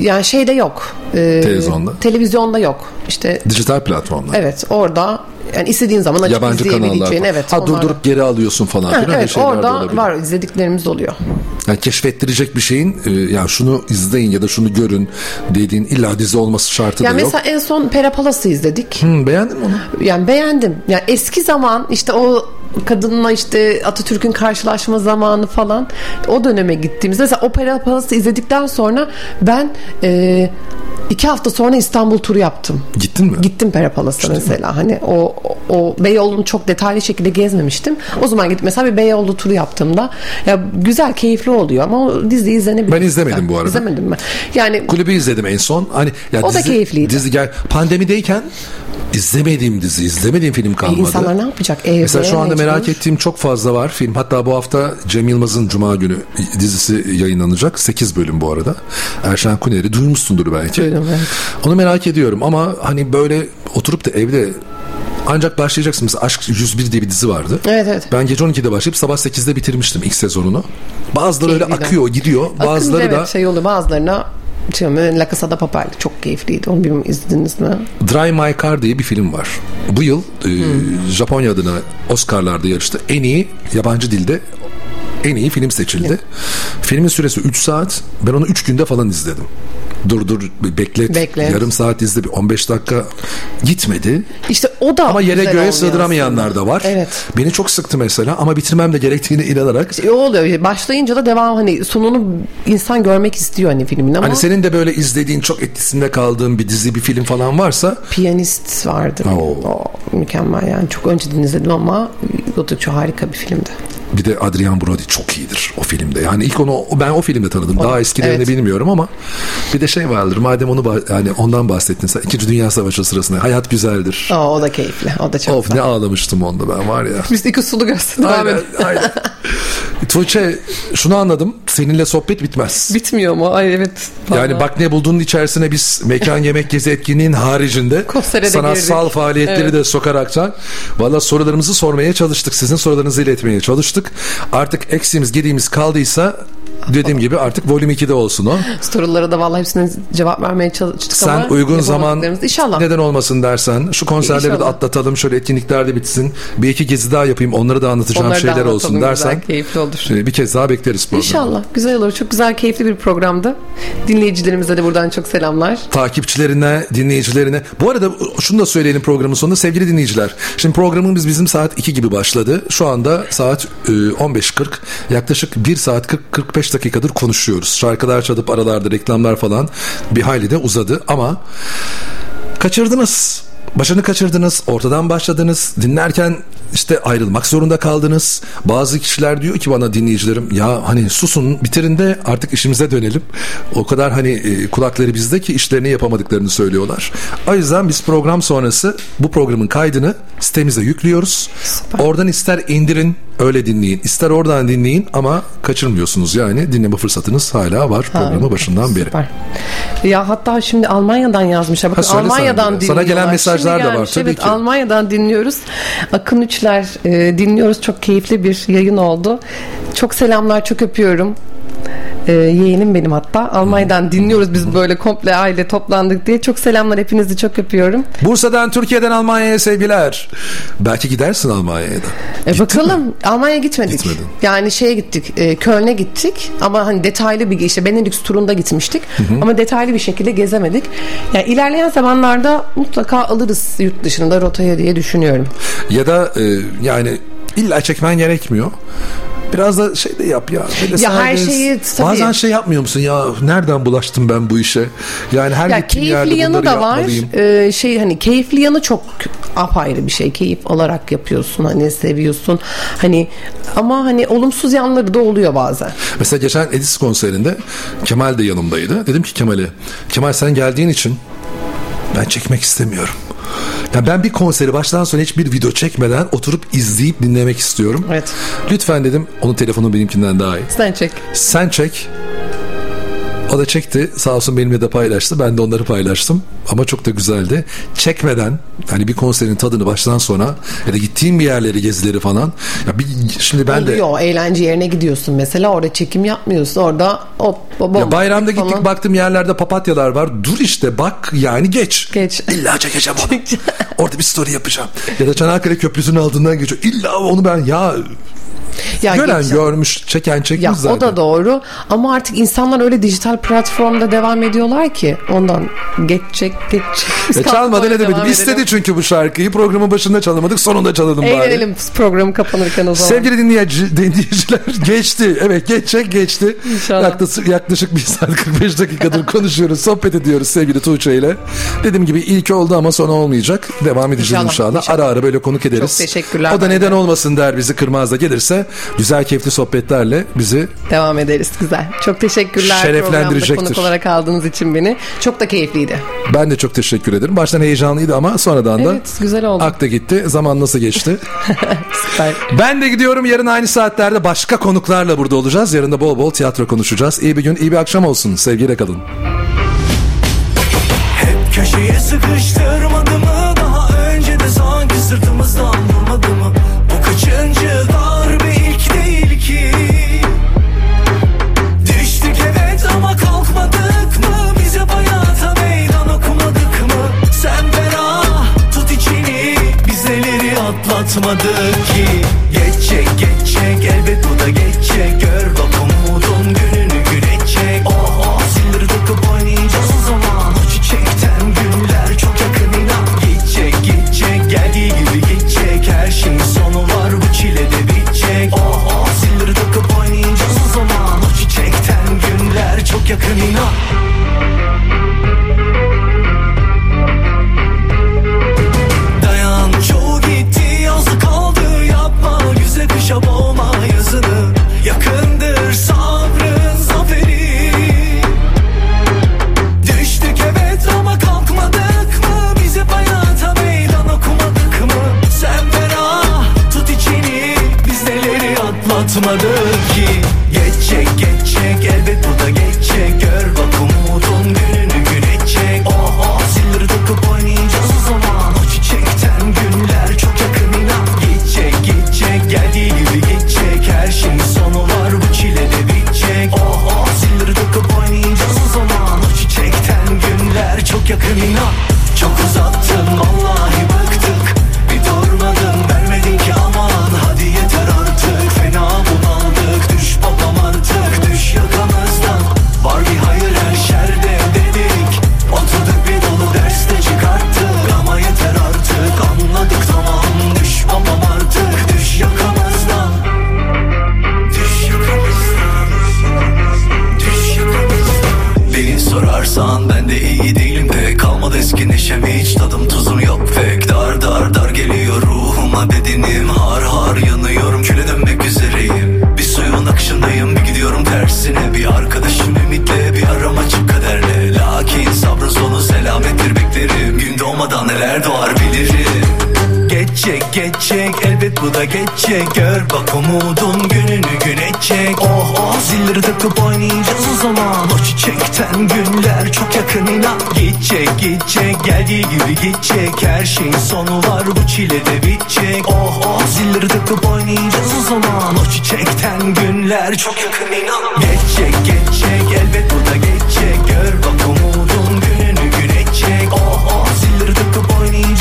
Yani şeyde yok. Ee, Televizyonda? Televizyonda yok. İşte Dijital platformlar. evet orada yani istediğin zaman açıp Yabancı izleyebileceğin. Evet. ha onlar- durdurup geri alıyorsun falan Ha, evet orada var izlediklerimiz oluyor. Yani keşfettirecek bir şeyin e, yani şunu izleyin ya da şunu görün dediğin illa dizi olması şartı Ya da mesela yok. en son Pera Palas'ı izledik. Hmm, beğendin mi onu? Yani beğendim. Yani eski zaman işte o kadınla işte Atatürk'ün karşılaşma zamanı falan o döneme gittiğimizde mesela Opera Palas'ı izledikten sonra ben e, iki hafta sonra İstanbul turu yaptım. Gittin mi? Gittim Pera Palas'a mesela. Hani o, o Beyoğlu'nu çok detaylı şekilde gezmemiştim. O zaman gidip mesela bir Beyoğlu turu yaptığımda ya güzel keyifli oluyor ama o dizi izlenebilir. Ben izlemedim bu arada. İzlemedim mi? Yani Kulübü izledim en son. Hani ya O da dizi, keyifliydi. Dizi gel pandemideyken izlemediğim dizi, izlemediğim film e, kalmadı. insanlar ne yapacak? Evde, Mesela şu anda merak ettiğim çok fazla var film. Hatta bu hafta Cem Yılmaz'ın Cuma günü dizisi yayınlanacak. 8 bölüm bu arada. Erşen Kuner'i duymuşsundur belki. Duydum, evet. Onu merak ediyorum ama hani böyle oturup da evde ancak başlayacaksın. Mesela Aşk 101 diye bir dizi vardı. Evet evet. Ben gece 12'de başlayıp sabah 8'de bitirmiştim ilk sezonunu. Bazıları öyle akıyor gidiyor. Bazıları Akınca da evet şey oluyor bazılarına oluyor, La Casa de Papel çok keyifliydi. Onu bilmiyorum izlediniz mi? Drive My Car diye bir film var. Bu yıl e, Japonya adına Oscar'larda yarıştı. En iyi yabancı dilde en iyi film seçildi. Filmin süresi 3 saat. Ben onu 3 günde falan izledim. Dur dur beklet. Beklet. Yarım saat izle bir 15 dakika gitmedi. İşte o da Ama yere göğe sığdıramayanlar da var. Evet. Beni çok sıktı mesela ama bitirmem de gerektiğine inanarak. İşte o oluyor. Başlayınca da devam hani sonunu insan görmek istiyor hani filmin ama Hani senin de böyle izlediğin çok etkisinde kaldığın bir dizi bir film falan varsa Piyanist vardı. Oo. O mükemmel yani. Çok önceden izledim ama o da çok harika bir filmdi. Bir de Adrian Brody çok iyidir o filmde. Yani ilk onu ben o filmde tanıdım. O- Daha eskilerini evet. bilmiyorum ama bir de şey vardır. Madem onu yani ondan bahsettin sen. İkinci Dünya Savaşı sırasında hayat güzeldir. O, o da keyifli. O da çok of ne ağlamıştım onda ben var ya. Biz iki sulu göster devam Aynen, aynen. Tuğçe şunu anladım. Seninle sohbet bitmez. Bitmiyor mu? Ay evet. Yani Vallahi. bak ne bulduğunun içerisine biz mekan yemek gezi etkinliğin haricinde sanatsal girdik. faaliyetleri Evet. de sokaraktan valla sorularımızı sormaya çalıştık. Sizin sorularınızı iletmeye çalıştık. Artık eksiğimiz gediğimiz kaldıysa Dediğim gibi artık volüm 2'de olsun o. Storylara da vallahi hepsine cevap vermeye çalıştık Sen ama uygun zaman İnşallah. neden olmasın dersen şu konserleri de İnşallah. atlatalım şöyle etkinlikler de bitsin. Bir iki gezi daha yapayım onları da anlatacağım Onları da şeyler anlatalım, olsun güzel, dersen. keyifli olur. e, Bir kez daha bekleriz programı. İnşallah. Güzel olur. Çok güzel, keyifli bir programdı. Dinleyicilerimize de buradan çok selamlar. takipçilerine, dinleyicilerine. Bu arada şunu da söyleyelim programın sonunda sevgili dinleyiciler. Şimdi programımız bizim saat 2 gibi başladı. Şu anda saat e, 15.40. Yaklaşık 1 saat 40-45 dakikadır konuşuyoruz. Şarkılar çalıp aralarda reklamlar falan bir hayli de uzadı ama kaçırdınız. Başını kaçırdınız, ortadan başladınız, dinlerken işte ayrılmak zorunda kaldınız. Bazı kişiler diyor ki bana dinleyicilerim ya hani susun bitirin de artık işimize dönelim. O kadar hani e, kulakları bizde ki işlerini yapamadıklarını söylüyorlar. O yüzden biz program sonrası bu programın kaydını sitemize yüklüyoruz. Oradan ister indirin öyle dinleyin, ister oradan dinleyin ama kaçırmıyorsunuz yani dinleme fırsatınız hala var programı başından beri. Ya hatta şimdi Almanya'dan yazmışlar. Bakın Ha, Almanya'dan. Sana dinliyorlar. gelen mesajlar Şimdi da var, tabii evet, ki. Almanya'dan dinliyoruz. Akın Üçler e, dinliyoruz. Çok keyifli bir yayın oldu. Çok selamlar, çok öpüyorum. E, yeğenim benim hatta. Almanya'dan dinliyoruz biz böyle komple aile toplandık diye. Çok selamlar hepinizi çok öpüyorum. Bursa'dan Türkiye'den Almanya'ya sevgiler. Belki gidersin Almanya'ya da. E bakalım Almanya'ya gitmedik. Yani şeye gittik. E, Köln'e gittik ama hani detaylı bir işte Benelux turunda gitmiştik. hı. Ama detaylı bir şekilde gezemedik. Yani ilerleyen zamanlarda mutlaka alırız yurt dışında rotaya diye düşünüyorum. Ya da e, yani illa çekmen gerekmiyor. Biraz da şey de yap ya. Böyle Ya her şeyi tabii- Bazen şey yapmıyor musun ya nereden bulaştım ben bu işe? Yani her ya gittiğim yerde yanı da var. Ee, şey hani keyifli yanı çok apayrı bir şey. Keyif olarak yapıyorsun. Hani seviyorsun. Hani ama hani olumsuz yanları da oluyor bazen. Mesela geçen Edis konserinde Kemal de yanımdaydı. Dedim ki Kemal'e Kemal sen geldiğin için ben çekmek istemiyorum. Ya ben bir konseri baştan sona hiçbir video çekmeden oturup izleyip dinlemek istiyorum. Evet. Lütfen dedim onun telefonu benimkinden daha iyi. Sen çek. Sen çek. O da çekti. Sağ olsun benimle de paylaştı. Ben de onları paylaştım. Ama çok da güzeldi. Çekmeden hani bir konserin tadını baştan sona ya da gittiğim bir yerleri gezileri falan. Ya bir, şimdi ben de Oluyor. Eğlence yerine gidiyorsun mesela. Orada çekim yapmıyorsun. Orada hop hop ya bayramda gittik falan. baktım yerlerde papatyalar var. Dur işte bak yani geç. Geç. İlla çekeceğim onu. Orada bir story yapacağım. Ya da Çanakkale Köprüsü'nün altından geçiyor. İlla onu ben ya Ya gören geçen- görmüş, çeken çekmiş Ya zaten. o da doğru ama artık insanlar öyle dijital platformda devam ediyorlar ki ondan geçecek geçecek. E çalmadı ne demedim. İstedi çünkü bu şarkıyı. Programın başında çalamadık. Sonunda çalalım bari. Eğlenelim programı kapanırken o zaman. Sevgili dinleyici, dinleyiciler geçti. Evet geçecek geçti. Yaklaşık, yaklaşık 1 saat 45 dakikadır konuşuyoruz. Sohbet ediyoruz sevgili Tuğçe ile. Dediğim gibi ilk oldu ama sonu olmayacak. Devam edeceğiz İnşallah, inşallah. inşallah. Ara ara böyle konuk ederiz. Çok teşekkürler. O da neden olmasın der bizi kırmaz da gelirse. Güzel keyifli sohbetlerle bizi Devam ederiz güzel. Çok teşekkürler Şereflendirecektir. konuk olarak aldığınız için beni. Çok da keyifliydi. ben de çok teşekkür ederim. Baştan heyecanlıydı ama sonradan da Evet güzel oldu. akta gitti. Zaman nasıl geçti? Süper. Ben de gidiyorum yarın aynı saatlerde başka konuklarla burada olacağız. Yarın da bol bol tiyatro konuşacağız. İyi bir gün, iyi bir akşam olsun. Sevgiyle kalın. Hep köşeye sıkıştırmadı atlatmadık ki. Geçecek geçecek elbet bu da geçecek Gör bak umudun gününü gülecek Oh oh zilleri takıp oynayacağız o zaman. O çiçekten günler çok yakın inan. Gidecek gidecek geldiği gibi gidecek Her şeyin sonu var bu çile de bitecek. Oh oh zilleri takıp oynayacağız o zaman. O çiçekten günler çok yakın inan bu da geçecek Gör bak umudun gününü güneşecek. Oh oh zilleri takıp oynayacağız o zaman. O çiçekten günler çok yakın inan. Gidecek gidecek geldiği gibi gidecek. Her şeyin sonu var bu çilede bitecek. Oh oh zilleri takıp oynayacağız o zaman. O çiçekten günler çok yakın inan. Geçecek geçecek elbet bu da geçecek. Gör bak umudun gününü güneşecek. Oh oh zilleri takıp oynayacağız.